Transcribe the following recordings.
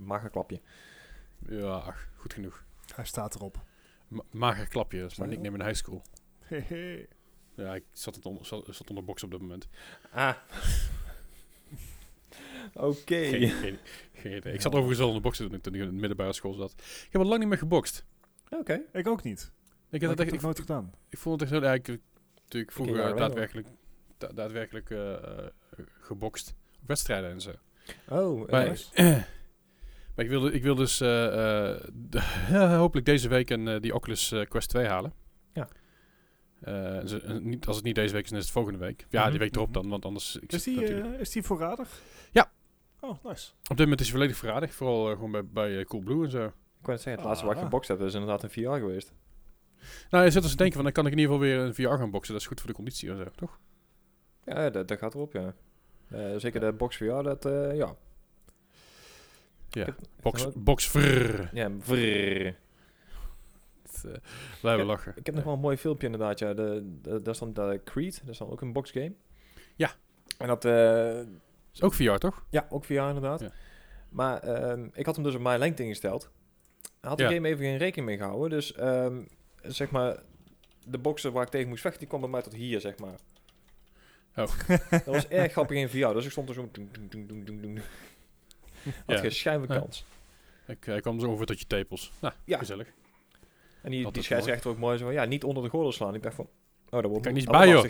mager klapje. Ja, goed genoeg. Hij staat erop. Ma mager klapje, dat is mijn nickname in high school. Hehe. Ja, ik zat, het onder, zat, zat onder box op dit moment. Ah. Oké. Geen, geen, geen idee. Ik zat overigens al onder boksen toen ik, toen ik in de middelbare school zat. Ik heb al lang niet meer gebokst. Oké. Ik ook niet. Ik, heb dat het echt, ik, nooit gedaan. ik vond het echt zo... Ja, ik vroeger daadwerkelijk, da- daadwerkelijk eh, eh, gebokst. Op wedstrijden en zo. Oh, Maar, nice. maar ik wil, ik wil dus eh, eh, de- hopelijk deze week een, eh, die Oculus eh, Quest 2 halen. Ja. Eh, eh, niet, als het niet deze week is, dan is het volgende week. Ja, Mhm. die week erop dan, want anders... Ik Is die, eh, is die voorradig? Ja. Oh, nice. Op dit moment is hij volledig verradig. Vooral eh, gewoon bij, bij eh, Coolblue en zo. Ik wou net zeggen, het laatste wat ik Ah. gebokst heb is inderdaad een VR geweest. Nou, je zit dus te denken van, dan kan ik in ieder geval weer een VR gaan boksen. Dat is goed voor de conditie en zo, toch? Ja, dat, dat gaat erop, ja. Eh, zeker de box VR, dat, eh, ja. Ja. heb- Box, heb- box vrrr. Ja, vrrr. Het, eh, Blijven lachen. Ik heb nog wel een mooi filmpje inderdaad, ja. De, de, dat is dan de Creed, dat is dan ook een boxgame. Ja. En dat, eh, Is ook VR, toch? ja, ook VR inderdaad. Ja. Maar ehm, ik had hem dus op mijn lengte ingesteld. Had de Ja. game even geen rekening mee gehouden. Dus ehm, zeg maar, de boxer waar ik tegen moest vechten, die kwam bij mij tot hier, zeg maar. Oh. dat was erg grappig in VR. Dus ik stond er zo... Doen, doen, doen. Had Ja. geen schijnve Ja. kans. Ik, eh, ik kwam zo ongeveer tot je tepels. Nou, Ja. gezellig. En die, die scheidsrechter ook mooi zo van, ja, niet onder de gordel slaan. Ik dacht van, oh, dat wordt Kan niet bij, joh.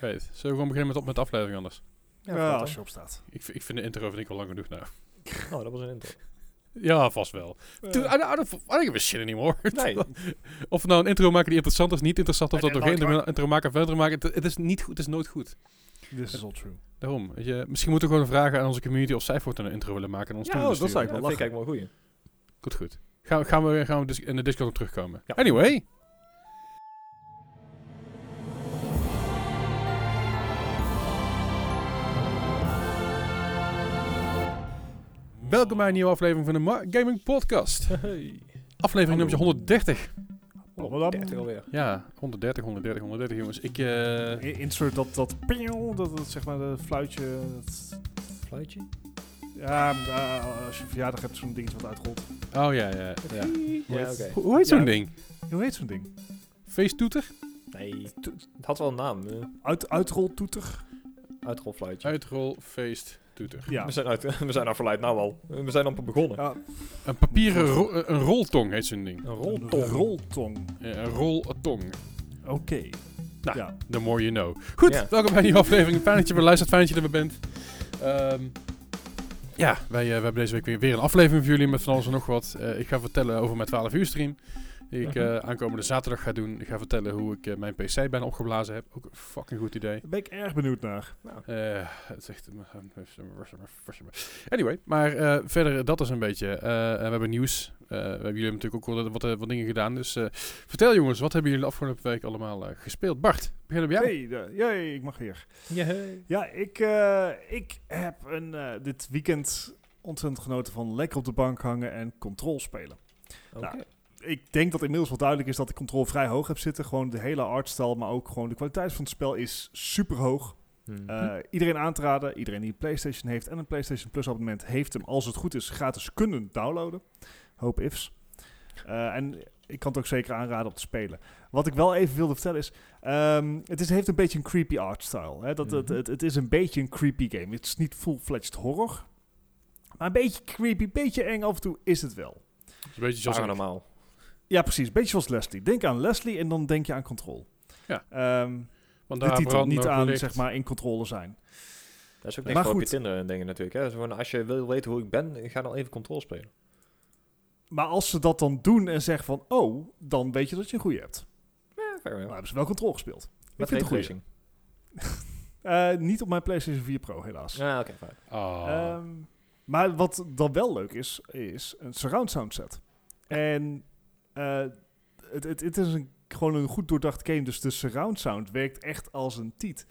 Weet, zullen we gewoon beginnen met, op met de aflevering anders? Ja, Ja, als je opstaat. Ik, ik vind de intro vind ik al lang genoeg nou. Oh, dat was een intro. Ja, vast wel. Eh, Dude, I, don't- I, don't, I don't give a shit anymore. Nee. of we nou een intro maken die interessant is, niet interessant, of dat we geen intro, maken of verder maken. Het, het is niet goed, het is nooit goed. This is all true. Daarom. Weet je, misschien moeten we gewoon vragen aan onze community of zij voor een intro willen maken en ons Ja, toe dat zou sturen. ik Ja, wel dat vind ik eigenlijk wel goeie. Goed, goed. Gaan, we- gaan we, gaan we dis- in de Discord op terugkomen. Ja. Anyway. Welkom bij een nieuwe aflevering van de Ma- Gaming Podcast. Aflevering nummer 130. Blablabla. 30 alweer. Ja, 130, 130, 130 jongens. Ik, eh, I- Insert dat, dat dat, dat zeg maar de fluitje. dat- Fluitje? ja, eh, als je verjaardag hebt, zo'n dingetje wat uitrolt. oh ja, ja. ja. Ja, oké. Hoe, hoe heet zo'n Ja. ding? Hoe heet zo'n ding? Feesttoeter? Nee, het had wel een naam. eh Uit, uitroltoeter? uitrolfluitje. Uitrol, feest, toeter. Ja. We zijn, uit, we zijn nou verleid, nou al. We zijn amper begonnen. ja. Een papieren ro- eh, een roltong heet zo'n ding. Een Een roltong. roltong. Ja, een roltong. Oké. Nou, Ja. The more you know. Goed, Ja. welkom bij die aflevering. Fijn dat je weer luistert, fijn dat je er weer bent. Ehm, ja, wij, eh, we hebben deze week weer, weer een aflevering voor jullie met van alles en nog wat. Eh, ik ga vertellen over mijn 12 uur stream. Die ik Mhm. eh, aankomende zaterdag ga doen. Ik ga vertellen hoe ik eh, mijn PC bijna opgeblazen heb. Ook een fucking goed idee. Daar ben ik erg benieuwd naar. Eh, het is echt... Anyway, maar eh, verder, dat is een beetje. eh, we hebben nieuws. Eh, we hebben jullie natuurlijk ook wel wat, wat dingen gedaan. Dus eh, vertel jongens, wat hebben jullie de afgelopen week allemaal eh, gespeeld? Bart, begin op jou. Hey, de- jee, ik mag weer. Yay. Ja, ik, eh, ik heb een, eh, dit weekend ontzettend genoten van lekker op de bank hangen en control spelen. Oké. Nou, ik denk dat inmiddels wel duidelijk is dat ik control vrij hoog heb zitten. Gewoon de hele artstyle, maar ook gewoon de kwaliteit van het spel is super hoog. Mhm. Eh, iedereen aan te raden, iedereen die een PlayStation heeft en een PlayStation Plus abonnement heeft hem, als het goed is, gratis kunnen downloaden. Hoop ifs. Eh, en ik kan het ook zeker aanraden om te spelen. Wat ik wel even wilde vertellen is, ehm, het is, heeft een beetje een creepy artstyle. Hè? Dat, het, Mhm. het, het is een beetje een creepy game. Het is niet full-fledged horror. Maar een beetje creepy, een beetje eng af en toe is het wel. Het is een beetje. Paranormaal. Ja, precies. Beetje zoals Leslie. Denk aan Leslie en dan denk je aan Control. Ja. Ehm, Want de daar titel, niet aan licht. zeg maar in controle zijn. Dat is ook Maar niks voor op je goed. Tinder en dingen natuurlijk. Hè. Als je wil weten hoe ik ben, ga dan even controle spelen. Maar als ze dat dan doen en zeggen van, oh, dan weet je dat je een goede hebt. Ja, fair Maar enough. hebben ze wel controle gespeeld. Ik Met vind het een racing. Eh, niet op mijn PlayStation 4 Pro, helaas. Ja, oké, fijn. Ah. Ehm, maar wat dan wel leuk is, is een surround sound set. En het, het, het is een, gewoon een goed doordacht game, dus de surround sound werkt echt als een tiet.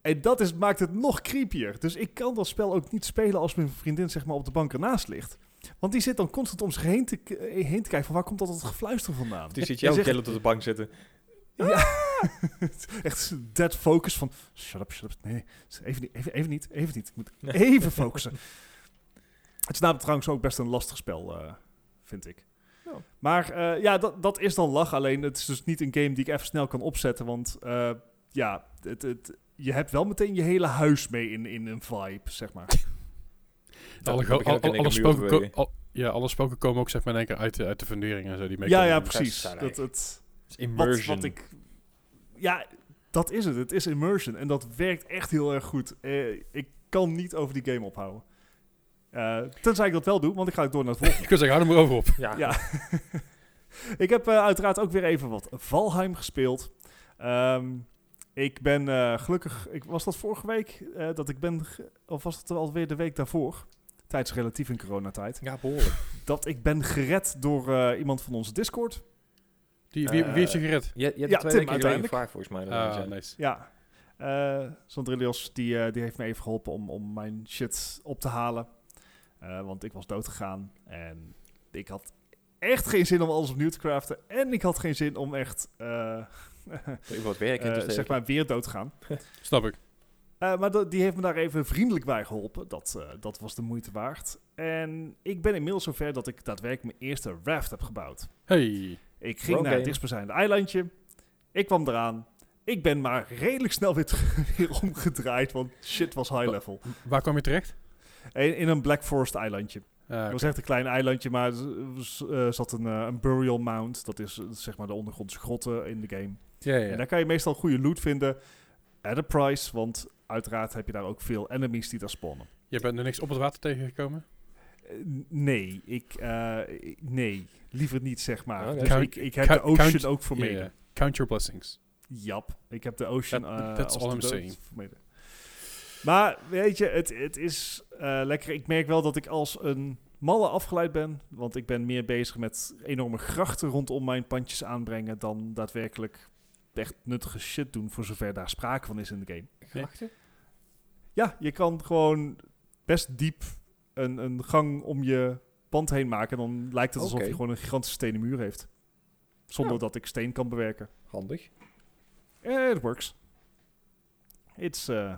En dat is, maakt het nog creepier. Dus ik kan dat spel ook niet spelen als mijn vriendin zeg maar, op de bank ernaast ligt. Want die zit dan constant om zich heen te, eh, heen te kijken van waar komt dat het gefluister vandaan. Die ziet En jou ook zegt- op de bank zitten. Ja. Echt dead focus van... Shut up, shut up. Nee, even niet, even, even niet, even niet. Ik moet even focussen. Het is namelijk trouwens ook best een lastig spel, eh, vind ik. Ja. Maar eh, ja, dat, dat is dan lach. Alleen het is dus niet een game die ik even snel kan opzetten. Want eh, ja, het, het, je hebt wel meteen je hele huis mee in, in een vibe, zeg maar. alle, al- al- spoken al- ja, alle spoken komen ook zeg maar in één keer uit de, uit de fundering en zo. Die ja, make-up ja, doen. precies. Dat het, is wat, immersion. wat ik... Ja, dat is het. Het is immersion. En dat werkt echt heel erg goed. Eh, ik kan niet over die game ophouden. Eh, tenzij ik dat wel doe, want ik ga ook door naar het volgende. Ik wil zeggen, hou er maar over op. Ja. Ja. ik heb eh, uiteraard ook weer even wat Valheim gespeeld. Ehm, ik ben eh, gelukkig, ik, was dat vorige week eh, dat ik ben, of was het alweer de week daarvoor? Tijdens relatief in coronatijd. ja, behoorlijk. Dat ik ben gered door eh, iemand van onze Discord. Die, wie, wie heeft je gered? Je, je hebt Ja, twee Tim uiteindelijk. volgens mij. Ah, zijn. nice. Ja. eh Sandrilios, die, eh, die heeft me even geholpen om, om mijn shit op te halen. Eh, want ik was dood gegaan. En ik had echt geen zin om alles opnieuw te craften. En ik had geen zin om echt... eh, Ik wat werk in te zeg maar weer dood te gaan. Snap ik. Eh, maar die heeft me daar even vriendelijk bij geholpen. Dat, eh, dat was de moeite waard. En ik ben inmiddels zover dat ik daadwerkelijk mijn eerste raft heb gebouwd. Hey. Ik ging naar het dichtstbijzijnde eilandje. Ik kwam eraan. Ik ben maar redelijk snel weer, weer omgedraaid, want shit was high level. Waar kwam je terecht? In, in een Black Forest eilandje. Ah, Het was echt een klein eilandje, maar er eh, zat een, eh, een burial mound. Dat is eh, zeg maar de ondergrondse grotten in de game. ja, ja, En daar kan je meestal goede loot vinden. At a price, want uiteraard heb je daar ook veel enemies die daar spawnen. Je bent er niks op het water tegengekomen? Nee, ik, eh, nee, liever niet zeg maar. Oké. Dus Count- ik, ik heb count- de ocean count- ook vermeden. Ja. Count your blessings. Jap, ik heb de Ocean. That- eh, that's all I'm saying. vermeden. Maar weet je, het, het is eh, lekker. Ik merk wel dat ik als een malle afgeleid ben. Want ik ben meer bezig met enorme grachten rondom mijn pandjes aanbrengen. dan daadwerkelijk echt nuttige shit doen. voor zover daar sprake van is in de game. Grachten? Ja, je kan gewoon best diep een, een gang om je pand heen maken. Dan lijkt het alsof je gewoon een gigantische stenen muur heeft. Zonder Ja. dat ik steen kan bewerken. Handig. Eh, It works. It's, eh,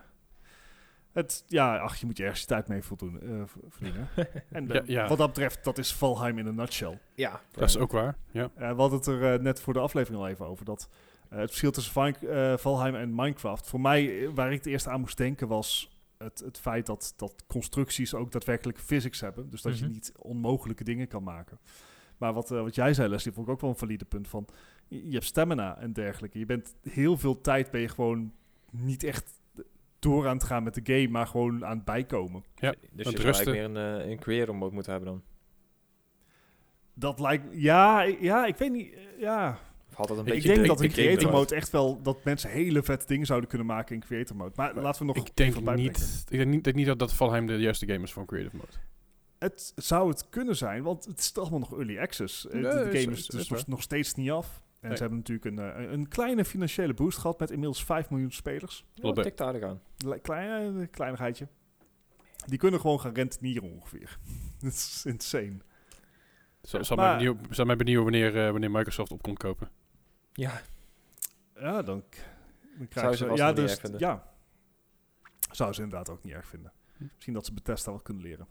het, ja, ach, je moet je ergens je tijd mee voldoen, eh, v- verdienen. en eh, Ja, ja. wat dat betreft, dat is Valheim in een nutshell. Ja. Dat is ook waar. Ja. Eh, we hadden het er net voor de aflevering al even over. Dat het verschil tussen Valheim en Minecraft. Voor mij, waar ik het eerst aan moest denken, was het, het feit dat, dat constructies ook daadwerkelijk physics hebben. Dus dat Mhm. je niet onmogelijke dingen kan maken. Maar wat, wat jij zei, Leslie, vond ik ook wel een valide punt van... Je, je hebt stamina en dergelijke. Je bent heel veel tijd ben je gewoon niet echt door aan het gaan met de game, maar gewoon aan het bijkomen. Ja, Dus je zou rusten- eigenlijk meer een, eh, een creator mode moeten hebben dan. Dat lijkt... Ja, ik- ja ik weet niet... eh, Ja, had dat een Ik ik beetje denk dat in creator mode echt wel dat mensen hele vette dingen zouden kunnen maken in creator mode. Maar, Maar laten we nog Ik denk even niet, ik denk niet, denk niet dat, dat Valheim de juiste game is voor creative mode. Het zou het kunnen zijn, want het is toch allemaal nog early access. Eh, Nee, de game is- is, is dus nog, nog steeds niet af. En Nee. ze hebben natuurlijk een, eh, een kleine financiële boost gehad met inmiddels 5 miljoen spelers. Ja, tikt aardig aan. Le- Klein, eh, kleinigheidje. Die kunnen gewoon gaan rentenieren ongeveer. Dat is insane. Zou, zou, Maar- mij benieuwen, zou mij benieuwen wanneer, eh, wanneer Microsoft op komt kopen. Ja. Ja, dan, dan krijgen ze Ja, dus, erg vinden. ja. Zou ze inderdaad ook niet erg vinden. Hm. Misschien dat ze Bethesda wat kunnen leren.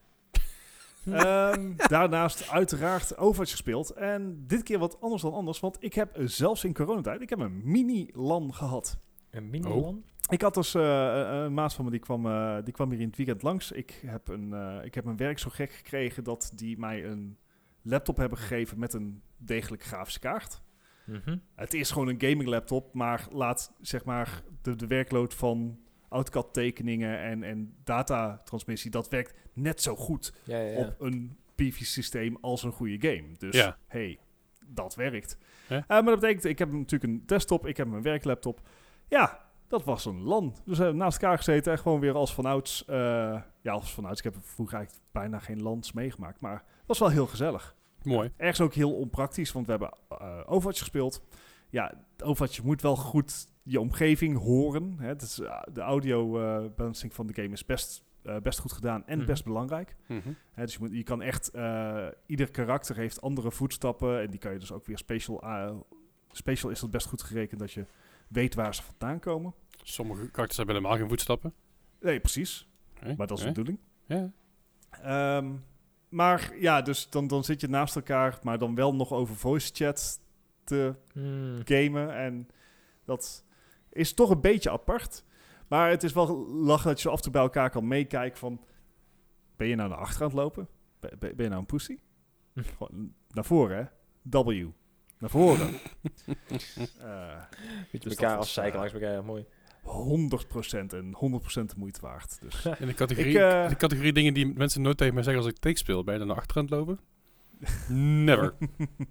Ehm, daarnaast uiteraard Overwatch gespeeld. En dit keer wat anders dan anders. Want ik heb zelfs in coronatijd ik heb een mini-LAN gehad. Een mini Oh. LAN? Ik had dus eh, een maat van me, die kwam, eh, die kwam hier in het weekend langs. Ik heb, een, eh, ik heb mijn werk zo gek gekregen dat die mij een laptop hebben gegeven met een degelijk grafische kaart. Mhm. Het is gewoon een gaming laptop, maar laat zeg maar de, de werkload van AutoCAD tekeningen en, en datatransmissie, dat werkt net zo goed Ja, ja, ja. op een PV-systeem als een goede game. Dus Ja. hey, dat werkt. Ja. Eh, maar dat betekent, ik heb natuurlijk een desktop, ik heb mijn werklaptop. Ja, dat was een LAN. Dus we hebben naast elkaar gezeten en gewoon weer als vanouds. eh ja, als vanouds. Ik heb vroeger eigenlijk bijna geen LANs meegemaakt, maar het was wel heel gezellig. Mooi. Ergens ook heel onpraktisch, want we hebben eh Overwatch gespeeld. Ja, Overwatch, je moet wel goed je omgeving horen. Hè. Het is, eh, de audio eh, balancing van de game is best, eh, best goed gedaan en Mhm. best belangrijk. Mhm. Hè, dus je, moet, je kan echt, eh, ieder karakter heeft andere voetstappen en die kan je dus ook weer special, special is dat best goed gerekend dat je weet waar ze vandaan komen. Sommige karakters hebben helemaal geen voetstappen. Nee, precies. Maar dat is de bedoeling. Ja. Ehm, maar ja, dus dan, dan zit je naast elkaar, maar dan wel nog over voice chat te Hmm. gamen. En dat is toch een beetje apart. Maar het is wel lachen dat je af en toe bij elkaar kan meekijken van... Ben je nou naar achter aan het lopen? Ben, ben ben je nou een pussy? Gewoon naar voren, hè? W. Naar voren. Eh Beetje Dus elkaar eh, langs elkaar, ja, mooi. 100% en 100% de moeite waard. Dus In de categorie, Ik, eh, de categorie dingen die mensen nooit tegen mij zeggen als ik take speel, ben je dan naar achter aan het lopen? Never.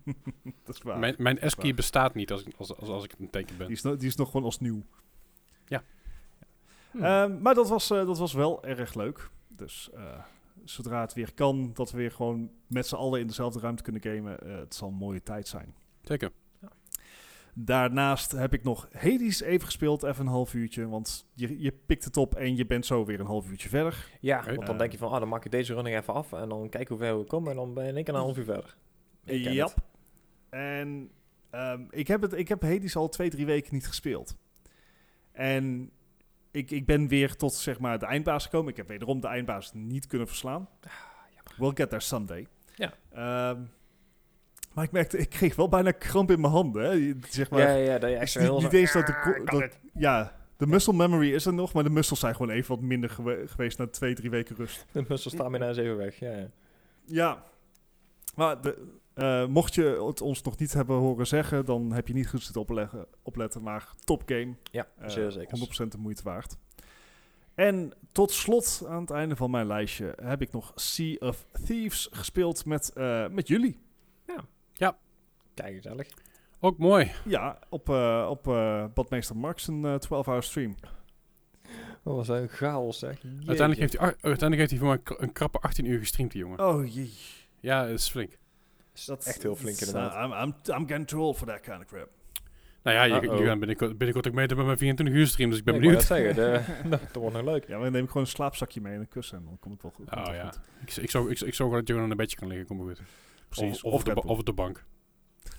dat is waar. Mijn, mijn S-key bestaat niet als, ik- als, als, als ik een teken ben. Die is, no- die is nog gewoon als nieuw. Hmm. Ehm, maar dat was, eh, dat was wel erg leuk. Dus eh, zodra het weer kan, dat we weer gewoon met z'n allen in dezelfde ruimte kunnen gamen, eh, het zal een mooie tijd zijn. Zeker. Daarnaast heb ik nog Hades even gespeeld, even een half uurtje. Want je, je pikt het op en je bent zo weer een half uurtje verder. ja, want dan denk je van, ah, dan maak ik deze running even af en dan kijk hoe ver we komen en dan ben ik een half uur verder. Ja. En ehm, ik, heb het, ik heb Hades al twee, drie weken niet gespeeld. En ik, ik ben weer tot zeg maar de eindbaas gekomen. Ik heb wederom de eindbaas niet kunnen verslaan. We'll get there someday. Ja. Ehm, maar ik merkte, ik kreeg wel bijna kramp in mijn handen. Hè. Zeg maar, ja, ja, dat je echt zo niet, heel niet zo- eens dat de... Ah, dat- ja, de muscle memory is er nog, maar de muscles zijn gewoon even wat minder gewe- geweest na twee, drie weken rust. De muscle stamina is even weg, ja. ja. Ja, maar de, eh, mocht je het ons nog niet hebben horen zeggen, dan heb je niet goed zitten opleggen, opletten, maar top game. Ja, Eh, zeer zeker. 100% de moeite waard. En tot slot, aan het einde van mijn lijstje, heb ik nog Sea of Thieves gespeeld met, eh, met jullie. Kijk, gezellig. Ook mooi. Ja, op, eh op eh Badmeester Marks een eh 12-hour stream. Dat was een chaos, zeg. Uiteindelijk heeft, hij, uiteindelijk heeft hij voor mij een krappe 18 uur gestreamd, die jongen. Oh jee. Ja, dat is flink. Dat echt heel flink inderdaad. uh, I'm, I'm, I'm getting too old for that kind of crap. Nou ja, je, je gaat binnenkort, binnenkort ook meten met mijn 24 uur stream, dus ik ben Nee, benieuwd. Ik zeggen, de, dat wordt nog leuk. Ja, maar dan neem ik gewoon een slaapzakje mee en een kussen en dan komt het wel goed. Oh ja. goed. Ik, ik, zorg, ik, ik zorg dat je gewoon een bedje kan liggen, kom goed. Precies. Of, de, of op de bank.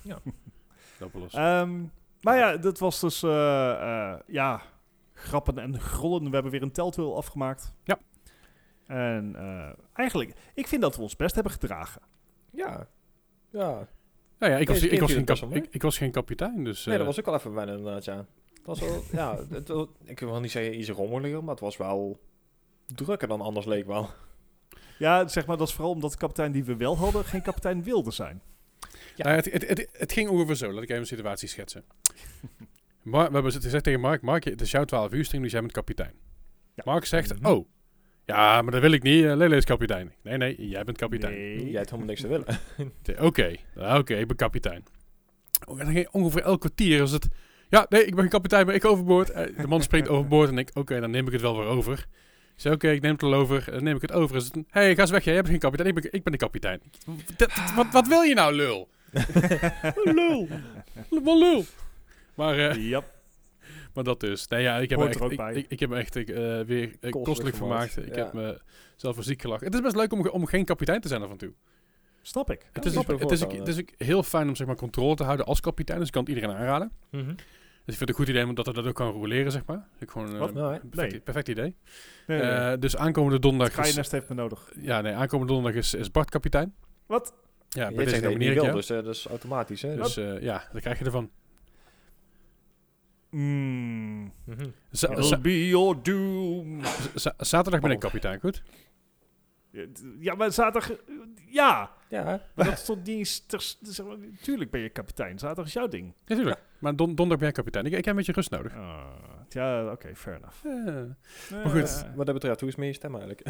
Ja. Dat. Ehm, maar ja, dat was dus, eh, eh, ja, grappen en grollen. We hebben weer een Telltale afgemaakt. Ja. En eh, eigenlijk, ik vind dat we ons best hebben gedragen. Ja. Ja. nou ja, ik was, ik, was geen kap- ik, ik was geen kapitein, dus... Nee, dat was ook al even wennen inderdaad, ja. Het was wel, ja, het, ik wil niet zeggen iets rommeliger, maar het was wel drukker dan anders leek wel. Ja, zeg maar, dat is vooral omdat de kapitein die we wel hadden, geen kapitein wilde zijn. Ja. Nou, het, het, het, het ging ongeveer zo. Laat ik even een situatie schetsen. Mar we hebben gezegd tegen Mark, Mark, het is jouw 12 uur stream, dus jij bent kapitein. Ja. Mark zegt, Mhm. oh, ja, maar dat wil ik niet. eh, Lele is kapitein. Nee, nee, jij bent kapitein. Nee. Jij hebt helemaal niks te willen. Oké, Oké, ah, oké, ik ben kapitein. Oh, ongeveer elk kwartier is het... Ja, nee, ik ben kapitein, maar ik overboord. Eh, de man springt overboord en ik, oké, dan neem ik het wel weer over. Ik zei, oké, ik neem het wel over. Dan neem ik het over. Is het een, hey, ga eens weg, jij bent geen kapitein. Ik ben, ik ben de kapitein. Dat- dat- wat, wat wil je nou, lul? Lul. Wat lul. Maar, eh, Ja. maar dat dus. Nee, ja, ik heb, Hoort me echt, ik, bij. ik, ik heb me echt eh, weer eh, kostelijk vermaakt, vermaakt. Ik ja. heb me zelf voor ziek gelachen. Het is best leuk om, om geen kapitein te zijn af en toe. Snap ik. Het is, dat het, is ook, het voorstellen, is ook heel fijn om zeg maar, controle te houden als kapitein. Dus ik kan het iedereen aanraden. Mhm. Dus ik vind het een goed idee omdat dat ook kan roleren, zeg maar. Ik gewoon, eh? Nou, perfect, Nee. perfect idee. Nee, nee, nee. Eh, dus aankomende donderdag Ga je is, nest heeft me nodig. ja, nee, aankomende donderdag is, is Bart kapitein. Wat? Ja, bij je deze je nomineer ik wil, jou. dus eh, dat is automatisch. Hè? Dus eh, ja, daar krijg je ervan. Mm. Z- be your doom. z- zaterdag ben ik Oh. kapitein, goed? Ja, maar zaterdag... Ja, Ja, hè? maar dat is toch niet... zeg maar, Tuurlijk ben je kapitein. Zaterdag is jouw ding. Ja, tuurlijk. Maar don donderdag ben ik kapitein. Ik, ik heb een beetje rust nodig. Ah, ja, oké, fair enough. Eh, Maar goed. Eh, wat dat betreft, hoe is je stem eigenlijk?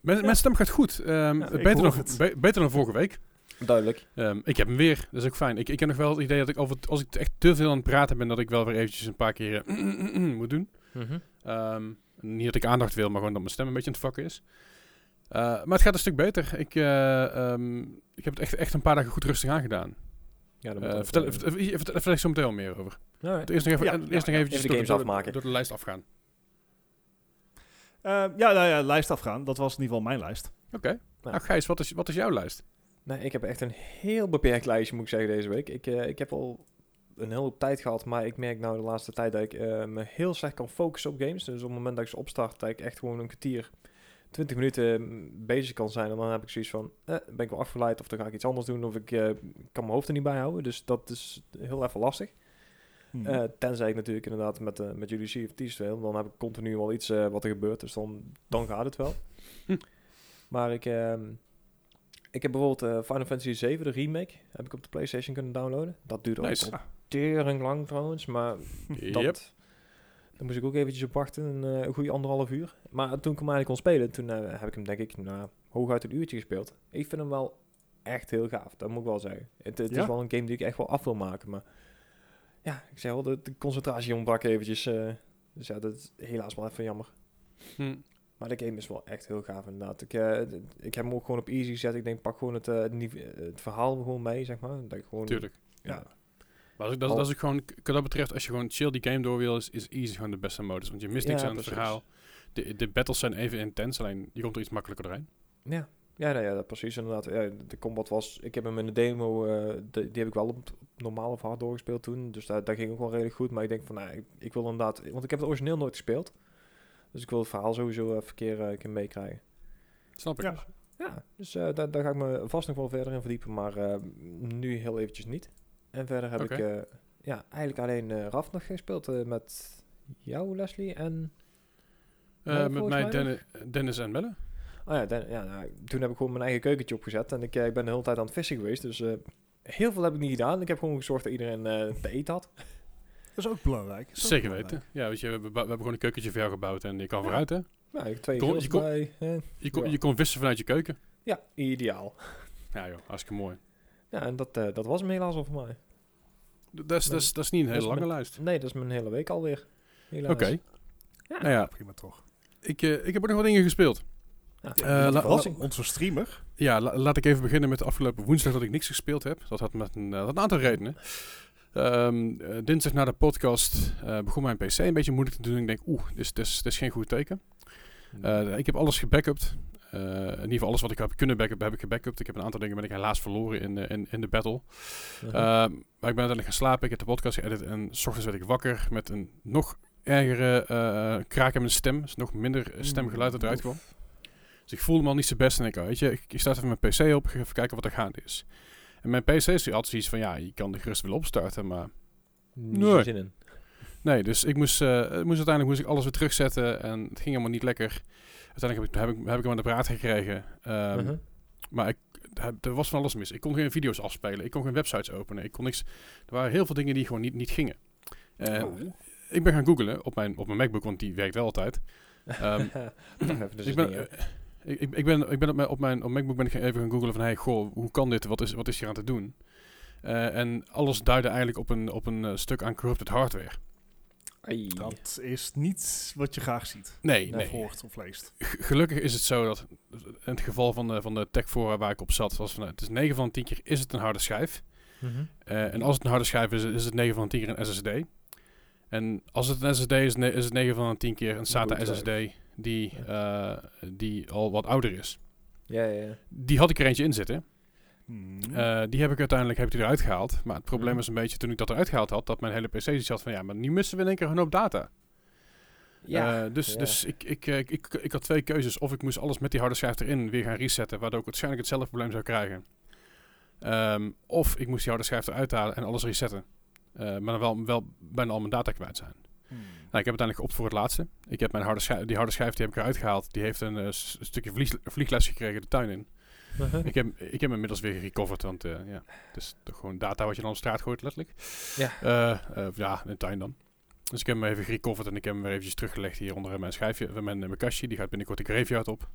mijn, mijn stem gaat goed. Ehm, Ja, beter, dan, be- beter dan vorige week. Duidelijk. Ehm, ik heb hem weer. Dat is ook fijn. Ik, ik heb nog wel het idee dat ik over, als ik echt te veel aan het praten ben, dat ik wel weer eventjes een paar keer eh, moet doen. Mhm. Ehm, niet dat ik aandacht wil, maar gewoon dat mijn stem een beetje aan het vakken is. Eh, maar het gaat een stuk beter. Ik, eh, ehm, ik heb het echt, echt een paar dagen goed rustig aangedaan. Ja, dat moet ook, vertel, eh, vertel, vertel, vertel, vertel ik zo meteen wel meer over. alright. Eerst nog even, Ja, eerst ja, nog eventjes Even de door, games door- afmaken. door de lijst afgaan. eh, ja, nou ja, lijst afgaan. Dat was in ieder geval mijn lijst. Oké. Nou, Gijs, wat is, wat is jouw lijst? Nee, ik heb echt een heel beperkt lijstje, moet ik zeggen, deze week. Ik, eh, ik heb al een hele hoop tijd gehad, maar ik merk nou de laatste tijd dat ik eh, me heel slecht kan focussen op games. Dus op het moment dat ik ze opstart, dat ik echt gewoon een kwartier 20 minuten mm, bezig kan zijn. En dan heb ik zoiets van, eh, ben ik wel afgeleid of dan ga ik iets anders doen. Of ik kan mijn hoofd er niet bij houden. Dus dat is heel even lastig. Hmm. Tenzij ik natuurlijk inderdaad met, met jullie CFT speel. Dan heb ik continu wel iets wat er gebeurt. Dus dan, dan gaat het wel. Maar ik, ehm, ik heb bijvoorbeeld eh, Final Fantasy 7, de remake, heb ik op de PlayStation kunnen downloaden. Dat duurde Nice. ook al tering lang trouwens, maar dat, Yep. daar moest ik ook eventjes op wachten, een, eh, een goede anderhalf uur. Maar toen ik hem eigenlijk kon spelen, toen eh, heb ik hem denk ik nou, hooguit een uurtje gespeeld. Ik vind hem wel echt heel gaaf, dat moet ik wel zeggen. Het, het Ja? is wel een game die ik echt wel af wil maken, maar ja, ik zeg wel, de, de concentratie ontbrak eventjes. eh, dus ja, dat is helaas wel even jammer. Hm. Maar de game is wel echt heel gaaf inderdaad. Ik, eh, ik heb hem ook gewoon op easy gezet. Ik denk, pak gewoon het, eh, het, nive- het verhaal gewoon mee, zeg maar. Dat ik gewoon, Tuurlijk. Ja. Maar als ik, dat, Al- dat is ook gewoon, wat dat betreft, als je gewoon chill die game door wil, is, is easy gewoon de beste modus. Want je mist niks Ja, aan het verhaal. De, de battles zijn even intens, alleen je komt er iets makkelijker doorheen. Ja, ja, nou ja dat precies inderdaad. Ja, de combat was... Ik heb hem in de demo... eh, de- die heb ik wel op, op normaal of hard doorgespeeld toen. Dus daar, daar ging ook wel redelijk goed. Maar ik denk van, nou, ik, ik wil inderdaad... Want ik heb het origineel nooit gespeeld. Dus ik wil het verhaal sowieso even een keer, eh, een keer meekrijgen. Snap ik. Ja. Ja, dus eh, daar, daar ga ik me vast nog wel verder in verdiepen. Maar eh, nu heel eventjes niet. En verder heb ik... eh, ja, eigenlijk alleen eh Raf nog gespeeld eh, met jou, Leslie, en... Eh, met mij Dennis, Dennis en Melle. Oh ja, dan, ja nou, toen heb ik gewoon mijn eigen keukentje opgezet. En ik, eh, ik ben de hele tijd aan het vissen geweest. Dus eh, heel veel heb ik niet gedaan. Ik heb gewoon gezorgd dat iedereen eh, te eten had. Dat is ook belangrijk. Dat is ook Zeker belangrijk. weten. Ja, weet je, we, hebben- we hebben gewoon een keukentje voor jou gebouwd en je kan Ja. vooruit, hè? Ja, ik heb twee Kon- je kon- bij. eh, Je kon, Ja. je kon vissen vanuit je keuken. ja, ideaal. Ja joh, hartstikke mooi. Ja, en dat, eh, dat was hem helaas al voor mij. Dat is, dat, is, dat is niet een hele lange mijn- lijst. Nee, dat is mijn hele week alweer. Oké. Ja. Nou ja, Prima toch. ik, eh, ik heb ook nog wat dingen gespeeld. Ja, Eh, la-. Onze streamer. Ja, la- laat ik even beginnen met de afgelopen woensdag dat ik niks gespeeld heb. Dat had met een, eh, een aantal redenen. Ehm, eh, dinsdag na de podcast eh, begon mijn PC een beetje moeilijk te doen. Ik denk, oeh, dit is, dit is, dit is geen goed teken. Eh, ik heb alles gebackupt. In ieder geval alles wat ik heb kunnen backuppen, heb ik gebackupt. Ik heb een aantal dingen ben ik helaas verloren in, de- in, in de battle. Ehm, maar ik ben uiteindelijk gaan slapen. Ik heb de podcast geëdit en s ochtends werd ik wakker met een nog ergere kraak in mijn stem. Dus nog minder eh, stemgeluid dat eruit kwam. Dus ik voelde me al niet zo best en ik, weet je, ik, ik start even mijn PC op, ik ga even kijken wat er gaande is. En mijn PC is altijd zoiets van, ja, je kan de gerust wel opstarten, maar Niet Nee. zin in. nee. Dus ik moest, eh, moest uiteindelijk moest ik alles weer terugzetten en het ging helemaal niet lekker. Uiteindelijk heb ik, heb ik, heb ik hem aan de praat gekregen. Ehm, Mhm. Maar ik, er was van alles mis. Ik kon geen video's afspelen. Ik kon geen websites openen. Ik kon niks. Er waren heel veel dingen die gewoon niet, niet gingen. Eh, Oh. Ik ben gaan googlen op mijn, op mijn MacBook, want die werkt wel altijd. Dus ik, ben, ik, ik- ben, ik ben op mijn, op mijn op MacBook ben ik even gaan googlen van, hey, goh, hoe kan dit? Wat is, wat is hier aan te doen? Eh, en alles duidde eigenlijk op een, op een eh, stuk aan corrupted hardware. Ai. Dat is niet wat je graag ziet. Nee, Nee. hoort of leest. G- Gelukkig is het zo dat in het geval van de, van de tech fora waar ik op zat, was van, het is 9 van de 10 keer is het een harde schijf. Mhm. Eh, en als het een harde schijf is, is het 9 van de 10 keer een SSD. En als het een SSD is, is het 9 van de 10 keer een SATA. SSD die, eh, die al wat ouder is. Ja, ja, ja. Die had ik er eentje in zitten. Hmm. Eh, die heb ik uiteindelijk heb ik eruit gehaald. Maar het probleem Mhm. is een beetje toen ik dat eruit gehaald had, dat mijn hele PC had van ja, maar nu missen we in één keer een hoop data. Ja, Eh, dus ja. dus ik, ik, ik, ik, ik had twee keuzes. Of ik moest alles met die harde schijf erin weer gaan resetten, waardoor ik waarschijnlijk hetzelfde probleem zou krijgen. Ehm, of ik moest die harde schijf eruit halen en alles resetten. Maar dan wel, wel bijna al mijn data kwijt zijn. Hmm. Nou, ik heb uiteindelijk geopt voor het laatste. Ik heb mijn harde schijf, die harde schijf die heb ik eruit gehaald. Die heeft een eh, stukje vlies, vliegles gekregen de tuin in. Mhm. ik, heb, ik heb hem inmiddels weer gerecoverd, want eh, ja, het is toch gewoon data wat je dan op straat gooit, letterlijk. Ja. Eh, ja, in de tuin dan. Dus ik heb hem even gerecoverd en ik heb hem weer eventjes teruggelegd hier onder mijn schijfje, mijn, mijn kastje. Die gaat binnenkort de graveyard op.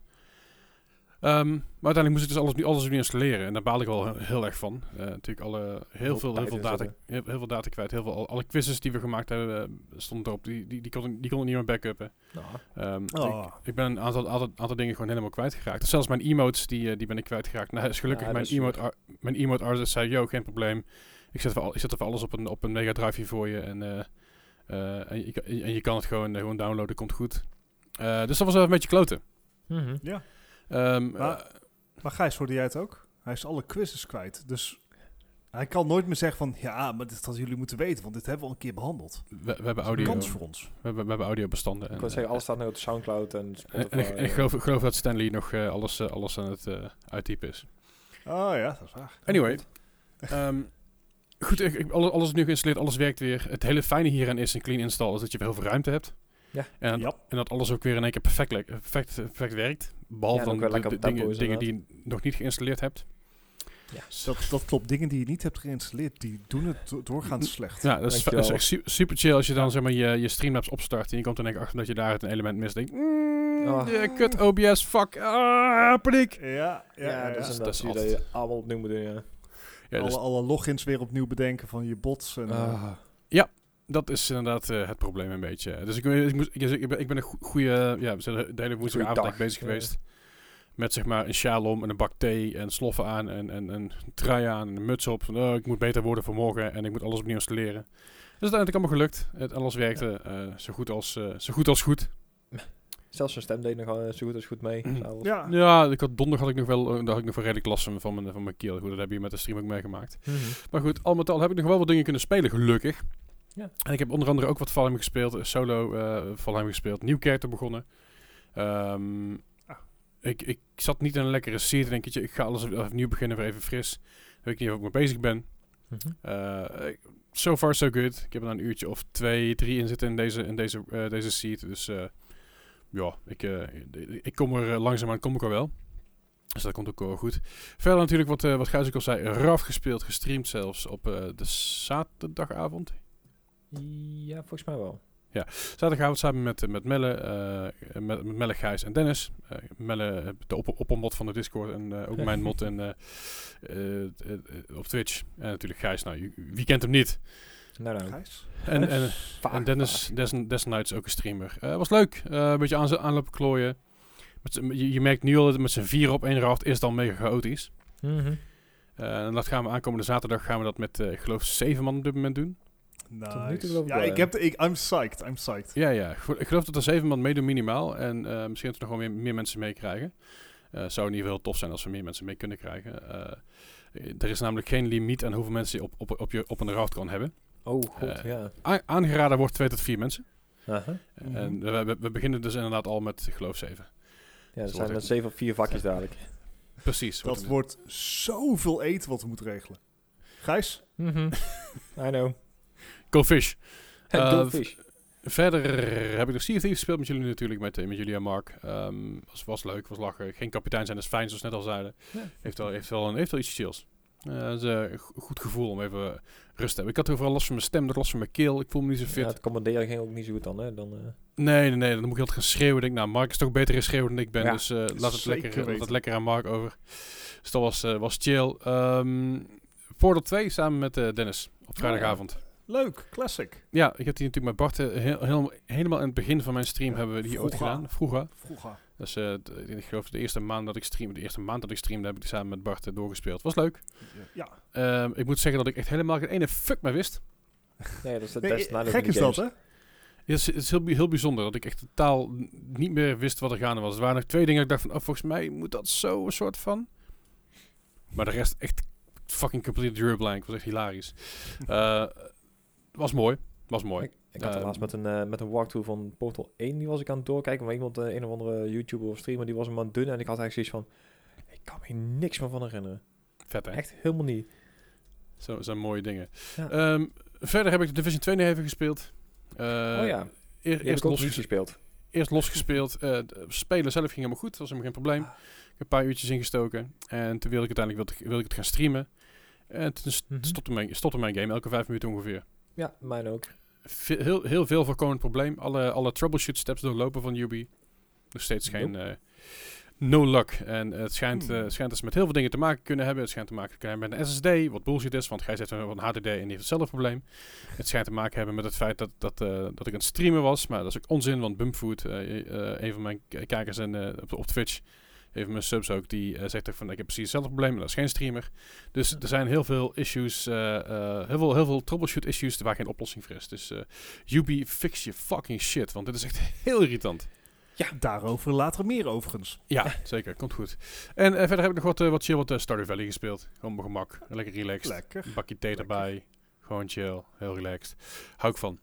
Ehm, maar uiteindelijk moest ik dus alles, nu- alles opnieuw installeren. En daar baal ik wel heel, erg van. Eh, natuurlijk alle, heel, veel, heel, veel data, heel, heel veel data kwijt. Heel veel, al- alle quizzes die we gemaakt hebben eh, stonden erop. Die, die, die, konden, die konden niet meer backuppen. Oh. ik, ik ben een aantal, aantal, aantal dingen gewoon helemaal kwijtgeraakt. Dus zelfs mijn emotes, die, eh, die ben ik kwijtgeraakt. Nou, is gelukkig Ja, mijn, is emote ar- mijn emote artist zei, yo, geen probleem. Ik zet, al, ik zet er voor alles op een, op een mega drive hier voor je. En, eh, eh, en, je, kan- en je kan het gewoon, gewoon downloaden, komt goed. Eh, dus dat was wel een beetje kloten. mhm. Ehm, Maar- eh, Maar Gijs, hoorde jij het ook? Hij is alle quizzes kwijt. Dus Hij kan nooit meer zeggen van, ja, maar dit hadden jullie moeten weten, want dit hebben we al een keer behandeld. We, we hebben audio, een kans voor ons. we hebben, we hebben audiobestanden. Ik wil zeggen, eh, alles staat nu op Soundcloud en en, Spotify. en ik, en ik geloof, ik geloof dat Stanley nog eh, alles, eh, alles aan het eh, uittypen is. Oh ja, dat is waar. Anyway. Ehm, goed, ik, ik- alles, alles is nu geïnstalleerd, alles werkt weer. Het hele fijne hierin is een clean install, is dat je heel veel ruimte hebt. Ja. En, Ja. en dat alles ook weer in één keer perfect, perfect, perfect werkt. Behalve Ja, dan de, de dingen, is, dingen die je nog niet geïnstalleerd hebt. Ja. Dat, dat klopt. Dingen die je niet hebt geïnstalleerd, die doen het do- doorgaans slecht. Ja, dat is, dat is echt su- super chill als je dan zeg maar je, je Streamlabs opstart en je komt er denk ik achter dat je daar het een element mist. Denk, mm, Ah. ja, kut OBS, fuck, ah, paniek. Ja, ja, Ja, ja, dus ja. dat, dat is zie je dat je allemaal opnieuw moet doen, ja. Ja, dus alle, alle logins weer opnieuw bedenken van je bots. En, eh, Ah. Dat is inderdaad eh, het probleem een beetje. Dus ik, ik, moest, ik, ik ben, ik ben een goede, ja, we zijn de hele woensdagavond bezig Ja. geweest. Met zeg maar een sjaal om en een bak thee en sloffen aan en, en, en een trui aan en een muts op. Van, oh, ik moet beter worden voor morgen en ik moet alles opnieuw installeren. Dus uiteindelijk allemaal gelukt. Het, alles werkte eh, zo, goed als, eh, zo goed als goed. Zelfs zijn stem deed nog eh, zo goed als goed mee. Mhm. ja. Ja, ik had, donderdag had ik nog wel, eh, daar had ik nog wel redelijk last van, van, mijn, van mijn keel. Goed, dat heb je met de stream ook meegemaakt. Mhm. Maar goed, al met al heb ik nog wel wat dingen kunnen spelen, gelukkig. Ja. En ik heb onder andere ook wat Valheim gespeeld, eh, solo eh Valheim gespeeld, nieuw character begonnen. Ehm, Ah. ik, ik zat niet in een lekkere seat, denk ik, ik ga alles opnieuw beginnen, weer even fris. Weet ik niet of ik mee bezig ben. Ik- so far so good. Ik heb er nou een uurtje of twee, drie in zitten in deze, in deze, deze seat. Dus ja, ik, ik kom er langzaamaan kom ik er wel. Dus dat komt ook wel goed. Verder natuurlijk wat, eh wat Gijs ook al zei, RAF gespeeld, gestreamd zelfs op de zaterdagavond. Ja, volgens mij wel. Zaterdagavond samen met, met Melle, eh, met, met Melle, Gijs en Dennis. Eh, Melle, de op, oppermod van de Discord en eh, ook mijn mod en, op Twitch. En natuurlijk Gijs, nou, wie kent hem niet? Nou, nou. Gijs? En, en, Vaak, en Dennis, Des, Desnights ook een streamer. Eh, was leuk. Eh, een beetje aan, aanlopen klooien. Met je, je merkt nu al dat met z'n vier op één raft is al mega chaotisch. Mhm. Eh, en dat gaan we aankomende zaterdag gaan we dat met, eh, ik geloof, zeven man op dit moment doen. Nu toe Nice. geloof ik Ja, wel, ik ja. heb de, ik, I'm psyched, I'm psyched. Ja, ja. Ik gel- Ik geloof dat er zeven man meedoen minimaal. En eh, misschien dat we nog wel meer, meer mensen meekrijgen. Eh zou in ieder geval heel tof zijn als we meer mensen mee kunnen krijgen. Eh, er is namelijk geen limiet aan hoeveel mensen je op, op, op, je, op een raft kan hebben. Oh, goed, ja. Aangeraden wordt twee tot vier mensen. Aha. Mhm. En we, we, we beginnen dus inderdaad al met, ik geloof, zeven. Ja, er zijn er zeven of vier vakjes dadelijk. Precies. Dat wordt zoveel eten wat we moeten regelen. Gijs? Mhm. I know. Go fish. Eh, Goldfish. Verder heb ik nog Sea of Thieves gespeeld met jullie natuurlijk, met, eh, met jullie en Mark. Ehm, was, was leuk, was lachen. Geen kapitein zijn is fijn, zoals we net al zeiden. Ja. Heeft, wel, heeft, wel een, heeft wel iets chills. Eh, dat is een go- goed gevoel om even rust te hebben. Ik had overal last van mijn stem, last van mijn keel. Ik voel me niet zo fit. Ja, het commanderen ging ook niet zo goed dan, hè. Dan, eh, Nee, nee, nee. Dan moet ik altijd gaan schreeuwen. Ik denk, nou, Mark is toch beter in schreeuwen dan ik ben. Ja, dus eh, laat, het lekker, laat het lekker aan Mark over. Dus dat was, eh, was chill. Ehm Portal 2 samen met Dennis op vrijdagavond. Leuk, classic. Ja, ik heb die natuurlijk met Bart eh, heel, heel- helemaal in het begin van mijn stream Ja, hebben we die ooit vroeger. gedaan. Vroeger. Vroeger. Dus eh, d- ik geloof de eerste maand dat ik streamde, de eerste maand dat ik streamde, heb ik die samen met Bart eh, doorgespeeld. Was leuk. Ja. Ehm, ik moet zeggen dat ik echt helemaal geen ene fuck meer wist. nee, dat is het Nee, beste nadeel gek is dat, hè? Het is, het is heel, bij- heel bijzonder dat ik echt totaal niet meer wist wat er gaande was. Er waren nog twee dingen dat ik dacht van, oh, volgens mij moet dat zo een soort van. Maar de rest echt fucking complete drew blank. Was echt hilarisch. Eh, was mooi. Was mooi. Ik, ik had Ehm, laatst met een, eh, met een walkthrough van Portal 1, die was ik aan het doorkijken. Maar iemand, eh, een of andere YouTuber of streamer, die was hem aan het doen. En ik had eigenlijk zoiets van, ik kan me hier niks meer van herinneren. Vet hè? Echt helemaal niet. Zo zijn mooie dingen. Ja. Ehm, verder heb ik de Division 2 nog even gespeeld. Eh, oh ja, eer- eerst, ik ook los, niet gespeeld. eerst losgespeeld. Eh, spelen zelf ging helemaal goed. Dat was helemaal geen probleem. Ik heb een paar uurtjes ingestoken. En toen wilde ik uiteindelijk wilde, ik- wilde ik het gaan streamen. En toen Mhm. stopte, mijn, stopte mijn game elke vijf minuten ongeveer. Ja, mijn ook. Heel, heel veel voorkomend probleem. Alle, alle troubleshoot steps doorlopen van Ubi. Nog steeds geen eh, no luck. En het schijnt, Hmm. eh, het schijnt dus met heel veel dingen te maken kunnen hebben. Het schijnt te maken kunnen hebben met een SSD, wat bullshit is, want gij zet een een HDD en die heeft hetzelfde probleem. Het schijnt te maken hebben met het feit dat, dat, eh, dat ik aan het streamen was, maar dat is ook onzin, want Bumpfood, een van mijn kijkers en, op, op Twitch, even mijn subs ook, die eh, zegt ook van ik heb precies hetzelfde probleem, maar dat is geen streamer. Dus er zijn heel veel issues, eh, eh, heel, veel, heel veel troubleshoot issues waar geen oplossing voor is. Dus eh Ubi, fix je fucking shit, want dit is echt heel irritant. Ja. Daarover later meer overigens. Ja, zeker. Komt goed. En verder heb ik nog wat, wat chill wat uh, Stardew Valley gespeeld. Gewoon op mijn gemak. Lekker relaxed. Lekker. Een bakje thee Lekker. erbij. Gewoon chill. Heel relaxed. Hou ik van.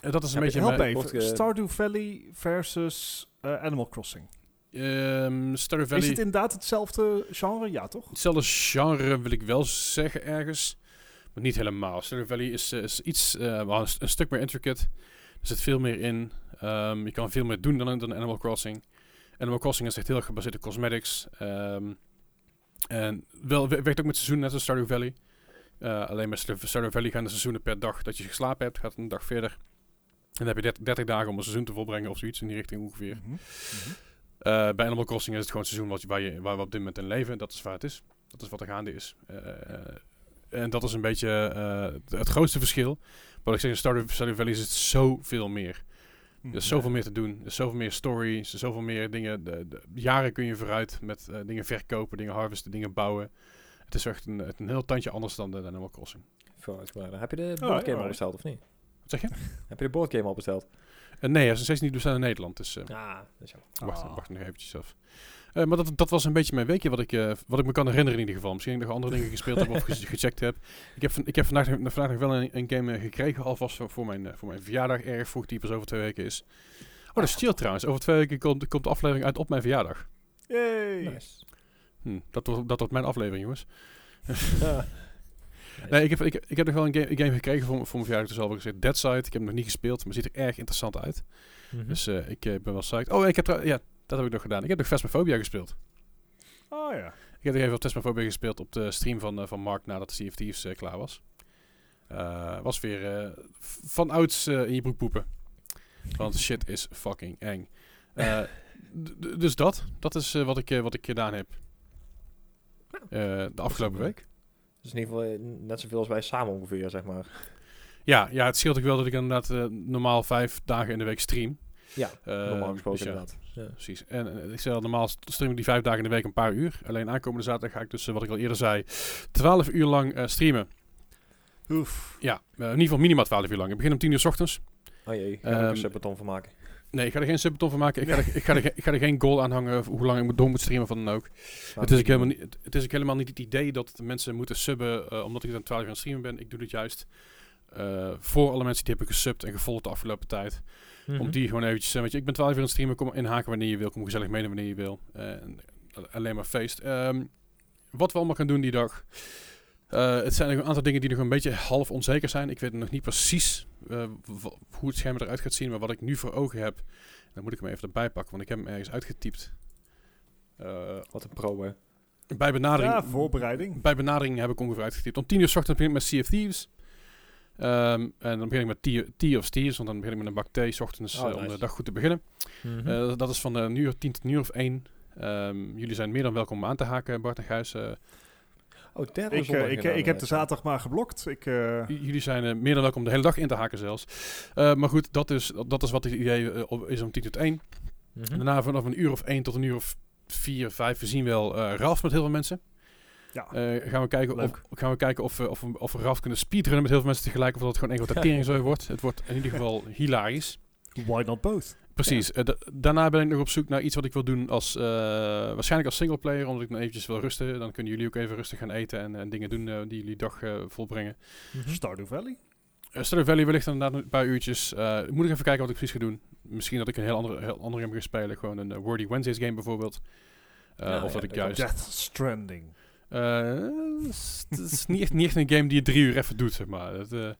En dat is een beetje Help mijn... even. Stardew Valley versus Animal Crossing. Ehm Stardew Is Valley... het inderdaad hetzelfde genre? Ja, toch? Hetzelfde genre wil ik wel zeggen ergens. Maar niet helemaal. Stardew Valley is, eh, is iets... eh, een, een stuk meer intricate. Er zit veel meer in. Ehm, je kan veel meer doen dan, dan Animal Crossing. Animal Crossing is echt heel erg gebaseerd op cosmetics. Ehm, en wel, we- werkt ook met seizoenen net als Stardew Valley. Eh, alleen bij Stardew Valley gaan de seizoenen per dag dat je geslapen hebt. Gaat een dag verder. En dan heb je 30, 30 dagen om een seizoen te volbrengen of zoiets in die richting ongeveer. Mhm. Mhm. Bij Animal Crossing is het gewoon het seizoen wat, je- waar, je, waar we op dit moment in leven. Dat is waar het is. Dat is wat er gaande is. Eh, en dat is een beetje eh, het, grootste verschil. Wat ik zeg, in Stardew, Valley is het zoveel meer. Er is zoveel meer te doen. Er is zoveel meer stories. Er is zoveel meer dingen. De, de- jaren kun je vooruit met eh, dingen verkopen, dingen harvesten, dingen bouwen. Het is echt een, een heel tandje anders dan de Animal Crossing. Vooruitgebreid. Heb je de Oh, boardgame al besteld of niet? Wat zeg je? Heb je de boardgame al besteld? Eh, nee, hij is nog steeds niet bestaan in Nederland. Dus eh, Ja, dat is jammer. wacht, Ah. wacht nog eventjes af. Eh, maar dat, dat was een beetje mijn weekje wat ik, eh, wat ik me kan herinneren in ieder geval. Misschien nog andere dingen gespeeld heb of ge- gecheckt heb. Ik heb, van- ik heb vandaag, nog- vandaag nog wel een, een game gekregen, alvast voor, voor, mijn, eh, voor mijn verjaardag erg vroeg, die pas over twee weken is. Oh, dat is chill trouwens. Over twee weken komt, komt de aflevering uit op mijn verjaardag. Yay. Nice. Hm, dat, wordt, dat wordt mijn aflevering, jongens. Ja. Nee, ik heb, ik, ik heb nog wel een game, een game gekregen voor, voor mijn verjaardag. Dus al gezegd Dead Side. Ik heb hem nog niet gespeeld, maar ziet er erg interessant uit. Mhm. Dus eh, ik eh, ben wel psyched. Oh, ik heb ja, dat heb ik nog gedaan. Ik heb nog Phasmophobia gespeeld. Oh ja. Ik heb nog even op Phasmophobia gespeeld op de stream van, eh, van Mark nadat Sea of Thieves klaar was. Was weer van ouds in je broek poepen. Want shit is fucking eng. Dus dat. Dat is wat, ik, wat ik gedaan heb. Eh, de afgelopen week. Dus in ieder geval eh, net zoveel als wij samen ongeveer, zeg maar. Ja, ja, het scheelt ook wel dat ik inderdaad eh, normaal vijf dagen in de week stream. Ja, Eh, normaal gesproken dus ja, inderdaad. Ja. Precies. En ik zei al, normaal st- stream ik die vijf dagen in de week een paar uur. Alleen aankomende zaterdag ga ik dus, wat ik al eerder zei, 12 uur lang streamen. Oef. Ja, in ieder geval minimaal 12 uur lang. Ik begin om 10 uur s ochtends. Oh jee, ik ga er ook Ehm, een van maken. Nee, ik ga er geen subbeton van maken. Ik ga, er, ik, ga er, ik ga er geen goal aan hangen of hoe lang ik moet- door moet streamen van dan ook. Het is, ook helemaal niet, het, het is ook helemaal niet het idee dat de mensen moeten subben eh, omdat ik dan 12 uur aan het streamen ben. Ik doe dit juist eh, voor alle mensen die hebben gesubt en gevolgd de afgelopen tijd. Mhm. Om die gewoon eventjes, eh, weet je, ik ben 12 uur aan het streamen, kom inhaken wanneer je wil, kom gezellig meedoen wanneer je wil. En alleen maar feest. Ehm, wat we allemaal gaan doen die dag. Eh, het zijn nog een aantal dingen die nog een beetje half onzeker zijn. Ik weet nog niet precies eh, hoe het scherm eruit gaat zien, maar wat ik nu voor ogen heb, dan moet ik hem even erbij pakken, want ik heb hem ergens uitgetypt. Eh, Wat een pro, hè. bij benadering, Ja, voorbereiding. bij benadering heb ik ongeveer uitgetypt. Om 10 uur s ochtends begin ik met Sea of Thieves. Ehm, en dan begin ik met Tea, of Thieves, want dan begin ik met een bak thee s ochtends Oh, om de dag goed te beginnen. Mhm. Eh, dat is van een uur 10 tot een uur of 1. Ehm, jullie zijn meer dan welkom om aan te haken, Bart en Gijs. Eh, oh, derde Ik, eh, ik, inderdaad, ik heb de eh, zaterdag maar geblokt. Ik, eh, jullie zijn eh, meer dan welkom om de hele dag in te haken zelfs. Eh, maar goed, dat is, dat is wat het idee eh, is om 10 tot 1. Mhm. En daarna vanaf een uur of 1 tot een uur of 4, 5. We zien wel eh Ralf met heel veel mensen. ja. Eh, gaan we kijken, of, gaan we kijken of, of, of we Ralf kunnen speedrunnen met heel veel mensen tegelijk. Of dat het gewoon één grote tering zo wordt. Het wordt in ieder geval hilarisch. Why not both? Precies. Eh, da- daarna ben ik nog op zoek naar iets wat ik wil doen als... eh, waarschijnlijk als singleplayer, omdat ik dan eventjes wil rusten. Dan kunnen jullie ook even rustig gaan eten en, en dingen doen eh, die jullie dag eh, volbrengen. Mhm. Stardew Valley? Uh, Stardew Valley wellicht inderdaad een paar uurtjes. Eh, moet ik even kijken wat ik precies ga doen. Misschien dat ik een heel andere, heel andere game ga spelen. Gewoon een Wordy Wednesdays game bijvoorbeeld. Eh, Ja, of dat ik juist... Death Stranding. Eh, Het is niet echt, niet echt een game die je drie uur even doet, zeg maar. Dat, eh,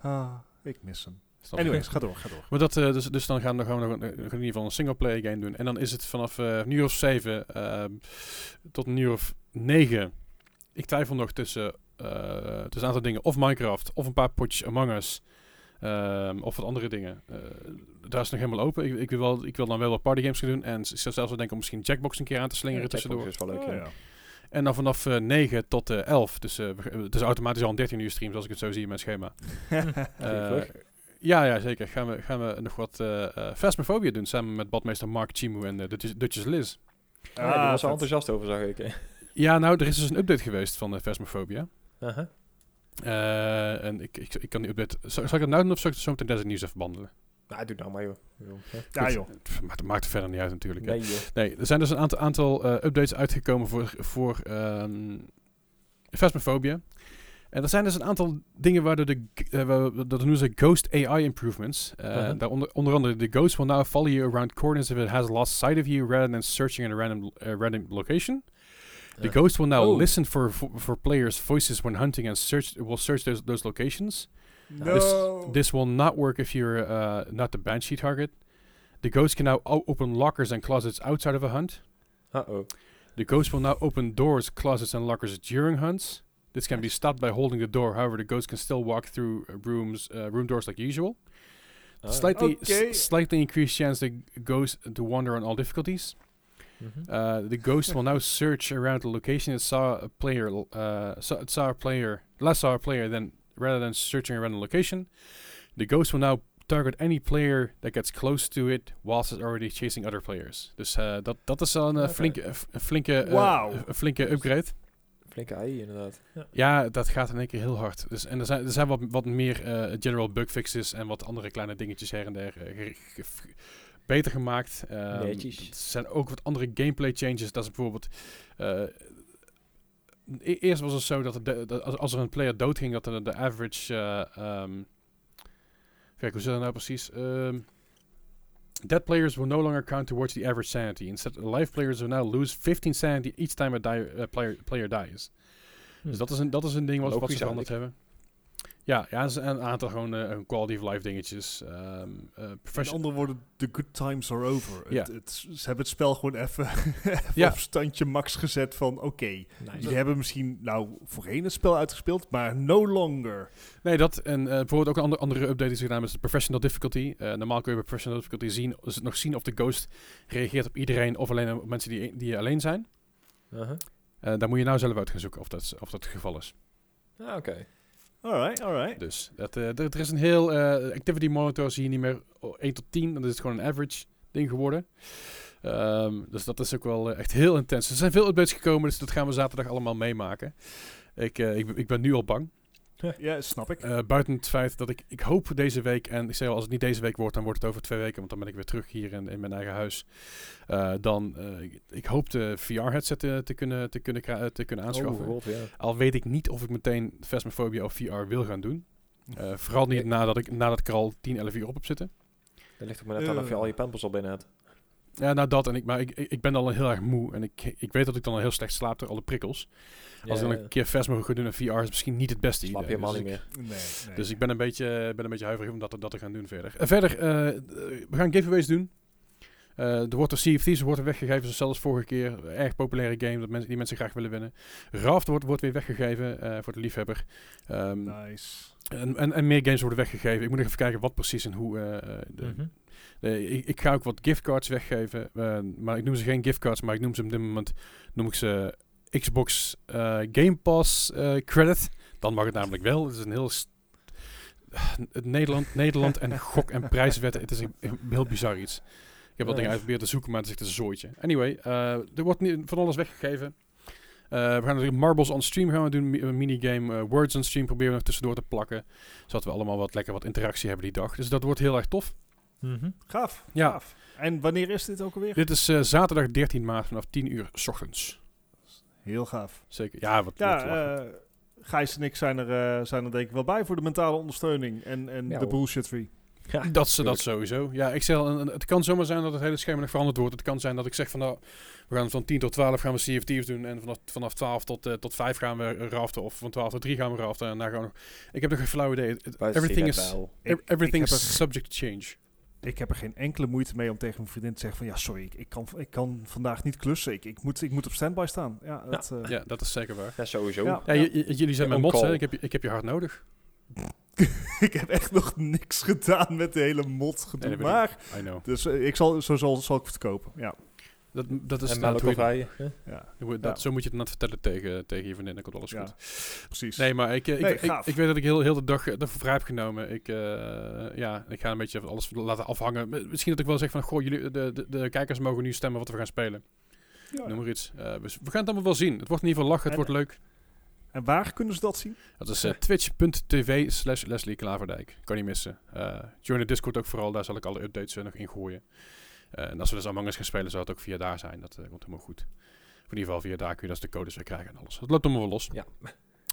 Ah, ik mis hem. Anyways, ga door, ga door. Maar dat, eh, dus, dus dan gaan, dan gaan we nog een, in ieder geval een singleplayer game doen. En dan is het vanaf eh een uur of zeven ehm, tot uur of negen. Ik twijfel nog tussen, eh, tussen een aantal dingen. Of Minecraft, of een paar potjes Among Us. ehm, of wat andere dingen. Eh, daar is het nog helemaal open. Ik, ik, wil wel, ik wil dan wel wat partygames gaan doen. En ik zou zelfs wel denken om misschien Jackbox een keer aan te slingeren Ja, tussendoor. Is wel leuk, Oh, ja. ja. En dan vanaf eh 9 tot eh 11. Dus eh, het is automatisch al een 13 uur stream, zoals ik het zo zie in mijn schema. Eh, ja, ja, zeker. Gaan we, gaan we nog wat eh eh Phasmophobia doen, samen met badmeester Mark Chimu en de Dutchess, Dutchess Liz. Ja, die was Ah, er vet. enthousiast over, zag ik. hè. Ja, nou, er is dus een update geweest van uh, Phasmophobia. Aha. Eh, en ik, ik, ik kan die update... Zal, zal ik het nou doen of zal ik het zo meteen het nieuws even behandelen? Nou, doe nou maar, joh. Ja, joh. het maakt, maakt er verder niet uit natuurlijk. hè. Nee, joh. Nee, er zijn dus een aantal, aantal eh, updates uitgekomen voor, voor ehm Phasmophobia. En er zijn dus een aantal dingen waardoor de, uh, dat noemen ze Ghost AI improvements. Uh, Uh-huh. daaronder, onder andere, the ghost will now follow you around corners if it has lost sight of you rather than searching in a random, uh, random location. The Ja. ghost will now Oh. listen for, for for players' voices when hunting and search will search those, those locations. No. This will not work if you're uh, not the banshee target. The ghost can now open lockers and closets outside of a hunt. Uh-oh. The ghost will now open doors, closets, and lockers during hunts. This can be stopped by holding the door. However, the ghost can still walk through uh, rooms, uh, room doors like usual. Ah. Slightly, s- slightly increased chance the ghost to wander on all difficulties. Mhm. Uh, the ghost will now search around the location it saw a player. Uh, saw, saw a player. Last saw a player. Then, rather than searching around the location, the ghost will now target any player that gets close to it whilst it's already chasing other players. Dus uh, dat, dat is al een, eh, Oké. flinke, een flinke, Wauw. een flinke upgrade. Flinke AI, inderdaad. Ja. Ja, dat gaat in één keer heel hard. Dus, en er zijn, er zijn wat, wat meer eh, general bug fixes en wat andere kleine dingetjes her en der eh, beter gemaakt. Ehm. Er zijn ook wat andere gameplay changes. Dat is bijvoorbeeld... eh, e- eerst was het zo dat, het de- dat als, als er een player doodging, dat de, de average... eh, ehm, kijk, hoe zit dat nou precies? Ehm, Dead players will no longer count towards the average sanity. Instead, live players will now lose 15 sanity each time a die, uh, player, player dies. Dus dat is een, dat is een ding wat, wat Logisch ze veranderd hebben. Ja, ja, er zijn een aantal gewoon eh, quality of life dingetjes. Ehm eh, Met profession- andere woorden, the good times are over. Ja. Het, het, ze hebben het spel gewoon even, Ja. op standje max gezet van... Oké, Nice. jullie hebben misschien nou voorheen het spel uitgespeeld, maar no longer. Nee, dat. En eh, bijvoorbeeld ook een andere, andere update is gedaan met de professional difficulty. Eh, normaal kun je bij professional difficulty zien, is het nog zien of de ghost reageert op iedereen of alleen op mensen die, die alleen zijn. Daar moet je nou zelf uit gaan zoeken of dat, of dat het geval is. Ah, oké. Alright, alright. Dus dat, eh, er, is een heel eh, activity monitor, zie je niet meer oh, 1 tot 10. Dan is het gewoon een average ding geworden. Ehm, dus dat is ook wel eh, echt heel intens. Er zijn veel updates gekomen, dus dat gaan we zaterdag allemaal meemaken. Ik, ik, ik ben nu al bang. Ja, snap ik. Eh, buiten het feit dat ik, ik hoop deze week, en ik zei al, als het niet deze week wordt, dan wordt het over twee weken, want dan ben ik weer terug hier in, in mijn eigen huis. Eh, dan, eh, ik, ik hoop de VR-headset te, te, kunnen, te, kunnen, te kunnen aanschaffen. Oh, god, ja. Al weet ik niet of ik meteen Phasmophobia of VR wil gaan doen. Eh, vooral niet nadat ik, nadat ik er al 10, 11 uur op heb zitten. Dat ligt ook maar net aan of je al je pampers al binnen hebt. Ja, nou dat. En ik, maar ik, ik ik ben al heel erg moe. En ik, ik weet dat ik dan al heel slecht slaap door alle prikkels. Als ik dan een keer Phasmo ga doen en VR is misschien niet het beste slaap je idee. helemaal Dus niet ik- meer. Nee, nee. Dus ik ben een beetje, ben een beetje huiverig om dat, te- dat te gaan doen verder. En verder, eh, we gaan giveaways doen. Eh er wordt een Sea of Thieves wordt er weggegeven, zoals zelfs vorige keer. Een erg populaire game dat mensen, die mensen graag willen winnen. Raft wordt, wordt weer weggegeven eh, voor de liefhebber. Ehm, Nice. en, en, en meer games worden weggegeven. Ik moet nog even kijken wat precies en hoe. eh, de, Mhm. de- ik, ik ga ook wat giftcards weggeven. maar ik noem ze geen giftcards, maar ik noem ze op dit moment noem ik ze Xbox eh, Game Pass eh, credit. Dan mag het namelijk wel. Het is een heel st- het Nederland, Nederland en gok- en prijswetten. Het is een, een heel bizar iets. Ik heb wat Ja. dingen uitgeprobeerd te zoeken, maar het is echt een zooitje. Anyway, eh, er wordt nu van alles weggegeven. Eh, we gaan natuurlijk Marbles on Stream gaan we doen, een minigame. eh, Words on Stream proberen we nog tussendoor te plakken. Zodat we allemaal wat lekker wat interactie hebben die dag. Dus dat wordt heel erg tof. Mhm. Gaaf. Ja. gaaf. En wanneer is dit ook alweer? Dit is eh, zaterdag 13 maart vanaf 10 uur s ochtends. Heel gaaf. Zeker. Ja, wat, Ja, eh Gijs en ik zijn er, eh, zijn er denk ik wel bij voor de mentale ondersteuning en, en Ja, de bullshit free. Ja, dat, ze dat sowieso. Ja, ik zeg een- een- het kan zomaar zijn dat het hele schema nog veranderd wordt. Het kan zijn dat ik zeg van nou, we gaan van 10 tot 12 gaan we CFT's doen. En vanaf, vanaf 12 tot, eh, tot 5 gaan we raften. Of van 12 tot 3 gaan we raften. En daar gaan we nog... Ik heb nog geen flauw idee. Everything is. Ik- everything ik is subject to change. Ik heb er geen enkele moeite mee om tegen mijn vriendin te zeggen van ja, sorry, ik, ik, kan, ik kan vandaag niet klussen. Ik, ik, moet, ik moet op standby staan. Ja, dat, eh, Ja, dat is zeker waar. Ja, sowieso. Ja. Ja, jullie zijn Ja, mijn mods, hè. Ik heb, je- ik heb je hard nodig. ik heb echt nog niks gedaan met de hele mod gedoe. Nee, maar, I know. dus eh, ik zal, zo zal, zal ik het kopen. Ja. Dat, dat is melk hoe je- ja, dat, Ja. Zo moet je het net vertellen tegen, tegen je vriendin. Dan komt alles ja, goed. precies. Nee, maar ik, eh, ik, Nee, ik, weet dat ik heel, heel de dag eh, ervoor vrij heb genomen. Ik, eh, ja, ik ga een beetje alles laten afhangen. Misschien dat ik wel zeg van, goh, jullie, de, de, de kijkers mogen nu stemmen wat we gaan spelen. Ja. Noem maar iets. We gaan het allemaal wel zien. Het wordt in ieder geval lachen, het En- wordt leuk. En waar kunnen ze dat zien? Dat is eh, twitch.tv slash Leslie Klaverdijk. Kan niet missen. Eh, join de Discord ook vooral, daar zal ik alle updates eh, nog in gooien. Eh, en als we dus Among Us gaan spelen, zou het ook via daar zijn. Dat komt helemaal goed. In ieder geval via daar kun je dus de codes weer krijgen en alles. Dat loopt allemaal wel los. Ja.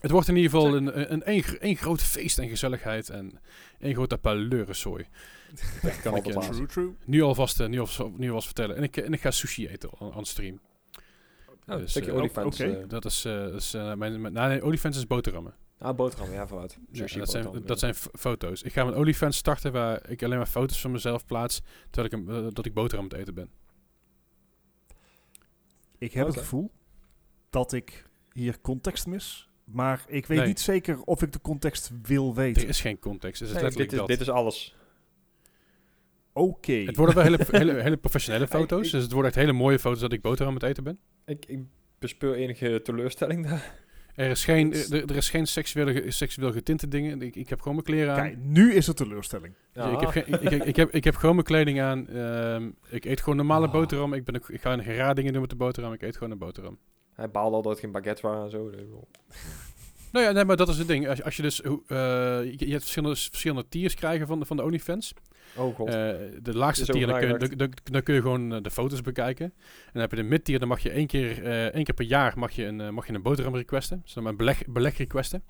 Het wordt in ieder geval een, een, een, groot feest en gezelligheid en één grote paleurensooi. Dat kan ik je. True, true. nu alvast, nu alvast, nu alvast vertellen. En ik, en ik ga sushi eten aan, aan stream. Oh, een Dus, stukje eh, olifants. oké. eh. Dat is, eh, dat is mijn, mijn, nee, nee, olifants is boterhammen. ah, boterham, ja, vooruit. Ja, Sushi dat zijn, dat zijn foto's. Ik ga mijn OnlyFans starten waar ik alleen maar foto's van mezelf plaats, terwijl ik, een, eh, dat ik boterham aan het eten ben. Ik heb het gevoel dat ik hier context mis. Maar ik weet Nee. niet zeker of ik de context wil Er weten. is geen context, het is Nee, letterlijk dit, is, dat. dit is alles. Oké. Het worden wel hele, hele, hele professionele foto's, ik- dus het worden echt hele mooie foto's dat ik boterham aan het eten ben. Ik, ik bespeur enige teleurstelling daar. Er is geen, er, er is geen seksuele, seksueel getinte dingen. Ik, ik heb gewoon mijn kleren aan. Kijk, nu is het teleurstelling. Ja. Ik, heb geen, ik, ik, ik heb, ik heb gewoon mijn kleding aan. Ehm, ik eet gewoon normale Oh. boterham. Ik, ben ik ga geen raar dingen doen met de boterham. Ik eet gewoon een boterham. Hij baalde al dat het geen baguette waren en zo. dus- Nou ja, nee, maar dat is het ding. Als, als je dus... eh, je, je hebt verschillende, verschillende tiers krijgen van de, van de OnlyFans. Oh god. Eh, de laagste tier, dan kun, dan, dan- dan kun je gewoon eh, de foto's bekijken. En dan heb je de mid-tier, dan mag je één keer, eh, één keer per jaar mag je een, mag je een boterham requesten. Dus dan maar beleg, beleg requesten.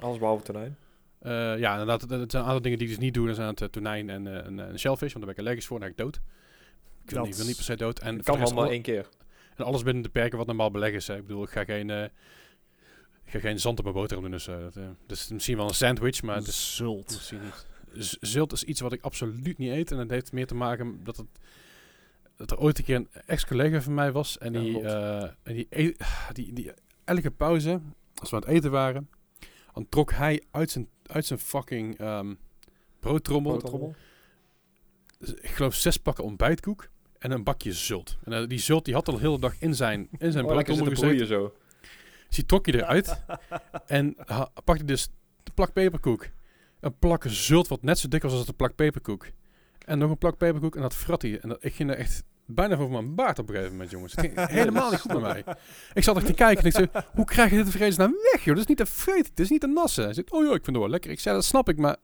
Alles behalve tonijn. Eh, ja, inderdaad, dat dat zijn een aantal dingen die ik dus niet doe. Dat zijn het tonijn en een, een shellfish, want daar ben ik allergisch voor, dan ga ik dood. Ik wil, Dat niet, ik wil niet per se dood. En, Het kan de rest wel maar al- één keer. en alles binnen de perken wat normaal beleg is. Hè. Ik bedoel, ik ga geen, eh, ik ga geen zand op mijn boterham doen. Dus, eh, dat, dus misschien wel een sandwich, maar het is Zult. misschien niet. Zult is iets wat ik absoluut niet eet. En dat heeft meer te maken dat het dat er ooit een keer een ex-collega van mij was. En die, eh, en die, e- die, die, elke pauze, als we aan het eten waren, dan trok hij uit zijn, uit zijn fucking ehm broodtrommel, Broodtrommel. ik geloof zes pakken ontbijtkoek en een bakje zult. En eh, die zult die had al de hele dag in zijn, in zijn Oh, broodtrommel gezeten. zo. Dus die trok je eruit en pakte dus de plak peperkoek. Een plak zult wat net zo dik was als de plak peperkoek. En nog een plak peperkoek en dat frat hij. En dat, ik ging er echt bijna voor mijn baard op een gegeven moment, jongens. Het ging helemaal niet goed met mij. Ik zat echt te kijken en ik zei, hoe krijg je dit vredesnaam weg, joh? Dat is niet te vreten, het is niet te nassen. Hij zegt, oh joh, ik vind het wel lekker. Ik zei, dat snap ik, maar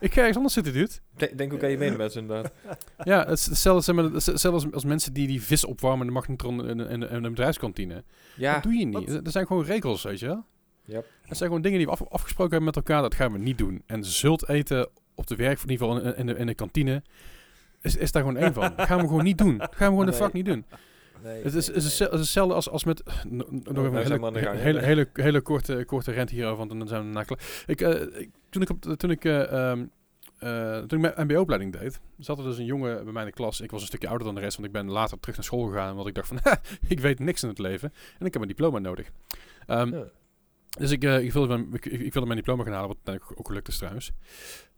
ik ga ergens anders zitten, dude. Denk, denk ook aan je medemens inderdaad. Ja, het is hetzelfde, als, als mensen die die vis opwarmen in de magnetron in, in, in een bedrijfskantine. Ja. Dat doe je niet. Er zijn gewoon regels, weet je wel. Yep. Dat zijn gewoon dingen die we af- afgesproken hebben met elkaar. Dat gaan we niet doen. En zult eten op de werk, in ieder geval in, in, de, in de kantine, is, is daar gewoon één van. Dat gaan we gewoon niet doen. Dat gaan we gewoon de fuck niet doen. Nee, Het is, nee, het is hetzelfde- als, als met... Nog even wij een hele, gang, hele, hele, hele korte, korte rent hierover, want dan zijn we. Ik, eh, ik, toen ik, op, toen ik, eh, ehm, eh, toen ik mijn mbo-opleiding deed, zat er dus een jongen bij mij in de klas. Ik was een stukje ouder dan de rest, want ik ben later terug naar school gegaan. Want ik dacht van, "Ha, ik weet niks in het leven. En ik heb een diploma nodig. Ehm, Ja. Dus ik, eh, ik, wilde mijn, ik, ik wilde mijn diploma gaan halen, wat uiteindelijk ook gelukt is trouwens.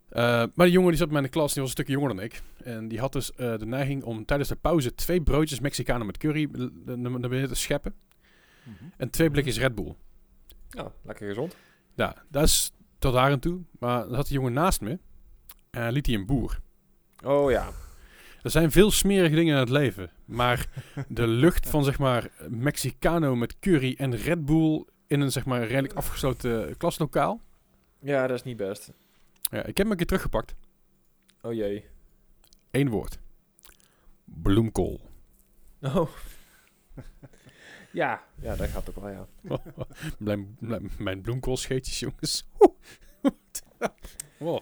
Eh, maar die jongen die zat mij in de klas, die was een stukje jonger dan ik. En die had dus eh, de neiging om tijdens de pauze twee broodjes Mexicanen met curry naar binnen te scheppen. Mhm. En twee blikjes Red Bull. Ja, lekker gezond. Ja, dat is tot daar aan toe. Maar dan had die jongen naast me. En liet hij een boer. Oh ja. Er zijn veel smerige dingen in het leven. Maar de lucht van zeg maar Mexicano met curry en Red Bull in een zeg maar redelijk afgesloten klaslokaal. Ja, dat is niet best. Ja, ik heb hem een keer teruggepakt. Oh jee. Eén woord. Bloemkool. Oh. ja, ja, dat gaat ook wel, ja. mijn, mijn, mijn bloemkoolscheetjes, jongens. wow.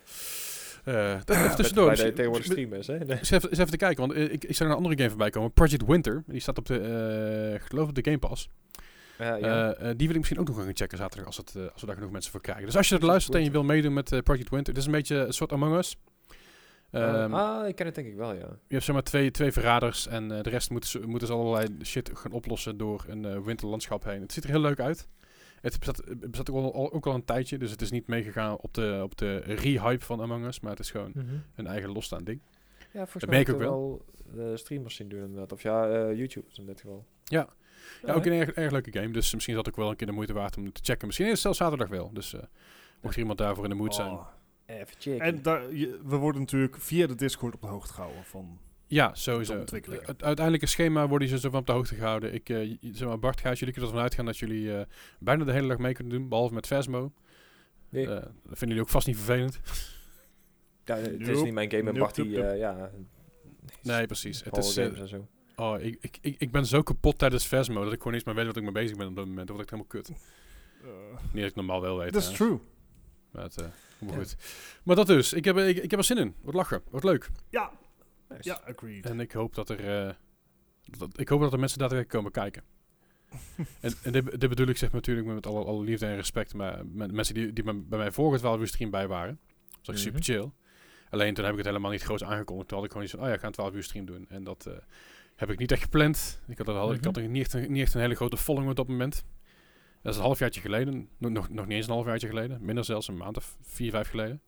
Eh, dat even tussendoor. Bij de Misschien- tegenwoordig stream is, hè. Eens even, eens even te kijken, want eh, ik, ik zag een andere game voorbij komen. Project Winter. Die staat op de, eh, ik geloof op de Game Pass. Ja, ja. Eh, eh, die wil ik misschien ook nog gaan checken zaterdag, als, het, eh, als we daar genoeg mensen voor krijgen. Dus als je het Project luistert en je wil meedoen met Project Winter. Het is een beetje een soort Among Us. Ehm, ah, ik ken het denk ik wel, ja. Je hebt zeg maar twee, twee verraders en de rest moeten ze, moeten ze allerlei shit gaan oplossen door een winterlandschap heen. Het ziet er heel leuk uit. Het bestaat ook, al, ook al een tijdje, dus het is niet meegegaan op de, op de re-hype van Among Us, maar het is gewoon een eigen losstaand ding. Ja, volgens Dat mij merk heb ik ook wel eh, streamers zien doen inderdaad. Of ja, eh, YouTube in dit geval. Ja. Ja, ook een erg, erg leuke game, dus misschien is dat ook wel een keer de moeite waard om te checken. Misschien is het zelfs zaterdag wel, dus eh, mocht er iemand daarvoor in de mood zijn. Oh. Even checken. En daar, je- we worden natuurlijk via de Discord op de hoogte gehouden van... Ja, sowieso. Het uiteindelijke schema worden ze zo van op de hoogte gehouden. Ik, eh, j- zeg maar, Bart, Gijs, jullie kunnen ervan uitgaan dat jullie eh, bijna de hele dag mee kunnen doen, behalve met Vesmo. Nee, dat vinden jullie ook vast niet vervelend. ja, het is niet mijn game en Nope, Bart die, eh, ja... Nee, precies. Het is, en zo. Oh, ik, ik, ik, ik ben zo kapot tijdens Vesmo dat ik gewoon niet eens meer weet wat ik mee bezig ben op dat moment. Dat wordt echt helemaal kut. Eh, Niet dat ik normaal wel weet. That's trouwens. true. Maar, het, eh, Ja. goed. maar dat dus. Ik heb, ik, ik heb er zin in. Wordt lachen. Wordt leuk. Ja, Nice. ja, agreed. En ik hoop dat er, eh, dat, ik hoop dat er mensen daadwerkelijk komen kijken. en en dit, dit bedoel ik zeg maar natuurlijk met alle, alle liefde en respect. Maar met mensen die, die bij mij vorige 12 uur stream bij waren. Dat was echt super Mhm. chill. Alleen toen heb ik het helemaal niet groot aangekondigd. Toen had ik gewoon iets van, oh ja, ik ga een 12 uur stream doen. En dat eh, heb ik niet echt gepland. Ik had, dat al, ik had Mhm. er niet echt, een, niet echt een hele grote following op dat moment. Dat is een halfjaartje geleden. Nog, nog, niet eens een halfjaartje geleden. Minder zelfs een maand of vier, vijf geleden.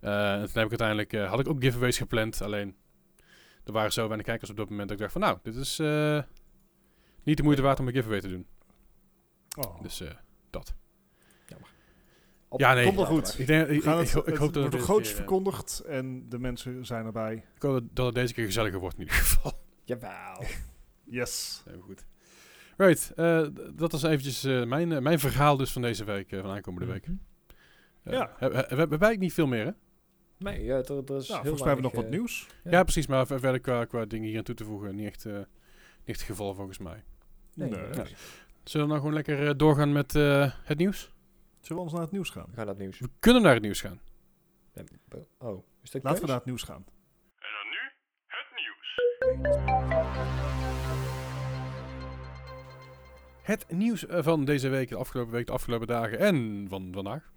Eh, en toen heb ik uiteindelijk, eh, had ik ook giveaways gepland. Alleen, er waren zo weinig kijkers op dat moment dat ik dacht van, nou, dit is eh, niet de moeite waard om een giveaway te doen. Oh. Dus eh, dat. Op- Ja, nee. Komt wel goed. Ik, denk, ik, het, het hoop dat het, wordt deze groots verkondigd en de mensen zijn erbij. ik hoop dat het deze keer gezelliger wordt in ieder geval. Jawel. Yes. Heel goed. Right, eh, dat is eventjes eh, mijn, eh, mijn verhaal dus van deze week, eh, van aankomende week. Mhm. Ja. We, we, we hebben eigenlijk niet veel meer, hè? Nee, ja, er, er is Nou, heel volgens mij hebben we nog wat nieuws. Ja. Ja, precies, maar ver- verder qua, qua dingen hier aan toe te voegen, niet echt, eh, niet echt het geval volgens mij. Nee, Nee. nee. Ja. Zullen we nou gewoon lekker eh, doorgaan met eh, het nieuws? Zullen we ons naar het nieuws gaan? We gaan naar het nieuws. We kunnen naar het nieuws gaan. Oh, is dat Laten we naar het nieuws gaan. En dan nu het nieuws. Het nieuws eh, van deze week, de afgelopen week, de afgelopen dagen en van vandaag.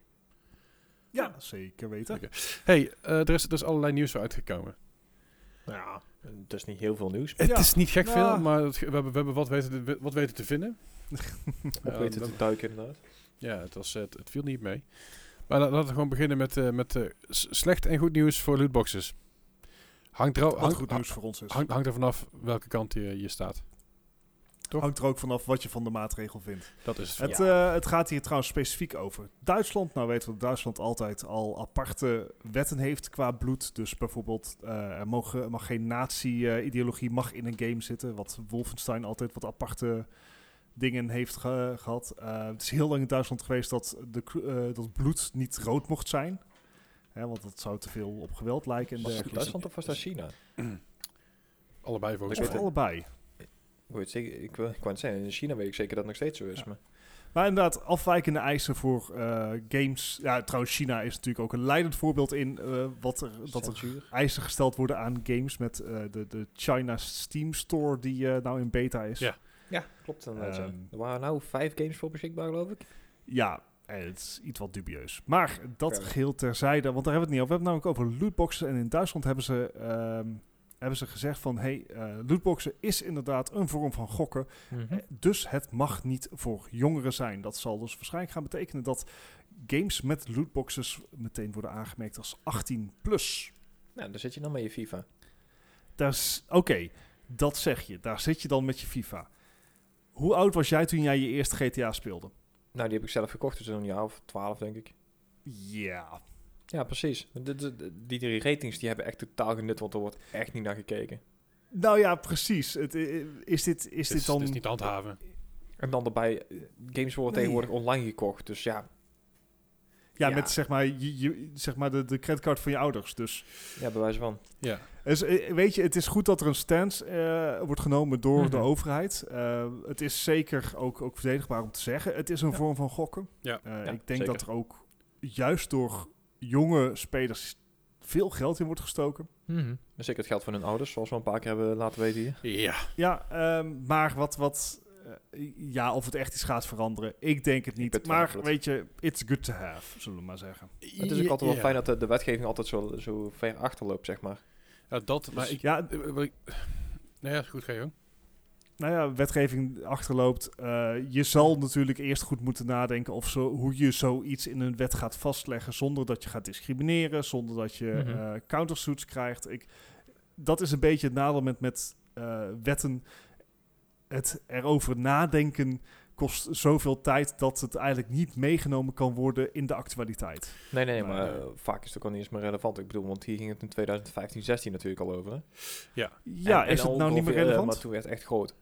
Ja, zeker weten. Oké. Hey, eh, er, is, er is allerlei nieuws voor uitgekomen. Ja, het is niet heel veel nieuws. Het Ja. is niet gek Ja. veel, maar het, we, hebben, we hebben wat weten te, wat weten te vinden. Op Ja, weten te duiken inderdaad. Ja, het, was, eh, het, het viel niet mee. Maar la- laten we gewoon beginnen met, eh, met eh, slecht en goed nieuws voor lootboxes. Hangt er, Wat hangt, goed nieuws voor ons is. hangt, hangt er vanaf welke kant je, je staat. toch? Hangt er ook vanaf wat je van de maatregel vindt. Dat is Het, Ja. eh, het gaat hier trouwens specifiek over Duitsland. Nou weten we dat Duitsland altijd al aparte wetten heeft qua bloed. Dus bijvoorbeeld eh, er mogen, er mag geen nazi-ideologie mag in een game zitten. Wat Wolfenstein altijd wat aparte dingen heeft ge- gehad. Eh, het is heel lang in Duitsland geweest dat, de, eh, dat bloed niet rood mocht zijn. Hè, want dat zou te veel op geweld lijken. En Was het. Duitsland of was dat China? allebei volgens Of mij. allebei. Ik weet zeker, ik, wil- ik wou het zeggen, in China weet ik zeker dat het nog steeds zo is. Ja. Maar Maar inderdaad, afwijkende eisen voor eh, games. Ja, trouwens, China is natuurlijk ook een leidend voorbeeld in eh, wat er, dat er eisen gesteld worden aan games met eh, de, de China Steam Store die eh, nou in beta is. Ja. Ja, klopt. Ehm, Er waren nou vijf games voor beschikbaar, geloof ik. Ja, eh, het is iets wat dubieus. Maar dat Ja. geheel terzijde, want daar hebben we het niet over. We hebben het namelijk over lootboxen. En in Duitsland hebben ze, ehm, hebben ze gezegd van... hey, eh, lootboxen is inderdaad een vorm van gokken. Eh, Dus het mag niet voor jongeren zijn. Dat zal dus waarschijnlijk gaan betekenen dat games met lootboxes meteen worden aangemerkt als 18 plus. Nou, daar zit je dan met je FIFA. Oké, dat zeg je. Daar zit je dan met je FIFA. Hoe oud was jij toen jij je eerste GTA speelde? Nou, die heb ik zelf gekocht, dus een jaar of twaalf, denk ik. Ja. Ja, precies. De, de- de- die drie ratings die hebben echt totaal genut, want er wordt echt niet naar gekeken. Nou ja, precies. Het, eh, is dit, is dit dan... het is niet handhaven. En dan erbij, eh, games worden Nee. tegenwoordig online gekocht. Dus ja, Ja, Ja. met zeg maar, je, je- zeg maar de, de creditcard van je ouders. Dus ja bij wijze van. Ja. Dus, eh, weet je, het is goed dat er een stance eh, wordt genomen door de Mhm. overheid. Eh, het is zeker ook, ook verdedigbaar om te zeggen. Het is een Ja. vorm van gokken. Ja. Eh, Ja, ik denk zeker. dat er ook juist door jonge spelers veel geld in wordt gestoken. En Zeker het geld van hun ouders, zoals we een paar keer hebben laten weten hier. Ja. Ja, ehm, maar wat, wat ja, of het echt iets gaat veranderen, ik denk het niet. Maar het. weet je, it's good to have, zullen we maar zeggen. Het is ook altijd wel Ja. fijn dat de, de wetgeving altijd zo, zo ver achterloopt, zeg maar. Ja, dat, maar Dus- ik... Ja, eh, ik- Nou ja, goed, ga je nou ja, wetgeving achterloopt. Eh, je zal natuurlijk eerst goed moeten nadenken of zo, hoe je zoiets in een wet gaat vastleggen zonder dat je gaat discrimineren, zonder dat je Mhm. eh, countersuits krijgt. Ik, dat is een beetje het nadeel met, met eh, wetten. Het erover nadenken kost zoveel tijd dat het eigenlijk niet meegenomen kan worden in de actualiteit. Nee, nee, Maar, maar eh, vaak is het ook al niet eens meer relevant. Ik bedoel, want hier ging het in 2015, 16 natuurlijk al over. Hè? Ja, En- is en het nou niet meer eh, relevant? Maar toen werd het echt groot.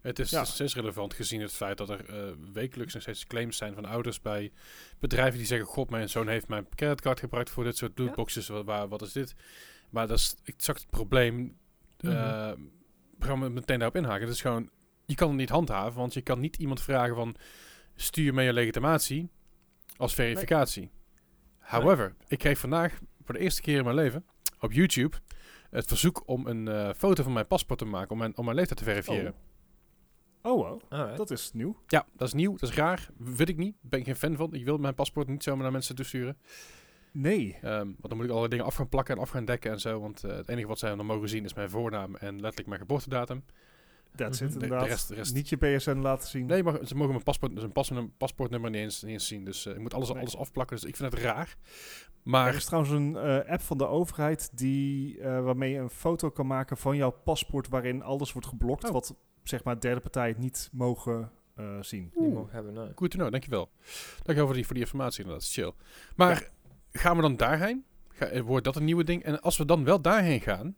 Het is Ja. steeds relevant gezien het feit dat er eh, wekelijks nog steeds claims zijn van ouders bij bedrijven die zeggen: God, mijn zoon heeft mijn creditcard gebruikt voor dit soort lootboxes. Wat, waar, wat is dit? Maar dat is exact het probleem. Mhm. eh, we gaan we meteen daarop inhaken. Het is gewoon, je kan het niet handhaven, want je kan niet iemand vragen van stuur me je legitimatie als verificatie. However, ik kreeg vandaag voor de eerste keer in mijn leven op YouTube het verzoek om een eh, foto van mijn paspoort te maken om mijn, om mijn leeftijd te verifiëren. Oh, wow. Alright. Dat is nieuw. Ja, dat is nieuw, dat is raar. Weet ik niet. Ben ik geen fan van. Ik wil mijn paspoort niet zomaar naar mensen toesturen. Nee. Ehm want dan moet ik alle dingen af gaan plakken en af gaan dekken en zo. Want eh, het enige wat zij dan mogen zien is mijn voornaam en letterlijk mijn geboortedatum. That's Mhm. it De- de inderdaad. rest- de rest- Niet je PSN laten zien. Nee, maar ze mogen mijn paspoort, dus een pas, een paspoortnummer niet eens, niet eens zien. Dus eh, ik moet alles, Nee. alles afplakken. Dus ik vind het raar. Er Maar is trouwens een eh, app van de overheid die, eh, waarmee je een foto kan maken van jouw paspoort waarin alles wordt geblokt Oh. wat zeg maar derde partijen niet mogen eh, zien. Die mogen hebben, nee. goed te know, dankjewel. Dankjewel voor die, voor die informatie inderdaad, chill. Maar gaan we dan daarheen? Ga, wordt dat een nieuwe ding? En als we dan wel daarheen gaan,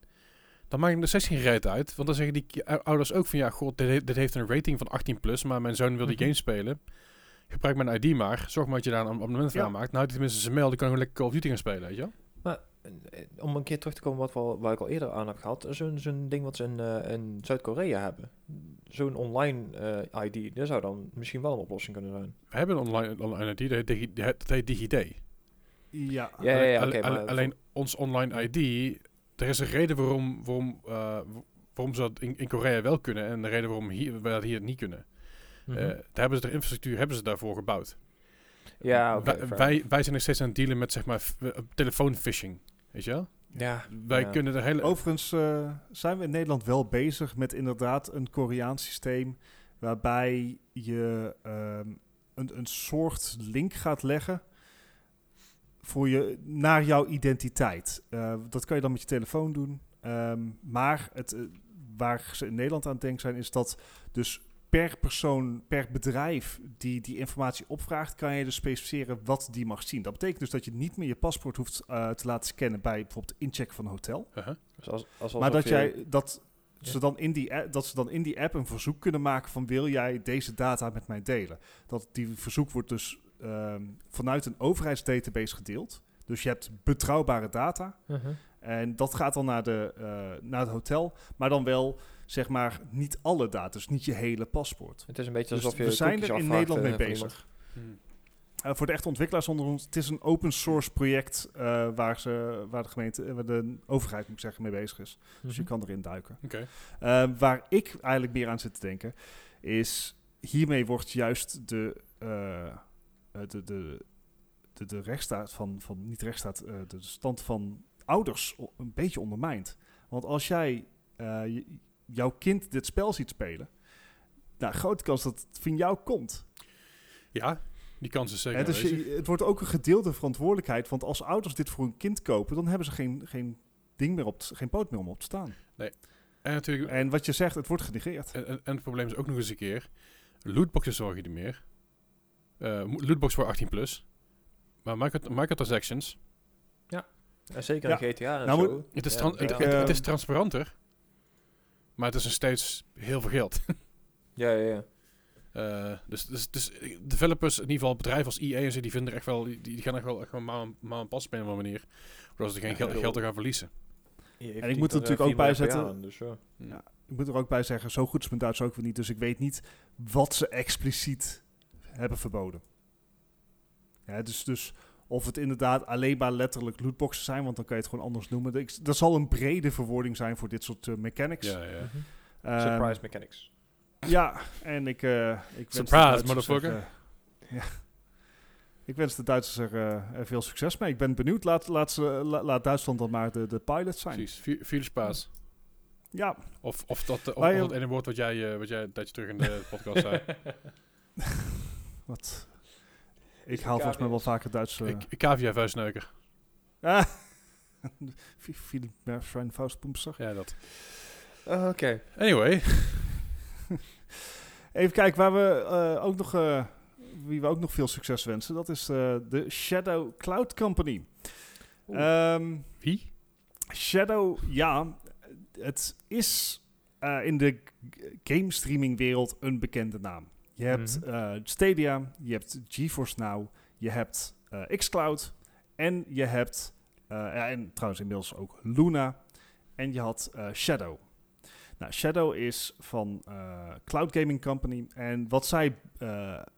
dan maakt het nog steeds geen reet uit. Want dan zeggen die ouders ook van, ja, god, dit, he- dit heeft een rating van 18+, plus, maar mijn zoon wil die Mhm. game spelen. Gebruik mijn ID maar. Zorg maar dat je daar een abonnement voor Ja. aanmaakt. Nou, heeft hij tenminste zijn mail, die kan gewoon lekker Call of Duty gaan spelen, weet je wel? Eh, Om een keer terug te komen wat we, al- waar ik al eerder aan heb gehad. Zo'n zo'n ding wat ze in, eh, in Zuid-Korea hebben. Zo'n online eh, ID. Dat zou dan misschien wel een oplossing kunnen zijn. We hebben een online, online ID, dat heet, Digi- dat heet DigiD. Ja. Ja, ja, ja, maar alleen ons online ID, er is een reden waarom, waarom, eh, waarom ze dat in, in Korea wel kunnen en de reden waarom hier, wij dat hier niet kunnen. Mhm. Eh, daar hebben ze de infrastructuur hebben ze daarvoor gebouwd. ja, wij, wij, wij zijn nog steeds aan het dealen met zeg maar eh, telefoonphishing. Weet je wel? Ja, Wij ja. kunnen er hele. Overigens eh, zijn we in Nederland wel bezig met inderdaad een Koreaans systeem waarbij je ehm, een, een soort link gaat leggen voor je, naar jouw identiteit. Eh, dat kan je dan met je telefoon doen. Ehm, maar het, eh, waar ze in Nederland aan het denken zijn, is dat dus per persoon, per bedrijf die die informatie opvraagt, kan je dus specificeren wat die mag zien. Dat betekent dus dat je niet meer je paspoort hoeft eh, te laten scannen bij bijvoorbeeld incheck van een hotel. Uh-huh. Dus als, als Maar dat, je- jij, dat, Ja. ze dan in die app, dat ze dan in die app een verzoek kunnen maken van wil jij deze data met mij delen? Dat die verzoek wordt dus ehm, vanuit een overheidsdatabase gedeeld. Dus je hebt betrouwbare data. Mhm. En dat gaat dan naar, de, eh, naar het hotel. Maar dan wel, zeg maar, niet alle data. Dus niet je hele paspoort. Het is een beetje Dus alsof je we zijn er in Nederland mee eh, van bezig. iemand. Hmm. Eh, voor de echte ontwikkelaars onder ons, het is een open source project eh, waar, ze, waar de gemeente, waar de overheid moet ik zeggen, mee bezig is. Dus je Mhm. kan erin duiken. Oké. Uh, waar ik eigenlijk meer aan zit te denken, is hiermee wordt juist de, de, de, de, de rechtsstaat van, van niet rechtsstaat, uh, de stand van ouders een beetje ondermijnd. Want als jij je- jouw kind dit spel ziet spelen, nou, grote kans dat het van jou komt. Ja, die kans is zeker. Dus je, het wordt ook een gedeelde verantwoordelijkheid, want als ouders dit voor hun kind kopen, dan hebben ze geen, geen ding meer op, geen poot meer om op te staan. en natuurlijk. En wat je zegt, het wordt genegeerd. En, en, en het probleem is ook nog eens een keer. Lootboxes zorgen niet meer. Eh, lootbox voor 18 plus. Maar micro- microtransactions. En zeker Ja. in GTA en Nou, zo. Het is, Ja, ja. het, Ik, het- het is transparanter. Maar het is nog steeds heel veel geld. Ja, ja, ja. Eh, dus, dus, dus eh, developers, in ieder geval bedrijven als EA en zo, die vinden er echt wel, die, die gaan echt wel echt wel maar, maar een pas spelen op een manier. Zodat ze geen Ja, geld, te gaan verliezen. En ik moet er natuurlijk ook bij zetten- Dus, ja. Ja. Ik moet er ook bij zeggen, zo goed is mijn Duits ook weer niet. Dus ik weet niet wat ze expliciet hebben verboden. Ja, dus, dus of het inderdaad alleen maar letterlijk lootboxen zijn, want dan kan je het gewoon anders noemen. Ik, dat zal een brede verwoording zijn voor dit soort eh, mechanics. Ja, ja. Mhm. Ehm, Surprise mechanics. Ja, en ik, eh ik wens de Surprise, Duitsers motherfucker. er, eh, ja. Ik wens de Duitsers er, veel succes mee. Ik ben benieuwd. Laat, laat, ze, la- laat Duitsland dan maar de, de pilot zijn. Precies. Vi- Vier spaas. Ja, Of, of dat, of, of dat ene woord wat jij, eh, wat jij een tijdje terug in de podcast zei. wat... Ik haal volgens mij wel vaker Duitse... Ik Cavia vuistneuker. Ah. Philip Faustboomster. Ja, dat. Oké. Anyway. Even kijken waar we eh, ook nog, eh, wie we ook nog veel succes wensen. Dat is eh, de Shadow Cloud Company. Ehm, Wie? Shadow, ja, het is eh, in de game streaming wereld een bekende naam. Je hebt eh, Stadia, je hebt GeForce Now, je hebt eh, xCloud en je hebt, eh, ja, en trouwens inmiddels ook Luna en je had Shadow. Nou, Shadow is van Cloud Gaming Company en wat zij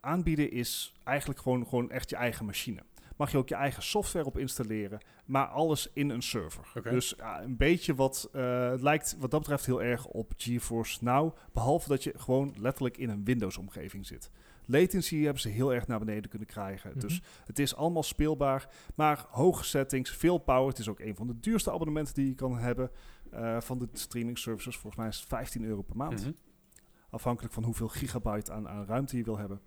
aanbieden is eigenlijk gewoon, gewoon echt je eigen machine. Mag je ook je eigen software op installeren, maar alles in een server. Dus ja, een beetje wat eh, het lijkt wat dat betreft heel erg op GeForce Now, behalve dat je gewoon letterlijk in een Windows-omgeving zit. Latency hebben ze heel erg naar beneden kunnen krijgen. Mhm. Dus het is allemaal speelbaar, maar hoge settings, veel power. Het is ook een van de duurste abonnementen die je kan hebben eh, van de streaming services. Volgens mij is het 15 euro per maand. Mhm. Afhankelijk van hoeveel gigabyte aan, aan ruimte je wil hebben.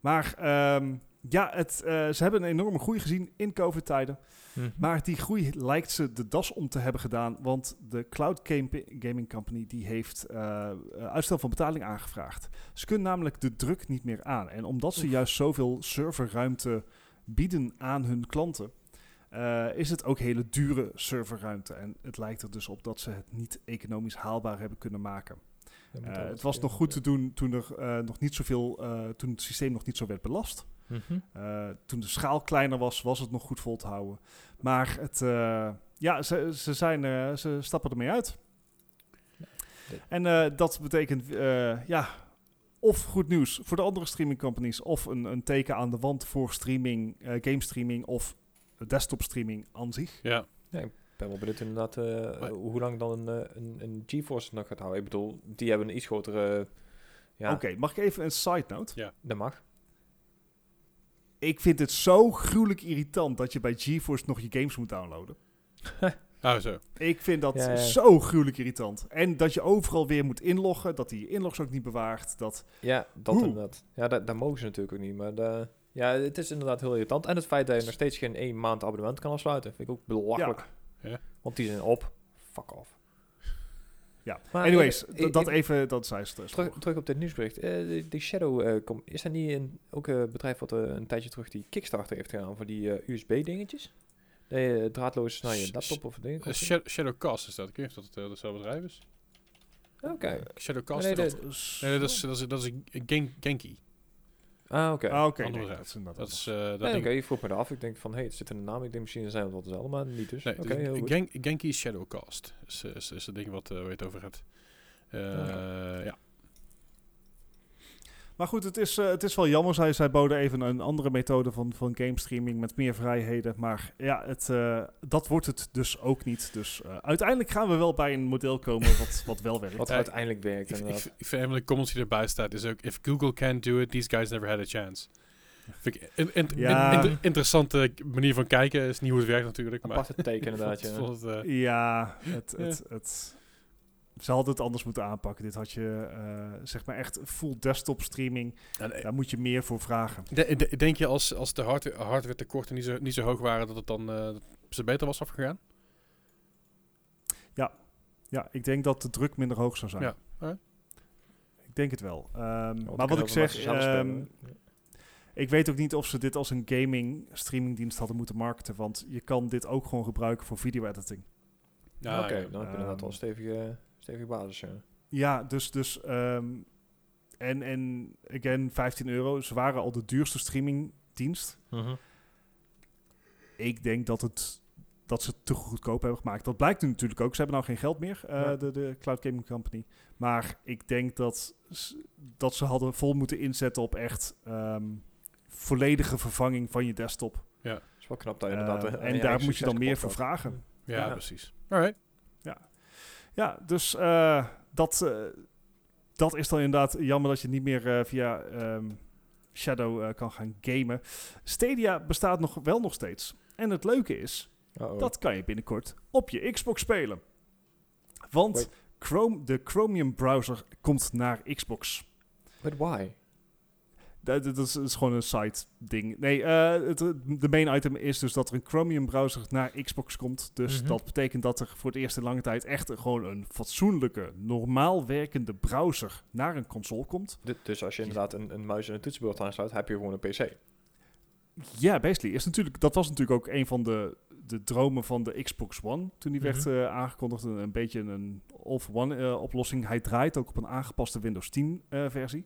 Maar ehm, ja, het, eh, ze hebben een enorme groei gezien in COVID-tijden. Mhm. Maar die groei lijkt ze de das om te hebben gedaan. Want de Cloud Gaming Company die heeft eh, eh, uitstel van betaling aangevraagd. Ze kunnen namelijk de druk niet meer aan. En omdat ze Oef. juist zoveel serverruimte bieden aan hun klanten... is het ook hele dure serverruimte. En het lijkt er dus op dat ze het niet economisch haalbaar hebben kunnen maken. Het was nog goed te doen toen, er, nog niet zoveel, toen het systeem nog niet zo werd belast. Mhm. Eh, toen de schaal kleiner was, was het nog goed vol te houden. Maar het, eh, ja, ze, ze, zijn, eh, ze stappen ermee uit. En eh, dat betekent, eh, ja, of goed nieuws voor de andere streaming companies, of een, een teken aan de wand voor streaming, eh, game streaming of desktop streaming aan zich. Ja. Ik ben wel benieuwd inderdaad eh, Maar- hoe lang dan een, een, een GeForce nog gaat houden. Ik bedoel, die hebben een iets grotere... Ja, Oké, mag ik even een side note? dat mag. Ik vind het zo gruwelijk irritant dat je bij GeForce nog je games moet downloaden. Oh, zo. Ik vind dat Ja, ja. zo gruwelijk irritant. En dat je overal weer moet inloggen, dat hij je inlogs ook niet bewaart. Dat, Ja, dat inderdaad. Ja, dat, dat mogen ze natuurlijk ook niet. Maar de, ja, het is inderdaad heel irritant. En het feit dat je nog steeds geen één maand abonnement kan afsluiten, vind ik ook belachelijk. ja. Ja. Want die zijn op. Fuck off. Ja. Maar, Anyways, eh, ik- dat ik- even, dat zei ze dus. Terug, terug op dit nieuwsbericht. Eh, de, de Shadow, eh, kom, is dat niet een, ook een bedrijf wat eh, een tijdje terug die Kickstarter heeft gedaan voor die eh, USB-dingetjes? Dat je draadloos naar je laptop of dingen Eh, kon Shadow, Shadowcast is dat. Ik weet niet of dat uh, hetzelfde bedrijf is. Oké. Shadowcast Nee, dat. Nee, dat is, dat is, dat is een Gen- Genki. Ah, oké. Ah, oké. Ander nee, dat is inderdaad Dat is, eh, dat Nee, ding- Oké, ik vroeg me dat af. Ik denk van, hey, het zit in de naam. Ik denk misschien zijn het wel dezelfde, maar niet dus. Nee, Oké, dus heel goed. Gen- Genki is Shadowcast. Is, is, is het ding wat eh, waar je het over hebt. Eh, Oké. ja. Maar goed, het is, eh, het is wel jammer. Zij, zij boden even een andere methode van, van game streaming met meer vrijheden. Maar ja, het, eh, dat wordt het dus ook niet. Dus eh, uiteindelijk gaan we wel bij een model komen wat, wat wel werkt. Wat uiteindelijk werkt, Ik, ik, inderdaad. ik vind een van de comments die erbij staat is ook... If Google can't do it, these guys never had a chance. Vind ik een in, Ja. in- in- interessante manier van kijken. Is niet hoe het werkt natuurlijk. Maar Aparte teken inderdaad, ja. het, Ja, het, het, het, ze hadden het anders moeten aanpakken. Dit had je, eh, zeg maar echt full desktop streaming. eh, Daar moet je meer voor vragen. de- de- denk je als, als de hardware, hardware tekorten niet zo, niet zo hoog waren... dat het dan eh, dat ze beter was afgegaan? Ja, ik denk dat de druk minder hoog zou zijn. Ja. Ik denk het wel. Ehm, maar wat ik zeg, ehm, ik weet ook niet of ze dit als een gaming streamingdienst hadden moeten marketen. Want je kan dit ook gewoon gebruiken voor video editing. Ja, Oké, ja. dan heb je inderdaad wel Ehm, een stevige, stevige basis, ja. Ja, dus, dus ehm, en, en again, 15 euro. Ze waren al de duurste streamingdienst. Ik denk dat, het, dat ze het te goedkoop hebben gemaakt. Dat blijkt nu natuurlijk ook. Ze hebben nou geen geld meer, eh, Ja. de, de Cloud Gaming Company. Maar ik denk dat, dat ze hadden vol moeten inzetten op echt ehm, volledige vervanging van je desktop. Het is wel knap dat je Eh, inderdaad... eh, aan en daar moet je dan meer voor vragen. Ja, Ja. precies. Alright. Ja, dus eh, dat, eh, dat is dan inderdaad jammer dat je niet meer eh, via ehm, Shadow kan gaan gamen. Stadia bestaat nog wel nog steeds. En het leuke is, dat kan je binnenkort op je Xbox spelen. Want Wait. Chrome, de Chromium browser komt naar Xbox. But why? Dat, dat is, dat is gewoon een side ding. Nee, eh, het, de main item is dus dat er een Chromium browser naar Xbox komt. Dus Mhm. dat betekent dat er voor het eerst in lange tijd echt een- gewoon een fatsoenlijke, normaal werkende browser naar een console komt. Du- Dus als je inderdaad een, een muis en een toetsenbord aansluit, heb je gewoon een PC. Ja, basically. Is natuurlijk, dat was natuurlijk ook een van de, de dromen van de Xbox One. Toen die werd Mhm. eh, aangekondigd. Een, een beetje een all-for-one eh, oplossing. Hij draait ook op een aangepaste Windows 10 eh, versie.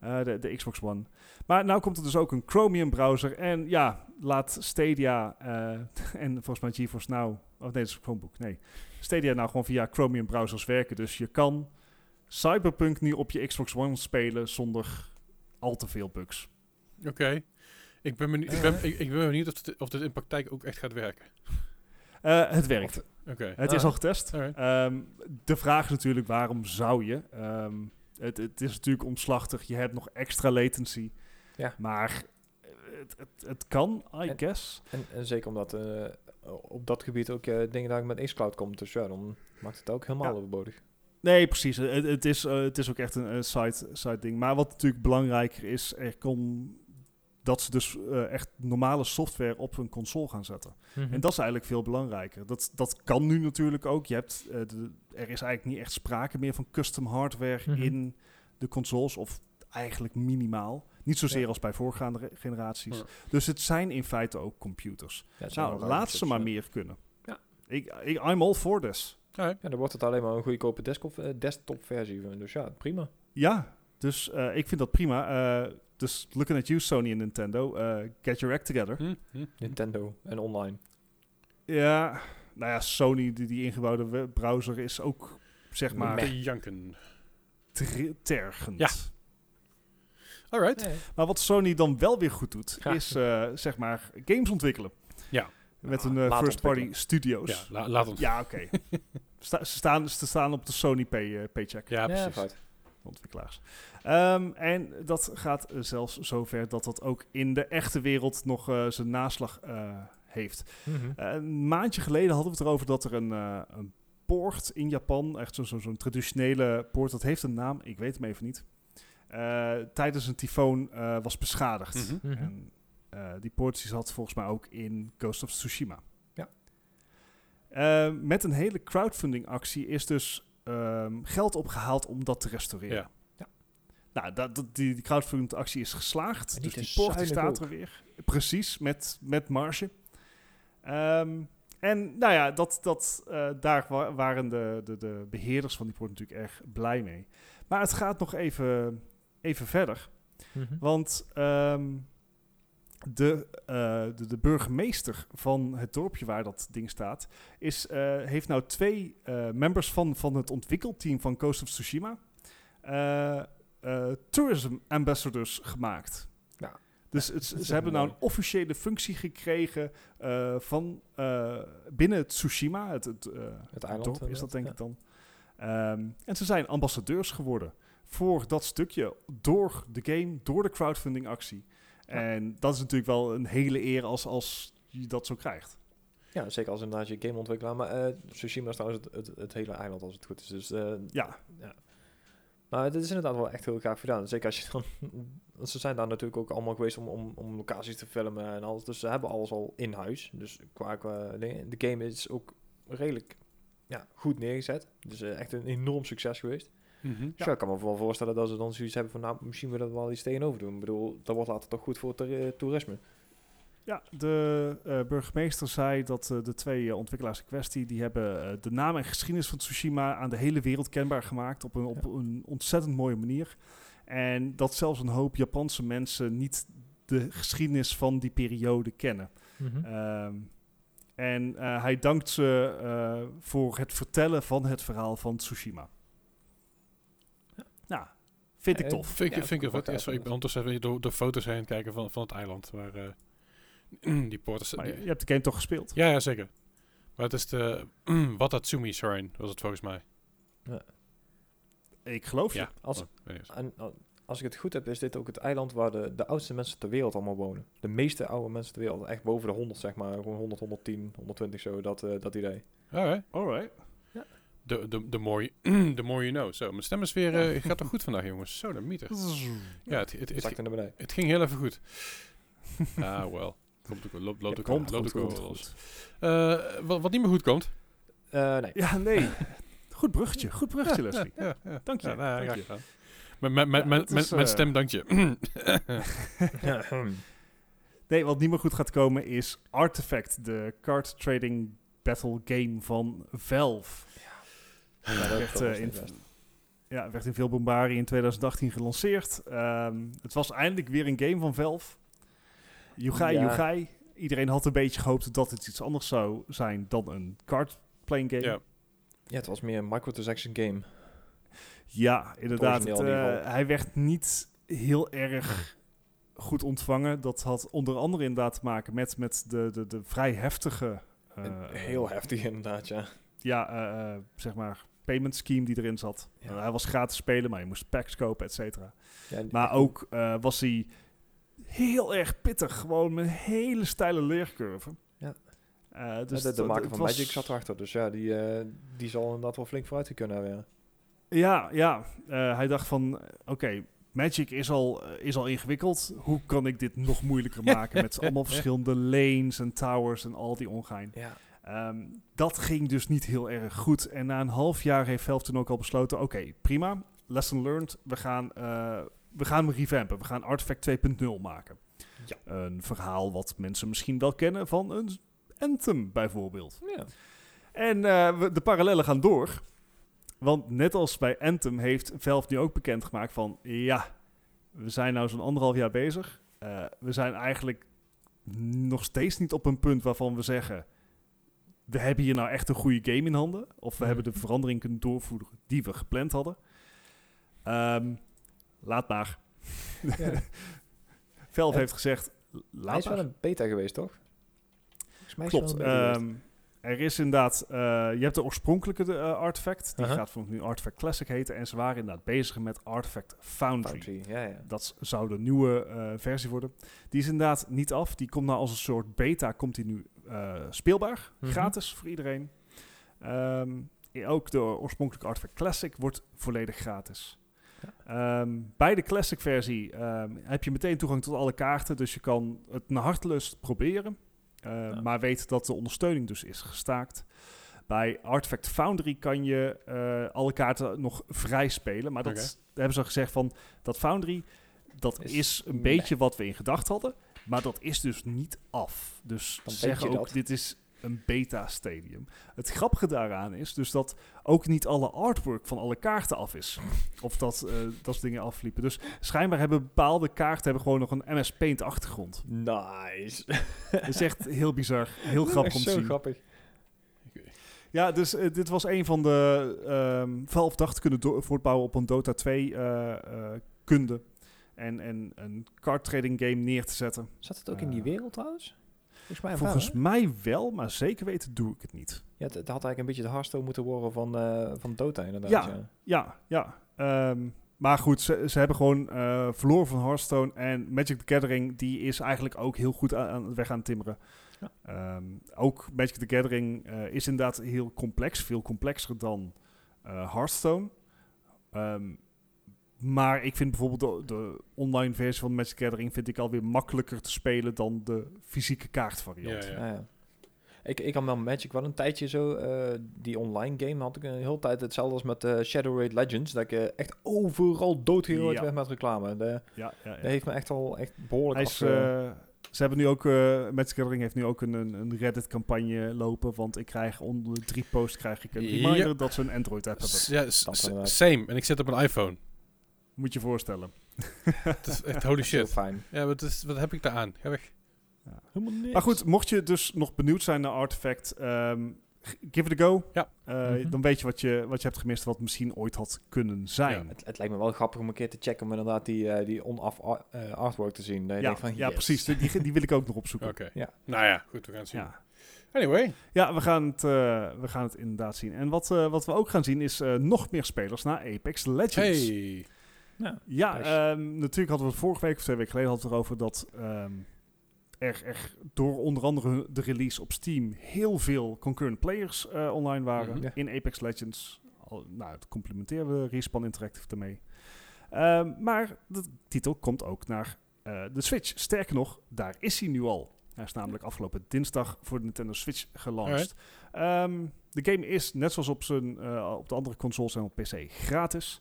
Eh, de, de Xbox One. Maar nou komt er dus ook een Chromium browser. En ja, laat Stadia eh, en volgens mij GeForce Now... Oh nee, dat is Chromebook. Nee. Stadia nou gewoon via Chromium browsers werken. Dus je kan Cyberpunk nu op je Xbox One spelen zonder al te veel bugs. Oké. Ik ben benieuwd, ik ben, ik, ik ben benieuwd of, dit, of dit in praktijk ook echt gaat werken. Eh, het werkt. Oké. Het Ah. is al getest. Ehm, de vraag is natuurlijk, waarom zou je? Ehm, het, het is natuurlijk omslachtig. Je hebt nog extra latency. Ja. Maar het, het, het kan, I En- guess. En, en zeker omdat eh, op dat gebied ook eh, dingen daar met Xcloud komt. Dus ja, dan maakt het ook helemaal Ja. overbodig. Nee, precies. Het, het, is, eh, het is ook echt een, een side, side ding. Maar wat natuurlijk belangrijker is, er kon dat ze dus eh, echt normale software op hun console gaan zetten. En dat is eigenlijk veel belangrijker. Dat, dat kan nu natuurlijk ook. Je hebt, eh, de, er is eigenlijk niet echt sprake meer van custom hardware Mhm. in de consoles. Of eigenlijk minimaal. Niet zozeer Ja. als bij voorgaande generaties. Ja. Dus het zijn in feite ook computers. Ja, Nou, laat ze maar meer kunnen. Ja. Ik, ik, I'm all for this. Ja, dan wordt het alleen maar een goedkope desktop, eh, desktop versie. van. Dus ja, prima. Ja, dus ik vind dat prima. Dus looking at you, Sony en Nintendo. eh, get your act together. Hm, hm. Nintendo en online. Ja, nou ja, Sony, die, die ingebouwde browser is ook, zeg maar, Te janken. ter- tergend. Ja. Alright. Maar wat Sony dan wel weer goed doet, Ja. is eh, zeg maar games ontwikkelen. Ja. Met Ah, een eh, laat first party ontwikkelen. studios. Ja, la- laat ons. Ja, oké. Sta- ze, staan, ze staan op de Sony pay, paycheck, Ja, precies. Ontwikkelaars. Ehm, en dat gaat zelfs zover dat dat ook in de echte wereld nog eh, zijn naslag eh, heeft. Mhm. Eh, een maandje geleden hadden we het erover dat er een, eh, een poort in Japan, echt zo'n zo, zo'n traditionele poort, dat heeft een naam, ik weet hem even niet, eh, tijdens een tyfoon eh, was beschadigd. Mhm. Mhm. En eh, die poort zat volgens mij ook in Ghost of Tsushima. Ja. Eh, met een hele crowdfunding actie is dus ehm, geld opgehaald om dat te restaureren. Ja. Ja. Nou, dat, dat- die, die crowdfunding actie is geslaagd. Dus die poort staat er weer. Precies, met, met marge. Ehm, en nou ja, dat, dat, eh, daar wa- waren de, de, de beheerders van die poort natuurlijk erg blij mee. Maar het gaat nog even, even verder. Mhm. Want ehm, de, eh, de, de burgemeester van het dorpje waar dat ding staat, is, eh, heeft nou twee eh, members van, van het ontwikkelteam van Coast of Tsushima tourism ambassadors gemaakt. Ja. Dus het, ze hebben mooi. nou een officiële functie gekregen van binnen Tsushima, het, het, Het eiland, dorp is dat denk ik dan. Ehm, en ze zijn ambassadeurs geworden voor dat stukje door de game, door de crowdfunding actie. Ja. En dat is natuurlijk wel een hele eer als, als je dat zo krijgt. Ja, zeker als inderdaad je gameontwikkelaar. Maar eh Tsushima is trouwens het, het, het hele eiland als het goed is. Dus, eh, Ja, maar dit is inderdaad wel echt heel gaaf gedaan. Zeker als je dan... want Ze zijn daar natuurlijk ook allemaal geweest om, om, om locaties te filmen en alles. Dus ze hebben alles al in huis. Dus qua, qua dingen. De game is ook redelijk ja, goed neergezet. Dus eh, echt een enorm succes geweest. Mhm. Dus ja, ik kan me wel voorstellen dat ze dan zoiets hebben van... Nou, misschien willen we er wel iets tegenover doen. Ik bedoel, dat wordt later toch goed voor het eh, toerisme. ja de eh, burgemeester zei dat eh, de twee ontwikkelaars in kwestie... die hebben de naam en geschiedenis van Tsushima aan de hele wereld kenbaar gemaakt... op een, op Ja. een ontzettend mooie manier. En dat zelfs een hoop Japanse mensen niet de geschiedenis van die periode kennen. Ehm, en hij dankt ze voor het vertellen van het verhaal van Tsushima. Vind ik tof. Vind ik, Ja, vind ik, ja, ik ben ondertussen door de foto's heen kijken van, van het eiland. Waar eh, die poort is. Maar je, die- je hebt de game toch gespeeld? ja, ja, zeker. Maar het is de Watatsumi Shrine, was het volgens mij. Ik geloof je. Ja. Als, Oh, en, eh, als ik het goed heb, is dit ook het eiland waar de, de oudste mensen ter wereld allemaal wonen. De meeste oude mensen ter wereld. Echt boven de 100, zeg maar. Gewoon 100, 110, 120 zo, dat, eh, dat idee. Alright. Alright. The, the, the, more, you- the more you know. Zo, mijn stem is weer... eh, gaat toch goed vandaag, jongens? Zo, de mieter. Ja, het, het, het, het ging heel even goed. ah, wel. Komt ook wel. Loopt, loopt Ja, ook Loopt goed, ook wel los. Eh, wat, wat niet meer goed komt. Eh, nee. Ja, nee. Goed bruggetje, goed bruggetje, Leslie. Ja, ja. Dank je, Ja, nou, dank je. Mijn- stem, dank je. Nee, wat niet meer goed gaat komen is Artifact, de card trading battle game van Valve. Ja, Ja, dat- werd, eh, in, ja, werd in veel bombarie in 2018 gelanceerd. Ehm, het was eindelijk weer een game van Valve. Yugai, Ja. Yugai. Iedereen had een beetje gehoopt dat het iets anders zou zijn dan een card playing game. Ja. Ja, het was meer een microtransaction game. Ja, inderdaad. Het, eh, hij werd niet heel erg goed ontvangen. Dat had onder andere inderdaad te maken met, met de, de, de vrij heftige... eh, heel heftig inderdaad, ja. Ja, zeg maar, payment scheme die erin zat. Ja. Eh, hij was gratis spelen, maar je moest packs kopen, et cetera. ja Maar ook eh, was hij heel erg pittig. Gewoon met een hele steile leercurve. Ja. Eh, dus de, de maker van was- Magic zat erachter. Dus ja, die, die zal inderdaad wel flink vooruit kunnen hebben. Ja. Ja, hij dacht van, oké, Magic is al, is al ingewikkeld. Hoe kan ik dit nog moeilijker maken met allemaal verschillende lanes en towers en al die ongein. Ja. Ehm, dat ging dus niet heel erg goed. En na een half jaar heeft Valve toen ook al besloten, oké, prima, lesson learned. We gaan, eh, we gaan hem revampen. We gaan Artifact 2.0 maken. Ja. Een verhaal wat mensen misschien wel kennen van een Anthem bijvoorbeeld. ja. En eh, de parallellen gaan door. Want net als bij Anthem heeft Valve nu ook bekendgemaakt van... Ja, we zijn nou zo'n anderhalf jaar bezig. Eh, we zijn eigenlijk nog steeds niet op een punt waarvan we zeggen... We hebben hier nou echt een goede game in handen. Of we Mhm. hebben de verandering kunnen doorvoeren die we gepland hadden. Ehm, laat maar. Ja. En- heeft gezegd... Hij Laat is wel een beta geweest, toch? Is Klopt. Er is inderdaad, eh, je hebt de oorspronkelijke eh, Artifact, die Aha. gaat vanaf nu Artifact Classic heten. En ze waren inderdaad bezig met Artifact Foundry. Foundry, ja, ja. Dat zou de nieuwe eh, versie worden. Die is inderdaad niet af. Die komt nou als een soort beta, komt die nu speelbaar. Mhm. Gratis voor iedereen. Ehm, ook de oorspronkelijke Artifact Classic wordt volledig gratis. Ehm, bij de Classic versie ehm, heb je meteen toegang tot alle kaarten. Dus je kan het naar hartelust proberen. Eh, Ja. Maar weet dat de ondersteuning dus is gestaakt. Bij Artifact Foundry kan je eh, alle kaarten nog vrij spelen. Maar dat hebben ze al gezegd van dat Foundry, dat Is is, een beetje wat we in gedacht hadden. Maar dat is dus niet af. Dus Dan zeggen ook, dat. dit is een beta-stadium. Het grappige daaraan is dus dat ook niet alle artwork van alle kaarten af is. Of dat, eh, dat soort dingen afliepen. Dus schijnbaar hebben bepaalde kaarten hebben gewoon nog een MS Paint achtergrond. Nice. Dat is echt heel bizar. Heel grappig om te Zo zien. grappig. Ja, dus eh, dit was een van de... ehm Valve dacht te kunnen voortbouwen op een Dota 2 eh, eh, kunde. En, en een card trading game neer te zetten. Zat het ook in die wereld trouwens? Volgens mij Volgens wel, hè? mij wel, maar zeker weten doe ik het niet. Ja, het, het had eigenlijk een beetje de Hearthstone moeten worden van, eh, van Dota inderdaad. Ja. Ja. Ja, ja. Ehm, maar goed, ze, ze hebben gewoon eh, verloren van Hearthstone. En Magic the Gathering, die is eigenlijk ook heel goed aan, aan het weg aan het timmeren. Ja. Ehm, ook Magic the Gathering eh, is inderdaad heel complex. Veel complexer dan eh Hearthstone. Ehm, maar ik vind bijvoorbeeld de, de online versie van Magic the Gathering... vind ik alweer makkelijker te spelen dan de fysieke kaartvariant. Ja, Ja, ja. Ik, ik had wel Magic wel een tijdje zo, eh, die online game had ik een hele tijd hetzelfde als met eh Shadow Raid Legends, dat ik eh, echt overal doodgegooid Ja. werd met reclame. De, Ja, ja, ja. Dat heeft me echt al echt behoorlijk Hij is, ze hebben nu ook, eh Magic the Gathering heeft nu ook een, een, Reddit-campagne lopen, want ik krijg onder de drie posts krijg ik een Ja. reminder dat ze een Android-app hebben. S- ja, Dat same. En ik zit op een iPhone. Moet je voorstellen. Het is echt holy shit. fijn. Ja, wat, is, wat heb ik daar aan? Ga weg. Helemaal niks. Maar goed, mocht je dus nog benieuwd zijn naar Artifact, ehm, give it a go. Ja. Eh, Mhm. Dan weet je wat, je wat je hebt gemist, wat misschien ooit had kunnen zijn. Het, het lijkt me wel grappig om een keer te checken om inderdaad die, eh, die on-off eh, artwork te zien. Ja, van, ja yes. precies. Die, die wil ik ook nog opzoeken. Oké. Ja. Nou ja, goed, we gaan het zien. Ja. Anyway. Ja, we gaan, het, eh, we gaan het inderdaad zien. En wat, eh, wat we ook gaan zien is eh, nog meer spelers naar Apex Legends. Hey. Ja. Ja, ehm, natuurlijk hadden we het vorige week of twee weken geleden hadden we het erover dat ehm, er, er door onder andere de release op Steam heel veel concurrent players eh, online waren Mhm. Ja. in Apex Legends. Al, nou, het complimenteren we Respawn Interactive ermee. Ehm, maar de titel komt ook naar eh, de Switch. Sterker nog, daar is hij nu al. Hij is namelijk afgelopen dinsdag voor de Nintendo Switch gelanceerd. Ehm, de game is, net zoals op, zijn, eh, op de andere consoles en op PC, gratis.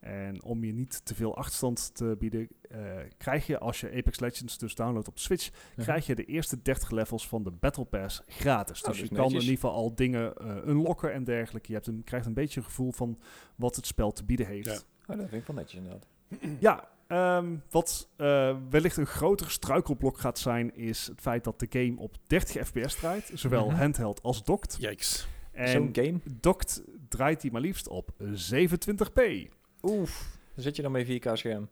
En om je niet te veel achterstand te bieden, eh, krijg je als je Apex Legends dus downloadt op Switch, krijg je de eerste 30 levels van de Battle Pass gratis. Oh, dus je kan in ieder geval al dingen eh, unlocken en dergelijke. Je hebt een, krijgt een beetje een gevoel van wat het spel te bieden heeft. Ja. Oh, dat vind ik wel netjes inderdaad. Ja, ehm, wat eh, wellicht een groter struikelblok gaat zijn, is het feit dat de game op 30 fps draait. Zowel Mhm. handheld als docked. Yikes. En Zo'n game? docked draait hij maar liefst op 27p. Oef. Dan zit je dan met 4K scherm.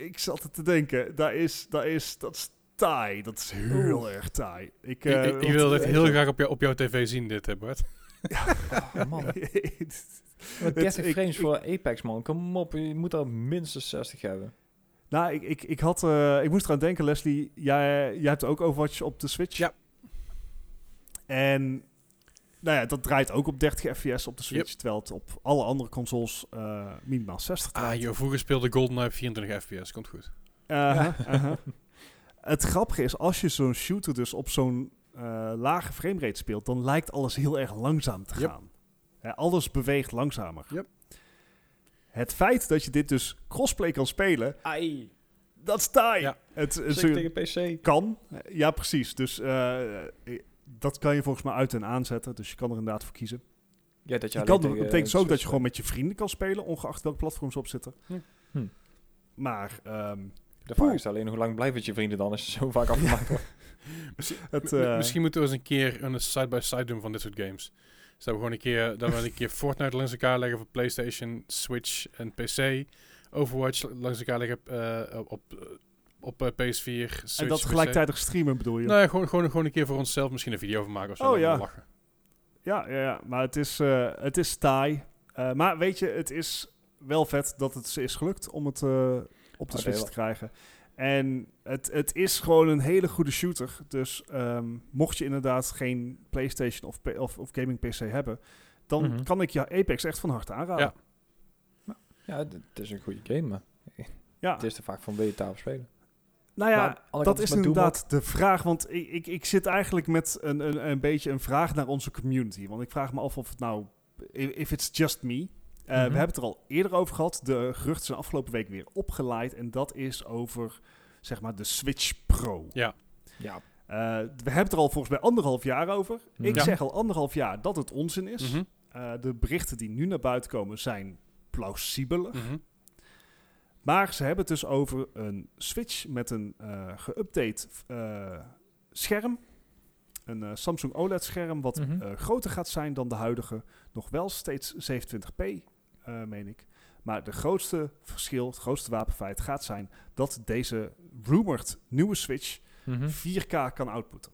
Ik zat er te denken, dat is, dat is, dat is taai. Dat is heel Oeh. erg taai. Ik, Ik, eh, ik, ik want- wil dit eh, heel graag op, jou, op jouw tv zien, dit, hè, Bart. Oh, man. Met 30 ik- frames ik- voor Apex, man. Kom op, je moet er minstens 60 hebben. Nou, ik, ik, ik, had, eh, ik moest eraan denken, Leslie. Jij, jij hebt ook Overwatch op de Switch. Ja. En nou ja, dat draait ook op 30 fps op de Switch. Terwijl het op alle andere consoles eh, minimaal 60 Ah, draait. joh, vroeger speelde GoldenEye op 24 fps. Komt goed. Aha, aha. Het grappige is, als je zo'n shooter dus op zo'n eh, lage framerate speelt, dan lijkt alles heel erg langzaam te Yep. gaan. Ja, alles beweegt langzamer. Yep. Het feit dat je dit dus crossplay kan spelen, Ai. dat is taai. Ja. Het, het, Zeker tegen PC. kan. Ja, precies. Dus eh, dat kan je volgens mij uit en aanzetten. Dus je kan er inderdaad voor kiezen. Ja, dat je Je kan, dat tegen, betekent eh, ook dat je gewoon met je vrienden kan spelen, ongeacht welk platform ze op zitten. Hm. Hm. Maar ehm, De vraag is alleen hoe lang blijven het je vrienden dan als je zo vaak afgemaakt wordt. het, eh, Misschien moeten we eens een keer een side-by-side doen van dit soort games. Dus dat we gewoon een keer, dat we een keer Fortnite langs elkaar leggen voor PlayStation, Switch en PC. Overwatch langs elkaar leggen eh, op, eh, op eh, PS4, Switch, en dat PC. gelijktijdig streamen bedoel je? Nou ja, gewoon, gewoon, gewoon een keer voor onszelf misschien een video van maken of zo. Oh, ja. Lachen. Ja, ja, ja, maar het is, eh het is taai. Eh, maar weet je, het is wel vet dat het ze is gelukt om het eh, op de Oh, Switch te krijgen. En het, het is gewoon een hele goede shooter. Dus ehm, mocht je inderdaad geen PlayStation of, of, of gaming PC hebben, dan Mhm. kan ik je Apex echt van harte aanraden. Ja. Ja, het is een goede game, maar Ja. het is te vaak van wil je tafel spelen. Nou ja, Maar dat is inderdaad de vraag. Want ik, ik, ik zit eigenlijk met een, een, een beetje een vraag naar onze community. Want ik vraag me af of het nou... If it's just me. Uh, We Mhm. hebben het er al eerder over gehad. De geruchten zijn afgelopen week weer opgeleid. En dat is over, zeg maar, de Switch Pro. Ja. Ja. Uh, we hebben het er al volgens mij anderhalf jaar over. Ik Ja. zeg al anderhalf jaar dat het onzin is. Mhm, Uh, de berichten die nu naar buiten komen zijn plausiebeler. mhm. Maar ze hebben het dus over een Switch met een eh geüpdate eh, scherm. Een eh, Samsung OLED-scherm wat Mhm. eh, groter gaat zijn dan de huidige. Nog wel steeds 27p, eh, meen ik. Maar de grootste verschil, het grootste wapenfeit gaat zijn dat deze rumored nieuwe Switch Mhm. 4K kan outputten.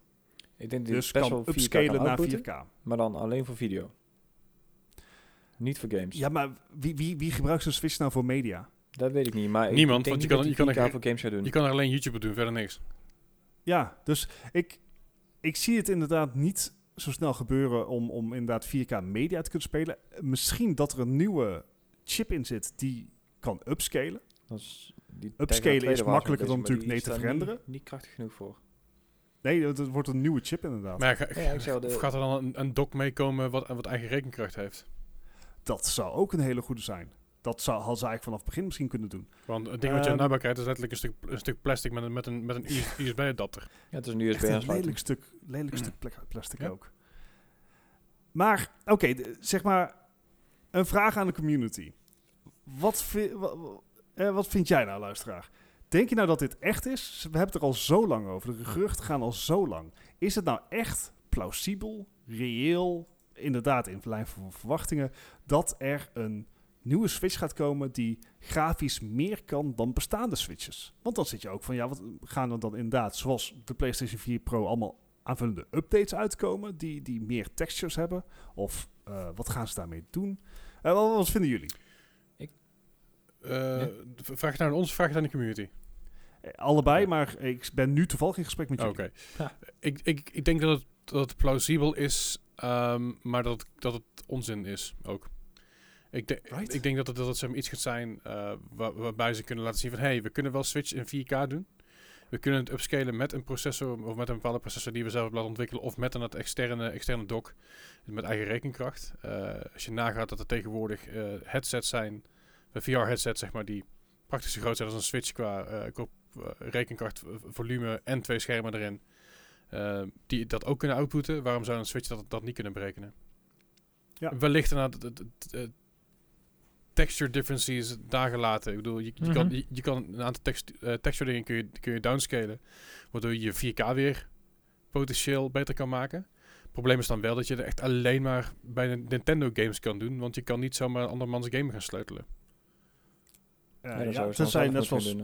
Ik denk dat Dus best kan wel 4K upscalen kan naar outputten, 4K. Maar dan alleen voor video. Niet voor games. Ja, maar wie, wie, wie gebruikt zo'n Switch nou voor media? Dat weet ik niet. Maar ik Niemand, denk want je kan- dat je kan er 4K voor games doen. Je kan er alleen YouTube op doen, verder niks. Ja, dus ik, ik zie het inderdaad niet zo snel gebeuren om, om inderdaad 4K media te kunnen spelen. Misschien dat er een nieuwe chip in zit die kan upscalen. Dat is, die Upscalen is makkelijker dan natuurlijk nee te veranderen. Niet, niet krachtig genoeg voor. Nee, het, het wordt een nieuwe chip inderdaad. Maar ja, ga- Ja, ik zou de- of gaat er dan een, een dock meekomen wat, wat eigen rekenkracht heeft? Dat zou ook een hele goede zijn. Dat zou, hadden ze eigenlijk vanaf het begin misschien kunnen doen. Want het ding wat je Ehm, nabij krijgt is letterlijk een stuk, een stuk plastic met een, met een, met een USB-adapter. Ja, het is een USB-aansluiting. lelijk stuk, lelijk stuk pla- plastic Ja. ook. Maar, oké, zeg maar, een vraag aan de community. Wat, vi- eh, wat vind jij nou, luisteraar? Denk je nou dat dit echt is? We hebben het er al zo lang over. De geruchten gaan al zo lang. Is het nou echt plausibel, reëel, inderdaad in lijn van verwachtingen, dat er een nieuwe Switch gaat komen die grafisch meer kan dan bestaande Switches? Want dan zit je ook van, ja, wat gaan er dan inderdaad, zoals de PlayStation 4 Pro, allemaal aanvullende updates uitkomen die, die meer textures hebben? Of eh, wat gaan ze daarmee doen? Eh, wat, wat vinden jullie? Eh, v- Vraag het naar ons, vraag het aan de community. Allebei, maar ik ben nu toevallig in gesprek met Oké. jullie. Ja. Ik, ik, ik denk dat het, dat het plausibel is, ehm, maar dat, dat het onzin is ook. Ik, de- Right. ik denk dat het, dat het iets gaat zijn eh, waar- waarbij ze kunnen laten zien van... hé, hey, we kunnen wel Switch in 4K doen. We kunnen het upscalen met een processor of met een bepaalde processor die we zelf hebben laten ontwikkelen... of met een externe, externe dock met eigen rekenkracht. Eh, als je nagaat dat er tegenwoordig eh, headsets zijn, VR-headsets zeg maar, die praktisch zo groot zijn als een Switch qua, rekenkracht, volume en twee schermen erin... die dat ook kunnen outputten. Waarom zou een Switch dat, dat niet kunnen berekenen? Ja. Wellicht inderdaad de- de- de- texture differences daar gelaten. Ik bedoel, je, je, kan, Mhm. je, je kan een aantal text, eh, texture dingen kun je, kun je downscalen. Waardoor je je 4K weer potentieel beter kan maken. Het probleem is dan wel dat je er echt alleen maar bij de Nintendo games kan doen. Want je kan niet zomaar een andermans game gaan sleutelen. Ja, dat ja, tenzij net zoals,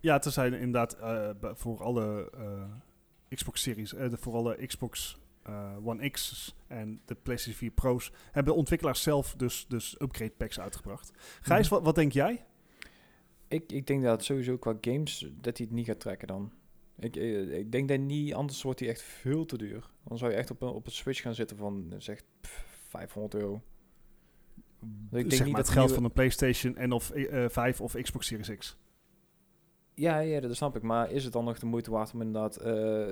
ja, tenzij inderdaad eh, b- voor alle eh, Xbox Series, eh, de, voor alle Xbox One X's en de PlayStation 4 Pro's, hebben ontwikkelaars zelf dus, dus upgrade packs uitgebracht. Gijs, Mhm. wat, wat denk jij? Ik, ik denk dat sowieso qua games, dat hij het niet gaat trekken dan. Ik, eh, ik denk dat niet, anders wordt hij echt veel te duur. Dan zou je echt op een, op een Switch gaan zitten van, eh, zeg, pff, 500 euro. denk zeg niet maar dat het geld nieuwe- van een PlayStation en of eh, 5 of Xbox Series X. Ja, ja, dat snap ik. Maar is het dan nog de moeite waard om inderdaad... eh,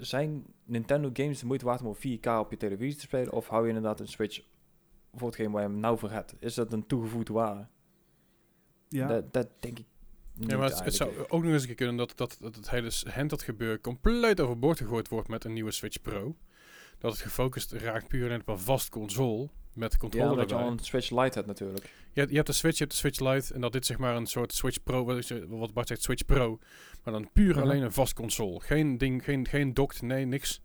zijn Nintendo games de moeite waard om op 4K op je televisie te spelen? Of hou je inderdaad een Switch voor hetgeen waar je hem nou voor hebt? Is dat een toegevoegde waarde? Ja, Dat, dat denk ik niet Ja, maar het, het zou ook nog eens een keer kunnen dat, dat, dat het hele handheld gebeuren compleet overboord gegooid wordt met een nieuwe Switch Pro. Dat het gefocust raakt puur en alleen op een vast console met Ja, controller omdat je erbij. al een Switch Lite hebt natuurlijk. Je, hebt- je hebt de Switch, je hebt de Switch Lite en dat dit zeg maar een soort Switch Pro, wat, Bart zegt, Switch Pro, maar dan puur Mhm. alleen een vast console. Geen ding, geen, geen docked, nee, niks.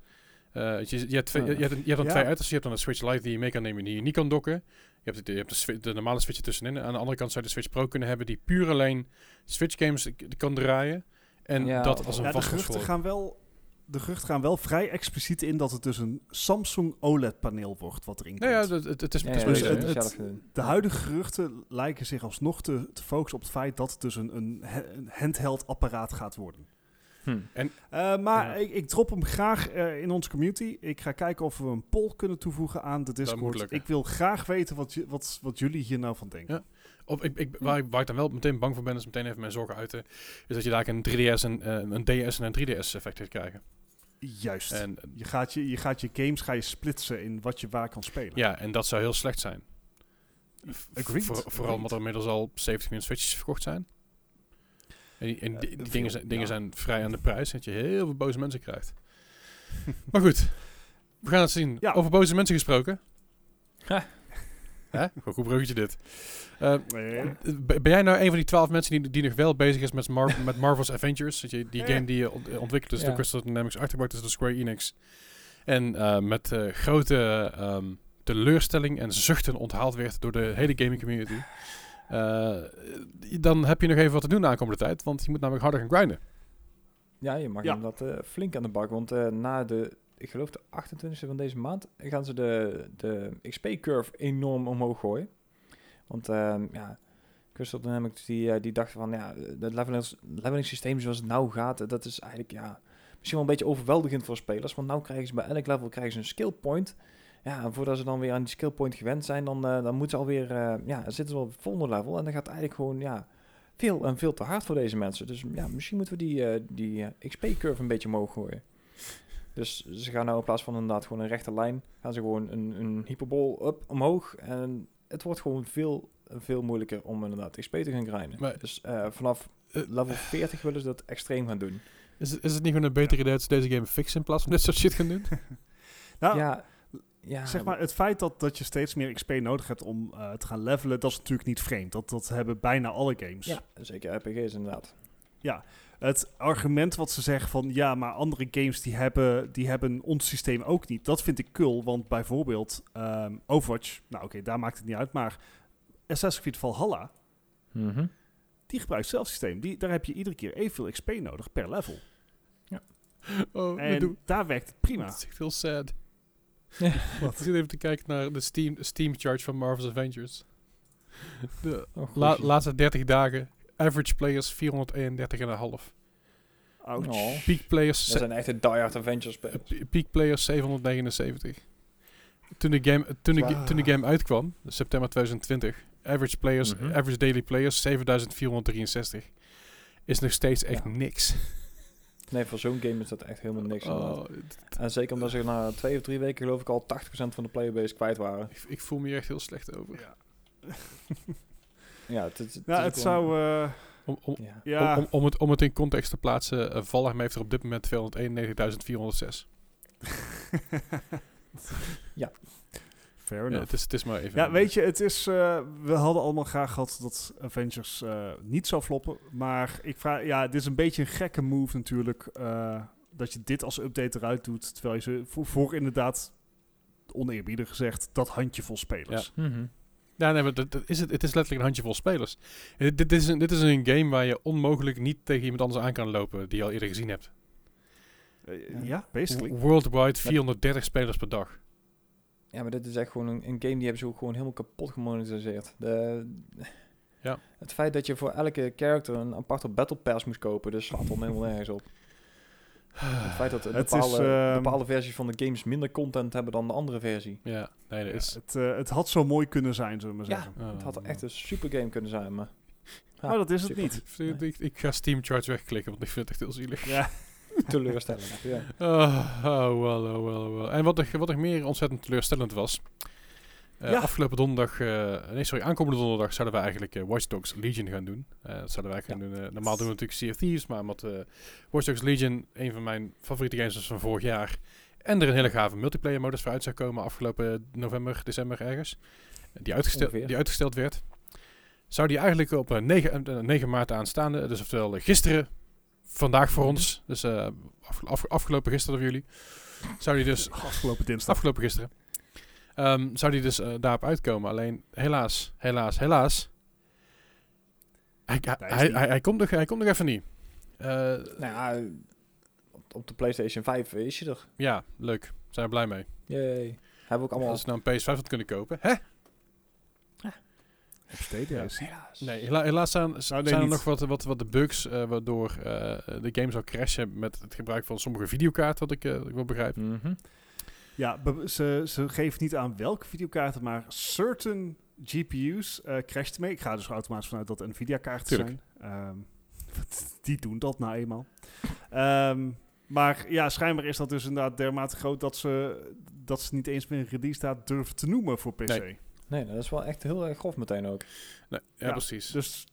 Eh, je, je, hebt twee, je, je hebt, je hebt dan Ja. twee uitersten. Je hebt dan een Switch Lite die je mee kan nemen die je niet kan docken. Je hebt, de, je hebt de, de normale Switch ertussenin. Aan de andere kant zou je de Switch Pro kunnen hebben die puur alleen Switch games kan draaien. En Ja, dat als een ja de vast geruchten console. gaan wel... De geruchten gaan wel vrij expliciet in dat het dus een Samsung OLED-paneel wordt wat erin komt. Nou ja, het, het, het is, Ja, het is ja, dus het-. De huidige geruchten lijken zich alsnog te, te focussen op het feit dat het dus een, een, he- een handheld apparaat gaat worden. Hm. Eh, maar Ja. ik, ik drop hem graag eh, in onze community. Ik ga kijken of we een poll kunnen toevoegen aan de Discord. Ik wil graag weten wat, wat, wat jullie hier nou van denken. Ja. Of ik, ik, waar, ik- waar ik dan wel meteen bang voor ben, is meteen even mijn zorgen uiten, is dat je daar een 3DS en eh, een DS en een 3DS effect gaat krijgen. Juist. En je, gaat je, je gaat je games ga je splitsen in wat je waar kan spelen. ja, en dat zou heel slecht zijn. Agreed, voor- vooral agreed. omdat er inmiddels al 70 miljoen Switches verkocht zijn. En, die, en Eh, die, die veel, dingen, zijn, dingen ja. zijn vrij aan de prijs, dat je heel veel boze mensen krijgt. maar goed, we gaan het zien. Ja. Over boze mensen gesproken. Ha. Hè? Goed, goed bruggetje dit. Eh, Nee. ben jij nou een van die twaalf mensen die, die nog wel bezig is met, Mar met Marvel's Avengers? Dat je, die Ja. game die je ont- ontwikkeld is Ja. door Crystal Dynamics, achtergebracht is door Square Enix. En eh, met eh, grote ehm, teleurstelling en zuchten onthaald werd door de hele gaming community. Eh, dan heb je nog even wat te doen de aankomende tijd, want je moet namelijk harder gaan grinden. Ja, je mag Ja. inderdaad eh, flink aan de bak. Want eh, na de, ik geloof de 28e van deze maand, gaan ze de, de XP-curve enorm omhoog gooien. Want ehm ja, Crystal Dynamics die, eh, die dachten van, ja, het leveling, leveling systeem zoals het nou gaat, eh, dat is eigenlijk, ja, misschien wel een beetje overweldigend voor spelers. Want nou krijgen ze bij elk level krijgen ze een skill point. Ja, en voordat ze dan weer aan die skill point gewend zijn, dan, eh, dan moeten ze alweer, eh, ja, zitten ze op het volgende level. En dan gaat eigenlijk gewoon, ja, veel en veel te hard voor deze mensen. Dus ja, misschien moeten we die, die XP-curve een beetje omhoog gooien. Dus ze gaan nou in plaats van inderdaad gewoon een rechte lijn, gaan ze gewoon een, een hyperbol up omhoog. En het wordt gewoon veel, veel moeilijker om inderdaad XP te gaan grinden. Maar- dus eh, vanaf Eh, level 40 willen ze dat extreem gaan doen. Is het, is het niet gewoon een beter idee dat ze deze game fixen in plaats van dit soort shit gaan doen? Nou, ja, ja, zeg maar, het feit dat, dat je steeds meer XP nodig hebt om eh, te gaan levelen, dat is natuurlijk niet vreemd. Dat, dat hebben bijna alle games. Ja, zeker RPG's inderdaad. Het argument wat ze zeggen van ja, maar andere games die hebben, die hebben ons systeem ook niet. Dat vind ik cool, want bijvoorbeeld ehm, Overwatch, nou oké, daar maakt het niet uit, maar Assassin's Creed Valhalla, Mhm. die gebruikt zelf systeem. Die, daar heb je iedere keer evenveel XP nodig per level. Oh, En doe- daar werkt het prima. Dat is echt heel sad. Ik zit even te kijken naar de Steam, Steam charge van Marvel's Avengers. De Oh, la- laatste 30 dagen, average players 431,5. Ouch. Oh. Peak players, Dat zijn echt de diehard Avengers spelers. eh, peak players 779. Toen de game, toen de, toen de game uitkwam, september 2020, average players, Mhm. average daily players 7463. Is nog steeds echt Ja. niks. Nee, voor zo'n game is dat echt helemaal niks. Oh, En zeker omdat ze na twee of drie weken geloof ik al 80% van de playerbase kwijt waren. ik, ik voel me hier echt heel slecht over. Ja. Ja, het, het, Ja, zou... eh, Om, om, Ja. ja, om, om, om het, om het in context te plaatsen, uh, Valheim heeft er op dit moment 291.406. fair Ja, enough. het, is, het is maar even... Ja, weet je, het is. eh, we hadden allemaal graag gehad dat Avengers eh, niet zou floppen. Maar ik vraag. Ja, dit is een beetje een gekke move natuurlijk. eh, dat je dit als update eruit doet. Terwijl je ze voor, voor inderdaad. Oneerbiedig gezegd, dat handjevol spelers. Mhm. Ja, nee, maar dat, dat is het, het is letterlijk een handjevol spelers. En Dit, dit, is een, dit is een game waar je onmogelijk niet tegen iemand anders aan kan lopen die je al eerder gezien hebt. Eh, ja, basically. Worldwide 430 spelers per dag. Ja, maar dit is echt gewoon een, een game die hebben ze ook gewoon helemaal kapot gemonetiseerd. De, Ja. Het feit dat je voor elke character een aparte battle pass moest kopen, dus slaat al helemaal nergens op. Het feit dat bepaalde, is, ehm, bepaalde versies van de games minder content hebben dan de andere versie. Ja, nee, dat Ja, is... het, eh, het had zo mooi kunnen zijn, zullen we maar Ja, zeggen. Oh, het had echt een super game kunnen zijn, maar... Ja, maar dat is het super. niet. Ik, ik, ik ga Steam Charge wegklikken, want ik vind het echt heel zielig. Ja, Teleurstellend, ja. Oh, oh, well, oh, well, oh, well. En wat er, wat er meer ontzettend teleurstellend was... eh, Ja. Afgelopen donderdag, eh, nee sorry, aankomende donderdag zouden we eigenlijk eh, Watch Dogs Legion gaan doen. Dat zouden wij gaan doen. normaal doen we natuurlijk Sea of Thieves, maar omdat Watch Dogs Legion een van mijn favoriete games was van vorig jaar. En er een hele gave multiplayer modus voor uit zou komen afgelopen november, december ergens. Die Ongeveer. die uitgesteld werd. Zou die eigenlijk op eh, 9, eh, 9 maart aanstaande, dus oftewel gisteren, vandaag voor Mhm. ons, dus afge- afge- afgelopen gisteren voor jullie, zou die dus afgelopen dinsdag. Afgelopen gisteren. Ehm, zou die dus eh, daarop uitkomen. Alleen, helaas, helaas, helaas. Hij, komt, nog, hij komt nog even niet. Eh, Nou ja, op, de PlayStation 5 is je er. ja, leuk. Zijn we blij mee. Yay. Hebben we ook allemaal... Als we nou een PS5 had kunnen kopen. Hè? Ja. Helaas. Nee, hela- helaas zijn, nee, zijn er niet. nog wat, wat, wat de bugs eh, waardoor eh, de game zou crashen met het gebruik van sommige videokaarten, wat ik, eh, ik wel begrijp. Ja, ze, ze geven niet aan welke videokaarten, maar certain GPU's eh crasht mee. Ik ga dus automatisch vanuit dat Nvidia-kaarten Tuurlijk. zijn. Ehm, die doen dat nou eenmaal. Ehm, maar ja, schijnbaar is dat dus inderdaad dermate groot dat ze, dat ze niet eens meer een release datum durven te noemen voor PC. Nee. Nee, dat is wel echt heel erg grof meteen ook. Nee, ja, Ja, precies. Dus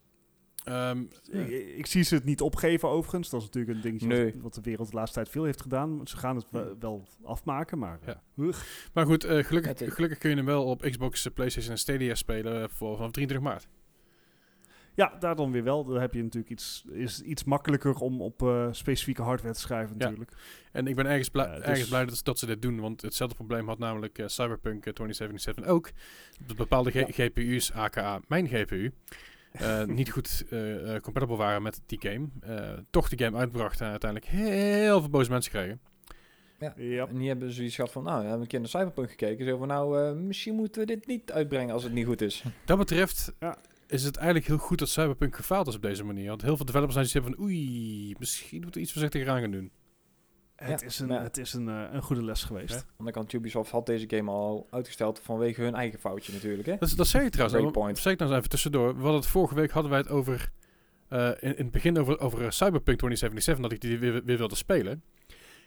Ehm, ik, ik zie ze het niet opgeven overigens. Dat is natuurlijk een dingetje Nee. wat, wat de wereld de laatste tijd veel heeft gedaan. Ze gaan het wel, wel afmaken, maar... Ja. ugh. maar goed, eh, gelukkig, gelukkig kun je hem wel op Xbox, eh, PlayStation en Stadia spelen eh, voor, vanaf 23 maart. Ja, daar dan weer wel. Dan heb je natuurlijk iets, is iets makkelijker om op eh, specifieke hardware te schrijven Ja. natuurlijk. En ik ben ergens, blij, ergens blij dat, dat ze dit doen, want hetzelfde probleem had namelijk eh, Cyberpunk eh, 2077 ook. Dat bepaalde GPU's, aka mijn GPU, eh, niet goed eh, eh, compatible waren met die game. Eh, toch de game uitbracht en uiteindelijk heel veel boze mensen kregen. Ja. En die hebben zoiets gehad van, nou, we hebben een keer naar Cyberpunk gekeken. Zo van, nou, eh, misschien moeten we dit niet uitbrengen als het niet goed is. Dat betreft Ja. is het eigenlijk heel goed dat Cyberpunk gefaald is op deze manier. Want heel veel developers zijn zoiets van, oei, misschien moeten we iets voorzichtiger aan gaan doen. Het Ja, is, een, het is een, eh, een goede les geweest. Ja. Aan de andere kant, Ubisoft had deze game al uitgesteld vanwege hun eigen foutje natuurlijk, hè? Dat, is- dat zei je trouwens. Dat zeg ik nou eens even tussendoor. We hadden het vorige week hadden wij het over eh, in, in het begin over, over eh, Cyberpunk 2077 dat ik die weer, weer wilde spelen.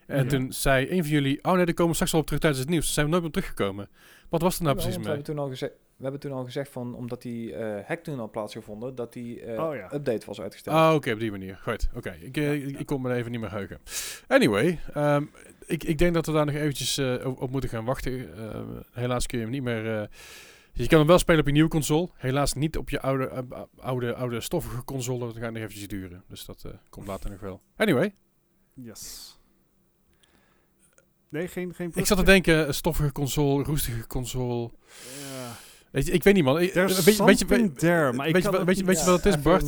En Ja. toen zei een van jullie, oh nee, daar komen we straks wel op terug tijdens het nieuws. Toen zijn we nooit meer teruggekomen. Wat was er nou Jawel, precies mee? we, hebben toen al gezegd, hebben toen al gezegd van, omdat die eh, hack toen al plaatsgevonden, dat die eh, Oh ja. update was uitgesteld. Ah, oké, op die manier. Goed, oké. Ik, eh, ik, ik kon me even niet meer heugen. Anyway, ehm, ik, ik denk dat we daar nog eventjes op, op moeten gaan wachten. Ehm, helaas kun je hem niet meer... eh, je kan hem wel spelen op je nieuwe console. Helaas niet op je oude, oude, oude stoffige console. Dat gaat nog eventjes duren. Dus dat eh, komt later nog wel. Anyway, Yes. Nee, geen, geen ik zat te denken, stoffige console, roestige console. Ja. Weet je, ik weet niet man. Ik- There's weet, je- weet je, something weet, there, maar ik weet je, kan wat- het weet je, weet je wat het is, Bart?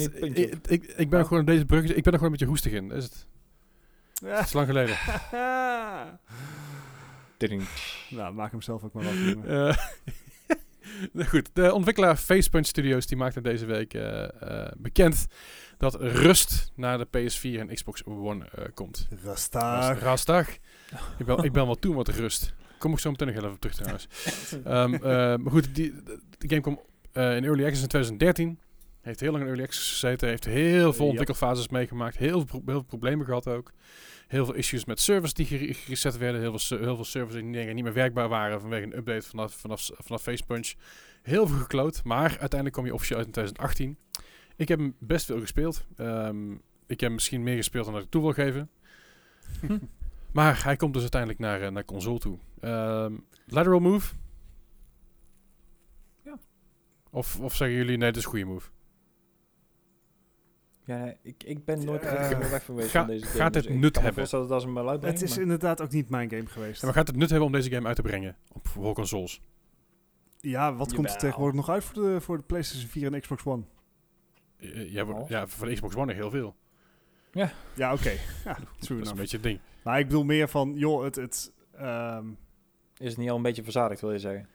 Ik, ik, ben Oh. gewoon deze brug. Ik ben er gewoon een beetje hoestig in. Is het? Ja. Het is lang geleden. Ding. nou, maak hem zelf ook maar wat. Eh, Nou Goed, de ontwikkelaar Facepunch Studios die maakte deze week eh, eh, bekend dat Rust naar de PS4 en Xbox One eh, komt. Rustig. Rasdag. ik, ben, ik ben wel toe wat rust. Kom ik zo meteen nog heel even op terug trouwens. Ehm, eh, maar goed, die, de, game kwam eh, in Early Access in 2013. Heeft heel lang in Early Access gezeten. Heeft heel veel ontwikkelfases meegemaakt. Heel veel, pro- heel veel problemen gehad ook. Heel veel issues met servers die gere- gereset werden. Heel veel, heel veel servers die niet meer werkbaar waren vanwege een update vanaf, vanaf, vanaf Facepunch. Heel veel gekloot. Maar uiteindelijk kwam je officieel uit in 2018. Ik heb hem best veel gespeeld. Ehm, ik heb misschien meer gespeeld dan dat ik toe wil geven. Maar hij komt dus uiteindelijk naar, eh, naar console toe. Ehm, lateral move? Ja. Of, of zeggen jullie, nee, dit is een goede move? Ja, nee, ik, ik ben nooit eh, helemaal weg geweest ga- van deze game. gaat dus het ik nut kan hebben? dat als maar uitbrengen. Het is maar- inderdaad ook niet mijn game geweest. Ja, maar gaat het nut hebben om deze game uit te brengen? Op voor consoles? Ja, wat komt er tegenwoordig nog uit voor de, voor de PlayStation 4 en Xbox One? Eh, ja, voor- Half. ja, voor de Xbox One nog heel veel. Ja, oké. Ja, Dat is een beetje het ding. Maar ik bedoel meer van, joh, het... het ehm, Is het niet al een beetje verzadigd, wil je zeggen?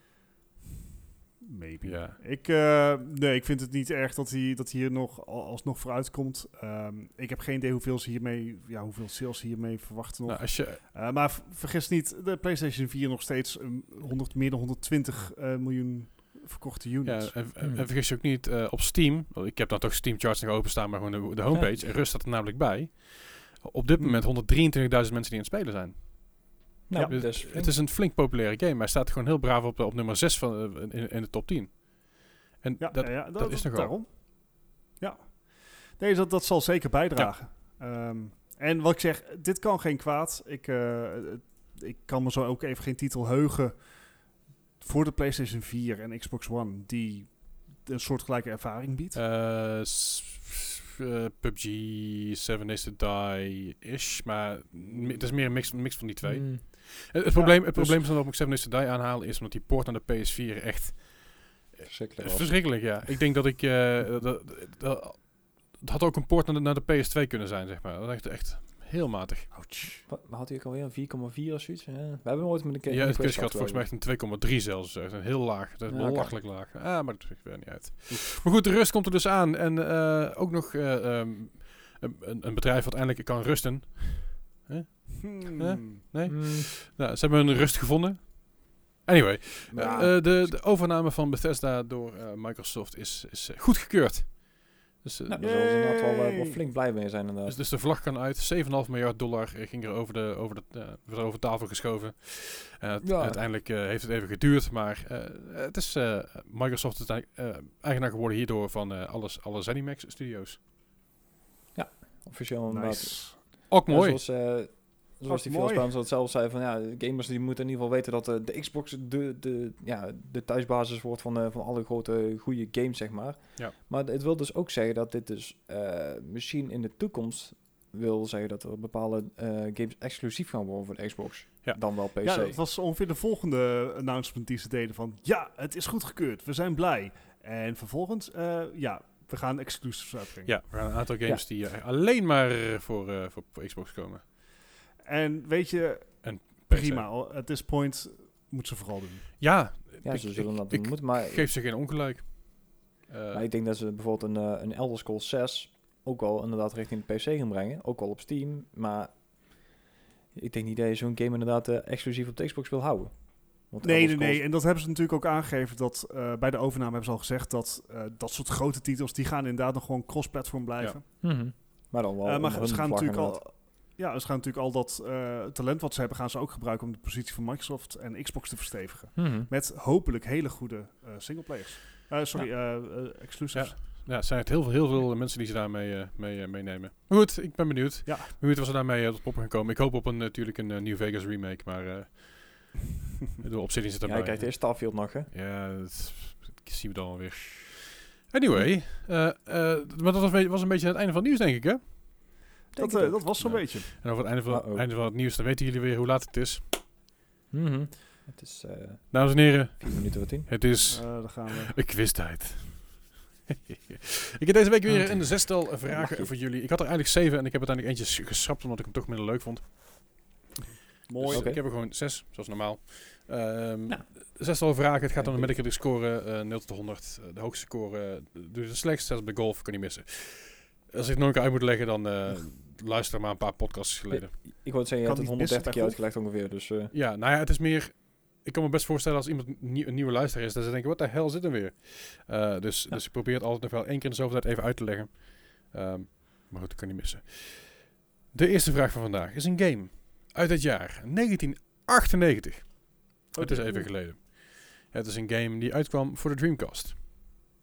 maybe. Ja. Ik, eh, nee, ik vind het niet erg dat hij, dat hij hier nog al- alsnog vooruit komt. Ehm, ik heb geen idee hoeveel ze hiermee, ja, hoeveel sales ze hiermee verwachten nog. Nou, als je, Eh, maar vergis niet, de PlayStation 4 nog steeds um, 100, meer dan 120 eh, miljoen verkochte ja, units. en, en, Hmm. en vergis je ook niet, eh, op Steam, ik heb dan toch Steam charts nog openstaan, maar gewoon de, de homepage, en rust staat er namelijk bij. Op dit Hmm. moment 123.000 mensen die aan het spelen zijn. Nou, Ja, dus Het is een flink populaire game. maar Hij staat gewoon heel braaf op, op nummer 6 van, eh, in, in de top 10. En ja, dat, ja, ja, dat is nogal. daarom. Ja. Nee, dat, dat zal zeker bijdragen. Ehm, en wat ik zeg, dit kan geen kwaad. Ik, eh, ik kan me zo ook even geen titel heugen voor de PlayStation 4 en Xbox One die een soortgelijke ervaring biedt. eh, s- eh, PUBG, Seven Days to Die-ish, maar het is meer een mix, mix van die twee. Mm. Het, het probleem, het dus- probleem is waarom ik Seven Days to Die aanhaal, is omdat die port naar de PS4 echt Verschrikkelijk. verschrikkelijk, ja. Ik denk dat ik... eh, dat, dat, dat- het had ook een port naar de, naar de PS2 kunnen zijn, zeg maar. Dat is echt, echt heel matig. Ouch. Wat wat had hij ook alweer? Een 4,4 of zoiets? Ja. We hebben nooit met een keer Ja, het quiz quiz gaat volgens mij echt een 2,3 zelfs. Echt een heel laag. Dat is Ja, wel oké. lachelijk laag. Ah, maar dat maakt er niet uit. Maar goed, de rust komt er dus aan. En eh, ook nog eh, ehm, een, een- bedrijf wat eindelijk kan rusten. Hmm. Nee? Mm, Nou, ze hebben een rust gevonden. Anyway, ja. eh, de, de overname van Bethesda door eh, Microsoft is, is eh, goedgekeurd. Dus, eh, nou, daar zullen ze inderdaad wel, eh, wel flink blij mee zijn inderdaad. dus, dus de vlag kan uit. 7,5 miljard dollar ging er over, de, over, de, eh, wordt over tafel geschoven. Ja. Uiteindelijk eh, heeft het even geduurd. Maar eh, het is eh, Microsoft is eigenaar geworden hierdoor van eh, alles, alle ZeniMax studios. Officieel inderdaad. Nice. Ook Ja, mooi. zoals, eh, zoals die mooi. Phil Spencer het zelf zei van ja, de gamers die moeten in ieder geval weten dat eh, de Xbox de, de, ja, de thuisbasis wordt van, eh, van alle grote goede games, zeg maar. Ja. Maar het wil dus ook zeggen dat dit dus eh, misschien in de toekomst wil zeggen dat er bepaalde eh, games exclusief gaan worden voor de Xbox. Ja. Dan wel PC. Ja, dat was ongeveer de volgende announcement die ze deden van... Ja, het is goedgekeurd. We zijn blij. En vervolgens, eh, ja, we gaan exclusives uitbrengen. Ja, er gaan een aantal games die alleen maar voor, eh, voor, voor Xbox komen. En weet je, PC. prima. al- At this point moet ze vooral doen. Ja, ja, ik, ze zullen ik- dat ik doen moeten. Maar, geef ze geen ongelijk. Eh, maar ik denk dat ze bijvoorbeeld een, eh, een Elder Scrolls 6 ook wel inderdaad richting de PC gaan brengen. Ook wel op Steam. Maar ik denk niet dat je zo'n game inderdaad eh, exclusief op de Xbox wil houden. Want Nee, Elder nee, nee. En dat hebben ze natuurlijk ook aangegeven dat eh, bij de overname hebben ze al gezegd dat eh, dat soort grote titels, die gaan inderdaad nog gewoon cross-platform blijven. Mhm. Maar dan wel maar ze gaan natuurlijk inderdaad. al, ja, ze gaan natuurlijk al dat eh, talent wat ze hebben, gaan ze ook gebruiken om de positie van Microsoft en Xbox te verstevigen. Mhm. Met hopelijk hele goede eh singleplayers. Eh sorry, eh, eh, exclusives. Ja, het zijn het heel veel, heel veel mensen die ze daarmee eh, mee, meenemen. Maar goed, ik ben benieuwd. Ja. Benieuwd wat ze daarmee eh, tot poppen gaan komen. Ik hoop op een natuurlijk een New Vegas remake, maar eh de Obsidian zit Ja, erbij. je krijgt eerst Starfield nog, hè? Ja, dat, dat zien we dan alweer. Anyway, eh, eh, maar dat was, een- was een beetje het einde van het nieuws, denk ik, hè? Dat, eh, dat was zo'n Ja. beetje. En over het einde van, Uh-oh. einde van het nieuws, dan weten jullie weer hoe laat het is. Mhm. Het is eh Dames en heren, vier minuten voor tien. het is Eh daar gaan we. een quiztijd. ik heb deze week weer een zestal vragen je. voor jullie. Ik had er eigenlijk zeven en ik heb uiteindelijk eentje geschrapt omdat ik hem toch minder leuk vond. Mooi. Dus ik heb er gewoon zes, zoals normaal. Ehm Ja. Zestal vragen. Het gaat om de Metacritic score eh 0 tot 100. Eh, de hoogste score, uh, dus de slechtste zelfs bij golf, kan niet missen. Als ik het nog een keer uit moet leggen, dan eh, luister maar een paar podcasts geleden. Ik wou het zeggen, je Kan hebt het niet missen 130 keer uitgelegd ongeveer. Dus eh, Ja, nou ja, het is meer... Ik kan me best voorstellen als iemand een nieuwe luisteraar is, dat ze denken, wat de hel zit er weer? Eh, dus, dus ik probeer het altijd nog wel één keer in de zoveel tijd even uit te leggen. Ehm, maar goed, dat kan niet missen. De eerste vraag van vandaag is een game uit het jaar 1998. het is even geleden. Het is een game die uitkwam voor de Dreamcast.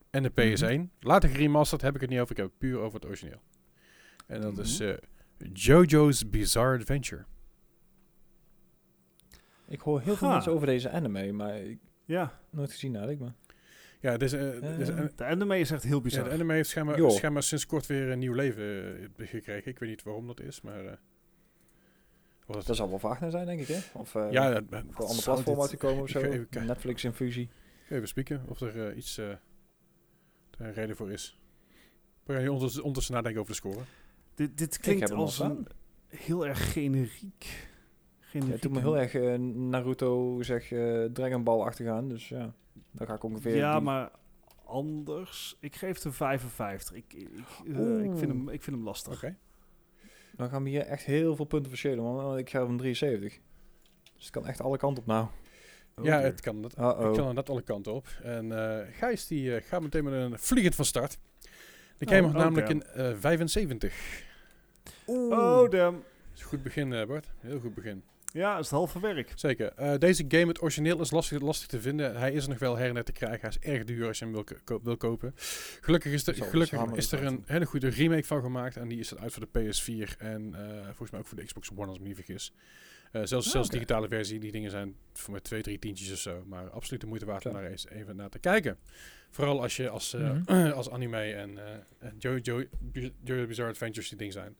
En de PS1. Later geremasterd heb ik het niet over, ik heb het puur over het origineel. En dat is eh, JoJo's Bizarre Adventure. ik hoor heel veel Ha. mensen over deze anime, maar ik Ja, nooit gezien eigenlijk. Maar Ja, het is, eh, het is Eh, een- de anime is echt heel Ja, bizar. de anime heeft schijnbaar, Joh. schijnbaar sinds kort weer een nieuw leven eh, gekregen. Ik weet niet waarom dat is, maar... eh, wat dat zal wel Wagner zijn, denk ik, hè? Of eh ja, dat, voor een ander zou platform dit- uit te komen of zo. ga even kijken. Netflix-infusie. even spieken of er eh, iets... eh een reden voor is. We gaan hier ondertussen, ondertussen nadenken over de score. Dit, dit klinkt hem al als een heel erg generiek. Ja, generiek het doet me heel erg eh, Naruto, zeg, eh Dragon Ball achtergaan. Dus ja, dan ga ik ongeveer... Ja, die- maar anders. Ik geef het een 55. Ik, ik, eh, ik, vind, hem, ik vind hem lastig. Oké. Dan gaan we hier echt heel veel punten verschillen, want ik ga een 73. Dus het kan echt alle kanten op nou. Oh ja, het kan, dat, Uh-oh. het kan net alle kanten op. En eh Gijs die gaat meteen met een vliegend van start. De Oh, game had oh, namelijk damn. in eh 75. Oh, damn. Dat is een goed begin, eh, Bart. Heel goed begin. Ja, is het halve werk. Zeker. Eh, deze game, het origineel, is lastig, lastig te vinden. Hij is er nog wel her en te krijgen. Hij is erg duur als je hem wil, ko- wil kopen. Gelukkig is er, gelukkig is er een hele goede remake van gemaakt. En die is uit voor de PS4 en eh, volgens mij ook voor de Xbox One, als ik me niet vergis. Eh, zelfs Ah, zelfs digitale versie, die dingen zijn voor mij twee, drie tientjes of zo. Maar absoluut de moeite waard om daar eens even naar te kijken. Vooral als je als, eh, Mhm. als anime en, eh en Jojo Jojo Bizarre Adventures die ding zijn.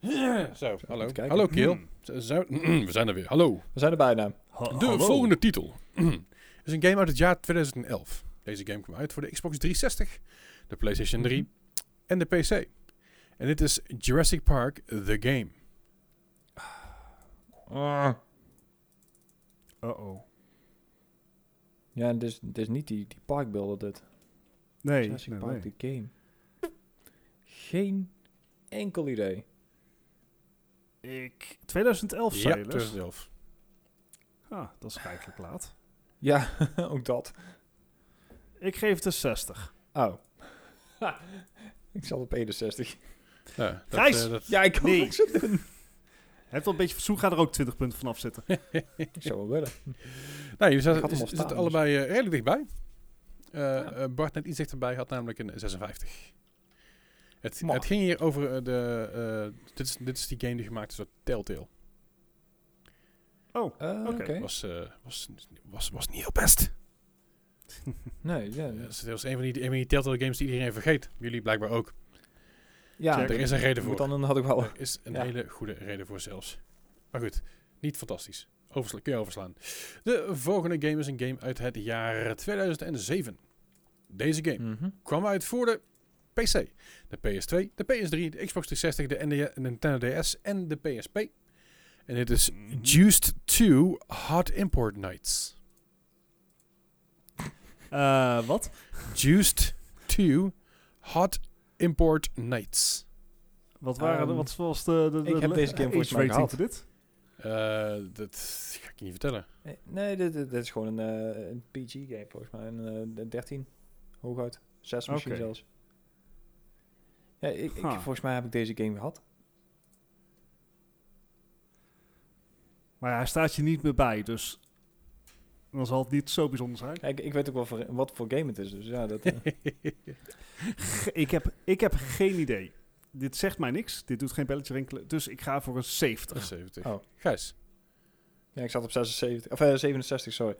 Zo, hallo. Hallo Kiel. Hmm. Zo- zo- we zijn er weer. Hallo. We zijn er bijna. Ha- De hallo. volgende titel is een game uit het jaar 2011. Deze game kwam uit voor de Xbox 360, de PlayStation 3 en de PC. En dit is Jurassic Park The Game. Uh-oh. Ja, het is, het is niet die, die parkbeelden dit. Nee, Jurassic nee, Park, nee. die game. Geen enkel idee. Ik, 2011 Ja, zei je dus? 2011. Ah, dat is rijkelijk laat. Ja, ook dat. Ik geef het een 60. Oh. ik zat op 61. Ja, dat, Gijs! eh, dat- Ja, ik kan Nee. niks doen. Het wel een beetje verzoek, gaat er ook 20 punten vanaf zitten. Ik zou wel willen. nee, je Ik zat, had hem al je staan, zit dus. allebei eh, redelijk dichtbij. Eh, eh, Bart net iets dichterbij had namelijk een 56. Het, het ging hier over de... eh, dit, is, dit is die game die gemaakt is door Telltale. Oh, Oké. Was, eh, was, was, was niet heel best. Nee, ja. Is- dat is een van die, een van die Telltale games die iedereen vergeet. Jullie blijkbaar ook. Ja, er is een reden voor. dan had ik wel. Er is een Ja. hele goede reden voor zelfs. Maar goed, niet fantastisch. Oversla kun je overslaan. De volgende game is een game uit het jaar 2007. Deze game Mhm. kwam uit voor de PC, de PS2, de PS3, de Xbox 360, de ND Nintendo DS en de PSP. En dit is. Juiced 2 Hot Import Nights. Eh, wat? Juiced 2 Hot Import Nights. Wat waren Ehm, wat was de, de, de ik heb de- deze game age volgens mij rating gehad. voor dit? Eh, dat ga ik je niet vertellen. Nee, Nee, dit, dit, dit is gewoon een, eh, een PG-game volgens mij. Een eh, 13, hooguit. 6 misschien zelfs. Ja, ik, volgens mij heb ik deze game gehad. Maar ja, hij staat je niet meer bij, dus dan zal het niet zo bijzonder zijn. Ja, ik, weet ook wel voor, wat voor game het is. Dus ja, dat, eh, ik, heb, ik heb geen idee. Dit zegt mij niks. Dit doet geen belletje rinkelen. Dus ik ga voor een 70. 70. Oh. Gijs. ja, ik zat op 76, of, eh, 67, sorry.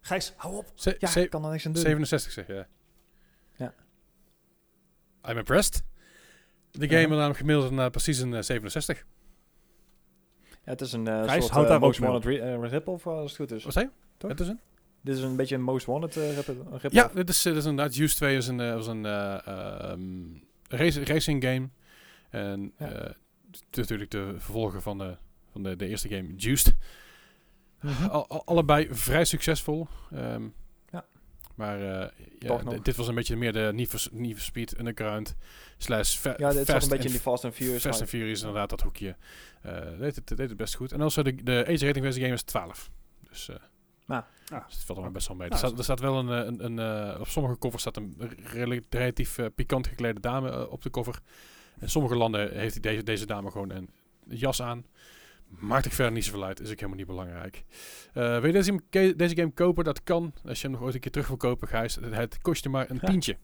Gijs, hou op. Ze- Ja, ik kan er niks aan doen. 67 zeg je. Ja. I'm impressed. De game had namelijk gemiddeld naar precies een eh, 67. Ja, het is een eh Gijs, soort houd eh, daar ook eh, rip-off, als het goed is. Wat zei je? Toch? Het is een? Dit is een beetje een Most Wanted eh, rip-. Ja, dit is, eh, dit is inderdaad. Use 2 is een, eh, was een ehm, race, racing game. En Ja. het is natuurlijk de vervolger van de van de, de eerste game, Juiced. Mhm. Al- al- allebei vrij succesvol. Ehm, Ja. Maar ja, dit was een beetje meer de Need for, Need for Speed Underground slash fa- Ja, dit Fast een beetje in die Fast and Furious. Fast and Furious, inderdaad, dat hoekje. Deed, het, deed het best goed. En also de, de age rating van deze game is 12. Dus, eh Nou. Ah. dus het valt er maar best wel mee. Nou, er, staat, er staat wel een, eh, een, een eh, op sommige covers staat een rela- relatief eh, pikant geklede dame op de cover. In sommige landen heeft deze, deze dame gewoon een jas aan. Maakt ik verder niet zoveel uit, is ook helemaal niet belangrijk. Eh wil je deze, game- deze game kopen? Dat kan. Als je hem nog ooit een keer terug wil kopen, Gijs. Het, het kost je maar een tientje.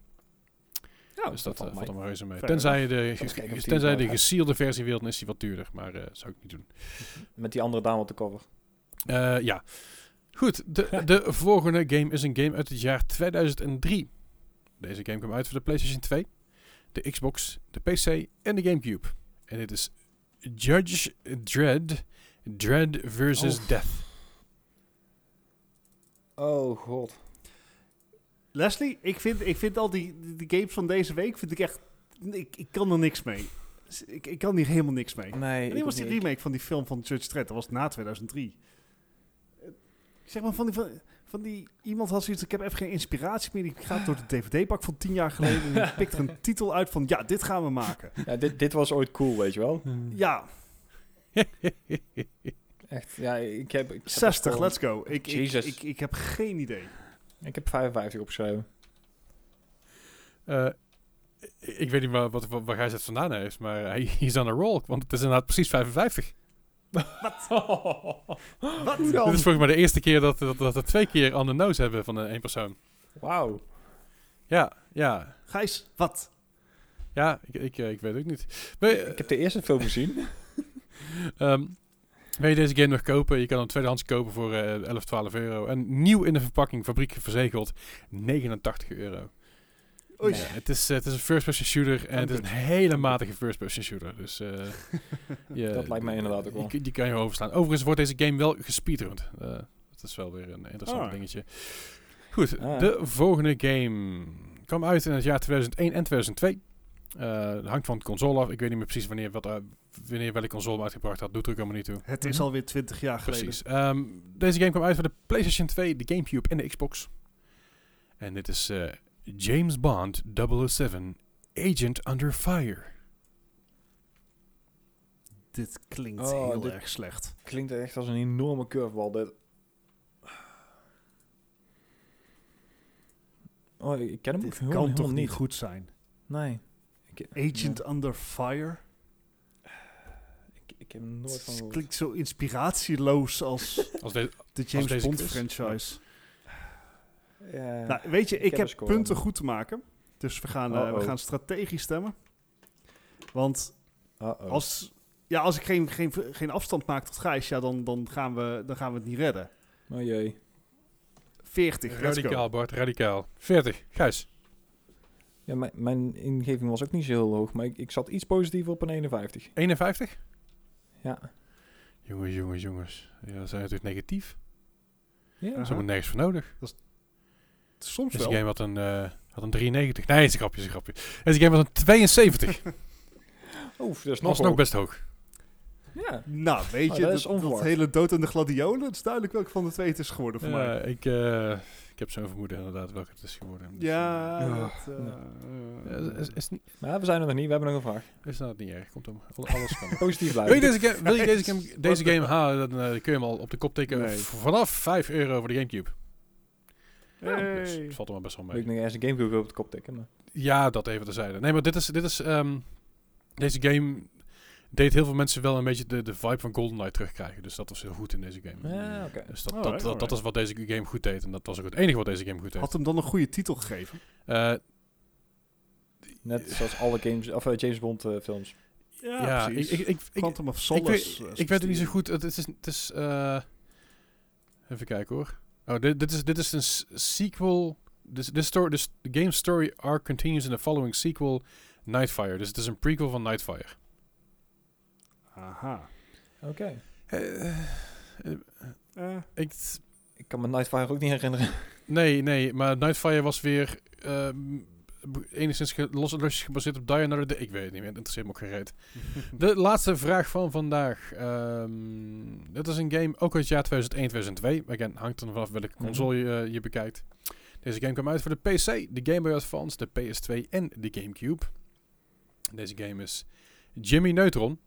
Ja, dus dat, valt er maar reuze mee. Tenzij je de, tien tenzij de te gesielde versie wilt, dan is die wat duurder. Maar eh zou ik niet doen. Met die andere dame op de cover. Eh, ja. Goed, de, de volgende game is een game uit het jaar 2003. Deze game kwam uit voor de PlayStation 2, de Xbox, de PC en de GameCube. En dit is Judge Dredd, Dread versus Oh. Death. Oh god. Leslie, ik vind, ik vind al die, die, die games van deze week, vind ik echt... Ik, ik kan er niks mee. Ik, ik kan hier helemaal niks mee. Nee, Wanneer ik was die remake van die film van Judge Dredd? Dat was na 2003. Zeg maar van die, van, van die... Iemand had zoiets, ik heb even geen inspiratie meer. Ik ga door de DVD-pak van tien jaar geleden en ik pik er een titel uit van... Ja, dit gaan we maken. Ja, dit, dit was ooit cool, weet je wel. Ja, Echt, ja, ik heb... Ik heb 60, gewoon- let's go. Ik, ik, Jezus. ik, ik heb geen idee. Ik heb 55 opgeschreven. Eh, ik weet niet waar, wat, wat, waar hij het vandaan heeft, maar hij is aan een roll. Want het is inderdaad precies 55. Wat? Wat Dit is volgens mij de eerste keer dat, dat, dat we twee keer on the nose hebben van een één persoon. Wauw. Ja, ja. Gijs, wat? Ja, ik, ik, eh, ik weet het ook niet. Maar, Ik heb de eerste film gezien. Ehm, wil je deze game nog kopen? Je kan hem tweedehands kopen voor eh 11, 12 euro. En nieuw in de verpakking, fabriek verzegeld, 89 euro. Oei. Ja, het, is, eh, het is een first-person shooter en het is een hele matige first-person shooter. Dus eh, je- Dat lijkt mij inderdaad ook wel. Die, die kan je overslaan. Overigens wordt deze game wel gespeedrund. Eh dat is wel weer een interessant Ah. dingetje. Goed, Ah. de volgende game kwam uit in het jaar 2001 en 2002. Eh, het hangt van de console af. Ik weet niet meer precies wanneer, wat, eh, wanneer welke console hem uitgebracht had. Doet er ook allemaal niet toe. Het is alweer 20 jaar geleden. Precies. Ehm, deze game kwam uit voor de PlayStation 2, de GameCube en de Xbox. En dit is eh, James Bond 007 Agent Under Fire. Dit klinkt Oh, heel dit- erg slecht. Klinkt echt als een enorme curveball. Dit. Oh, ik ken hem Dit kan toch niet goed zijn? Nee. Ik, Agent Under Fire? ik, ik heb nooit van Het klinkt zo inspiratieloos als Als de, de James Bond franchise. Ja. Nou, weet je, ik heb punten goed te maken. Dus we gaan, eh, we gaan strategisch stemmen. Want Uh-oh. als, ja, als ik geen, geen, geen afstand maak tot Gijs, ja, dan, dan, gaan we, dan gaan we het niet redden. Oh jee. 40, let's radicaal. Bart, radicaal. 40, Gijs. Ja, mijn, mijn ingeving was ook niet zo heel hoog, maar ik, ik zat iets positiever op een 51. 51? Ja. Jongens, jongens, jongens. Ja, dat zijn natuurlijk negatief. Ja. Dat is helemaal nergens voor nodig. Soms Deze wel. game had een, eh, had een 93. Nee, is een grapje, is een grapje. Deze game had een 72. Oef, dat is Dat nog best hoog. Ja. Nou, weet Oh, je, dat dat, is dat onverwacht. hele dood en de gladiolen, het is duidelijk welke van de twee het is geworden voor mij. Ik, eh, ik heb zo'n vermoeden inderdaad welke het is geworden. Dus, Ja, eh, dat, eh, ja, is, is, niet, Maar we zijn er nog niet, we hebben nog een vraag. is dat niet erg. Komt om. Al- Alles kan. Positief Wil blijven. je deze game, wil je deze game, deze game halen, dan eh, kun je hem al op de kop tikken Nee. vanaf 5 euro voor de Gamecube. Hey. Dus het valt er maar best wel mee. ik nog ergens een Gamecube op de kop tikken, maar... Ja, dat even terzijde. Nee, maar dit is, dit is ehm, deze game deed heel veel mensen wel een beetje de, de vibe van GoldenEye terugkrijgen. Dus dat was heel goed in deze game. Ja, oké. Dus dat, Alright, dat, dat, is wat deze game goed deed. En dat was ook het enige wat deze game goed deed. Had hem dan een goede titel gegeven? Eh, Net zoals alle games, of, eh, James Bond eh, films. ja, ik, ik, ik, ik, Quantum of ik, Solace. weet, ik weet het niet zo goed. Het is, het is eh, even kijken hoor. Oh, dit, dit, is, dit is een sequel. This, this story, this, the game story arc continues in the following sequel, Nightfire. Dus het is een prequel van Nightfire. Aha. Oké. Eh, eh, Eh, ik, Ik kan me Nightfire ook niet herinneren. nee, nee, maar Nightfire was weer ehm, enigszins ge- los gebaseerd op Die Another Day. Ik weet het niet meer, het interesseert me ook gereed. De laatste vraag van vandaag. Ehm dit is een game ook uit het jaar 2001, 2002. Again, hangt er vanaf welke Mhm. console je, je bekijkt. Deze game kwam uit voor de PC, de Game Boy Advance, de PS2 en de Gamecube. Deze game is Jimmy Neutron,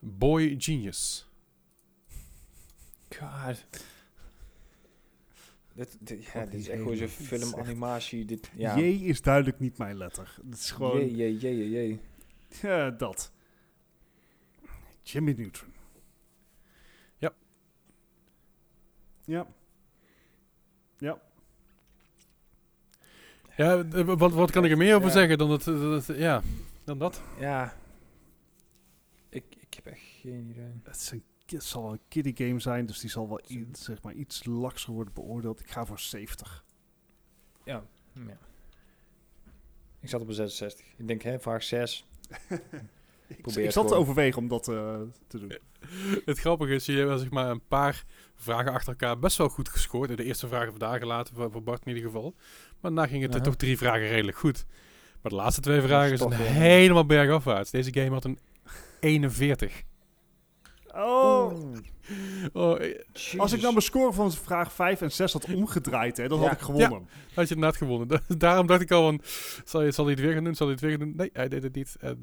Boy Genius. God. Dit, dit, ja, dit is echt gewoon zo'n filmanimatie. Dit, ja. J is duidelijk niet mijn letter. Het is gewoon... Jee, jee, jee, jee. Ja, dat. Jimmy Neutron. Ja. Ja. Ja. Ja, d- wat, wat kan ik er meer over Ja. zeggen dan dat, dat- dat- ja, dan dat? Ja. Ik, ik heb echt geen idee. Het, is een, het zal een kiddie game zijn, dus die zal wel iets, zeg maar, iets lakser worden beoordeeld. Ik ga voor 70. Ja. ja. Ik zat op een 66. Ik denk, hè, vraag 6. Ik, Probeer ik het zat te overwegen om dat eh, te doen. Het grappige is, je hebt zeg maar een paar vragen achter elkaar best wel goed gescoord. De eerste vragen vandaag gelaten, voor, voor Bart in ieder geval. Maar daarna ging het er toch drie vragen redelijk goed. Maar de laatste twee vragen is zijn helemaal bergafwaarts. Deze game had een 41. Oh, Oh, eh, als ik nou mijn score van vraag 5 en 6 had omgedraaid, hè, dan Ja. had ik gewonnen. had je inderdaad gewonnen. Da- Daarom dacht ik al van, zal, je, zal hij het weer gaan doen? Zal hij het weer gaan doen? Nee, hij deed het niet. En,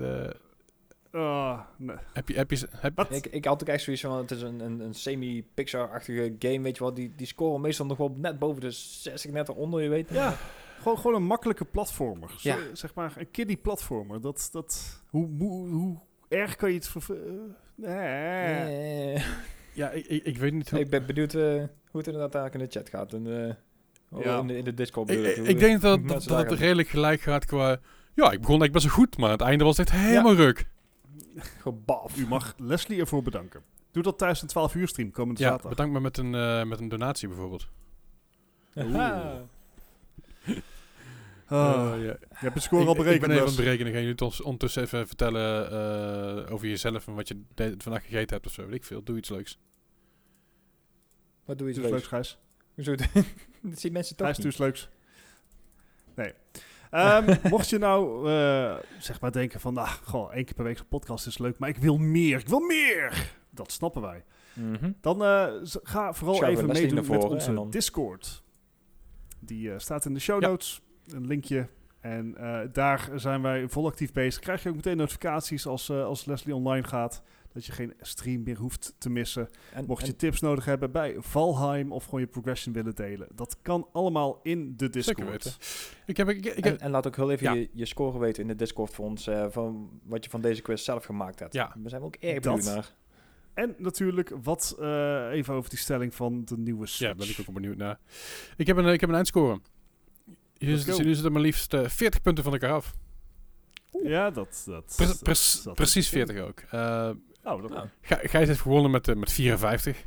Ah, nee. heb je, heb je, heb, Wat? Ik, ik had ook echt zoiets van, het is een, een, een semi-Pixar-achtige game, weet je wel. Die, die scoren meestal nog wel net boven de 60, net eronder, je weet. Ja, gewoon, gewoon een makkelijke platformer. Zo, Ja. Zeg maar een kiddie platformer. Dat, dat, hoe, hoe, hoe erg kan je het... eh, nee. Ja, ik, ik, ik weet niet hoe... Ik ben benieuwd eh, hoe het inderdaad eigenlijk in de chat gaat. En, eh, Ja. in, de, in de Discord Ik, denk dat, dat, dat het redelijk gelijk gaat qua... Ja, ik begon eigenlijk best wel goed, maar aan het einde was het echt helemaal ruk. Gebaf. U mag Leslie ervoor bedanken. Doe dat tijdens een 12 uur stream komende Ja, zaterdag. bedankt me met een, eh, met een donatie bijvoorbeeld. Ah, Eh, ja. Je hebt het score ik, al berekend. Ik ben even aan het berekenen. Ga je nu ons ondertussen even vertellen eh, over jezelf en wat je de- vandaag gegeten hebt of zo. Weet ik veel. Doe iets leuks. Wat doe je iets leuks, leuks? Gijs. Hoezo? Dat zien mensen toch Gijs, doe iets leuks. Nee. Ehm, mocht je nou eh, zeg maar denken van, nou, gewoon één keer per week zo'n podcast is leuk, maar ik wil meer, ik wil meer. Dat snappen wij. Mhm. Dan eh, ga vooral even meedoen met onze Discord. Die eh, staat in de show Ja. Een linkje. En eh, daar zijn wij vol actief bezig. Krijg je ook meteen notificaties als, eh, als Leslie online gaat. Dat je geen stream meer hoeft te missen. En, Mocht je en- tips nodig hebben bij Valheim of gewoon je progression willen delen. Dat kan allemaal in de Discord. Ik heb, ik, heb, en laat ook heel even Ja. je, je score weten in de Discord voor ons. eh, van wat je van deze quiz zelf gemaakt hebt. Ja. Daar zijn we ook erg benieuwd naar. En natuurlijk wat eh, even over die stelling van de nieuwe Switch. ja, daar ben ik ook wel benieuwd naar. Ik heb een, ik heb een eindscore. Jullie go. zitten, maar liefst eh, 40 punten van elkaar af. Ja, dat... dat, Pre- precies 40 ook. Eh Oh, dat, Nou, Gij- Gijs heeft gewonnen met, eh, met 54.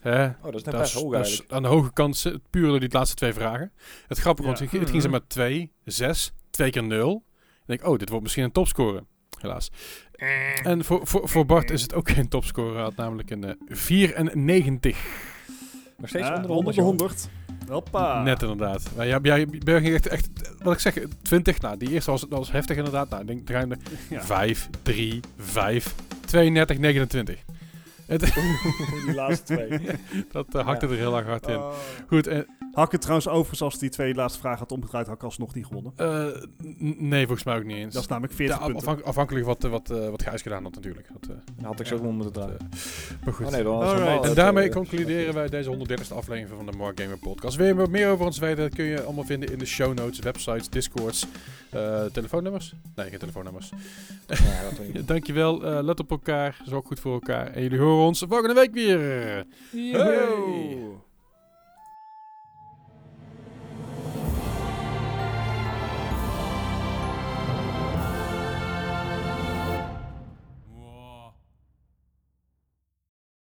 Hè? oh, dat is net best hoog is aan de hoge kant, puur door die laatste twee vragen. Het grappige Ja. was, het ging ze met 2, 6, 2 keer 0. En ik denk, oh, dit wordt misschien een topscore. Helaas. En voor, voor, voor Bart is het ook geen topscore. Hij had namelijk een eh, 94. Nog steeds Ja, onder de 100. 100. Hoppa. Net inderdaad. Maar jij, jij, ging echt, echt, wat ik zeg, 20. Nou, die eerste was, was heftig inderdaad. Nou, ik denk, dan gaan we Ja. 5, 3, 5, 32, 29. Het, die laatste twee. dat uh, hakte Ja. er heel erg hard in. Oh. Goed, en Had ik het trouwens overigens als die twee laatste vragen had omgedraaid, had ik alsnog niet gewonnen. Eh, nee, volgens mij ook niet eens. Dat is namelijk 40 Ja, punten. afhank- afhankelijk wat, eh, wat, wat Gijs gedaan had natuurlijk. Dat, eh, had ik zo gewoon moeten draaien. maar goed. Oh nee, en daarmee concluderen wij deze 130ste aflevering van de Mark Gamer Podcast. Wil je meer over ons weten? Dat kun je allemaal vinden in de show notes, websites, discords, eh, telefoonnummers. Nee, geen telefoonnummers. Ja. Dankjewel, eh let op elkaar, zorg goed voor elkaar. En jullie horen ons volgende week weer.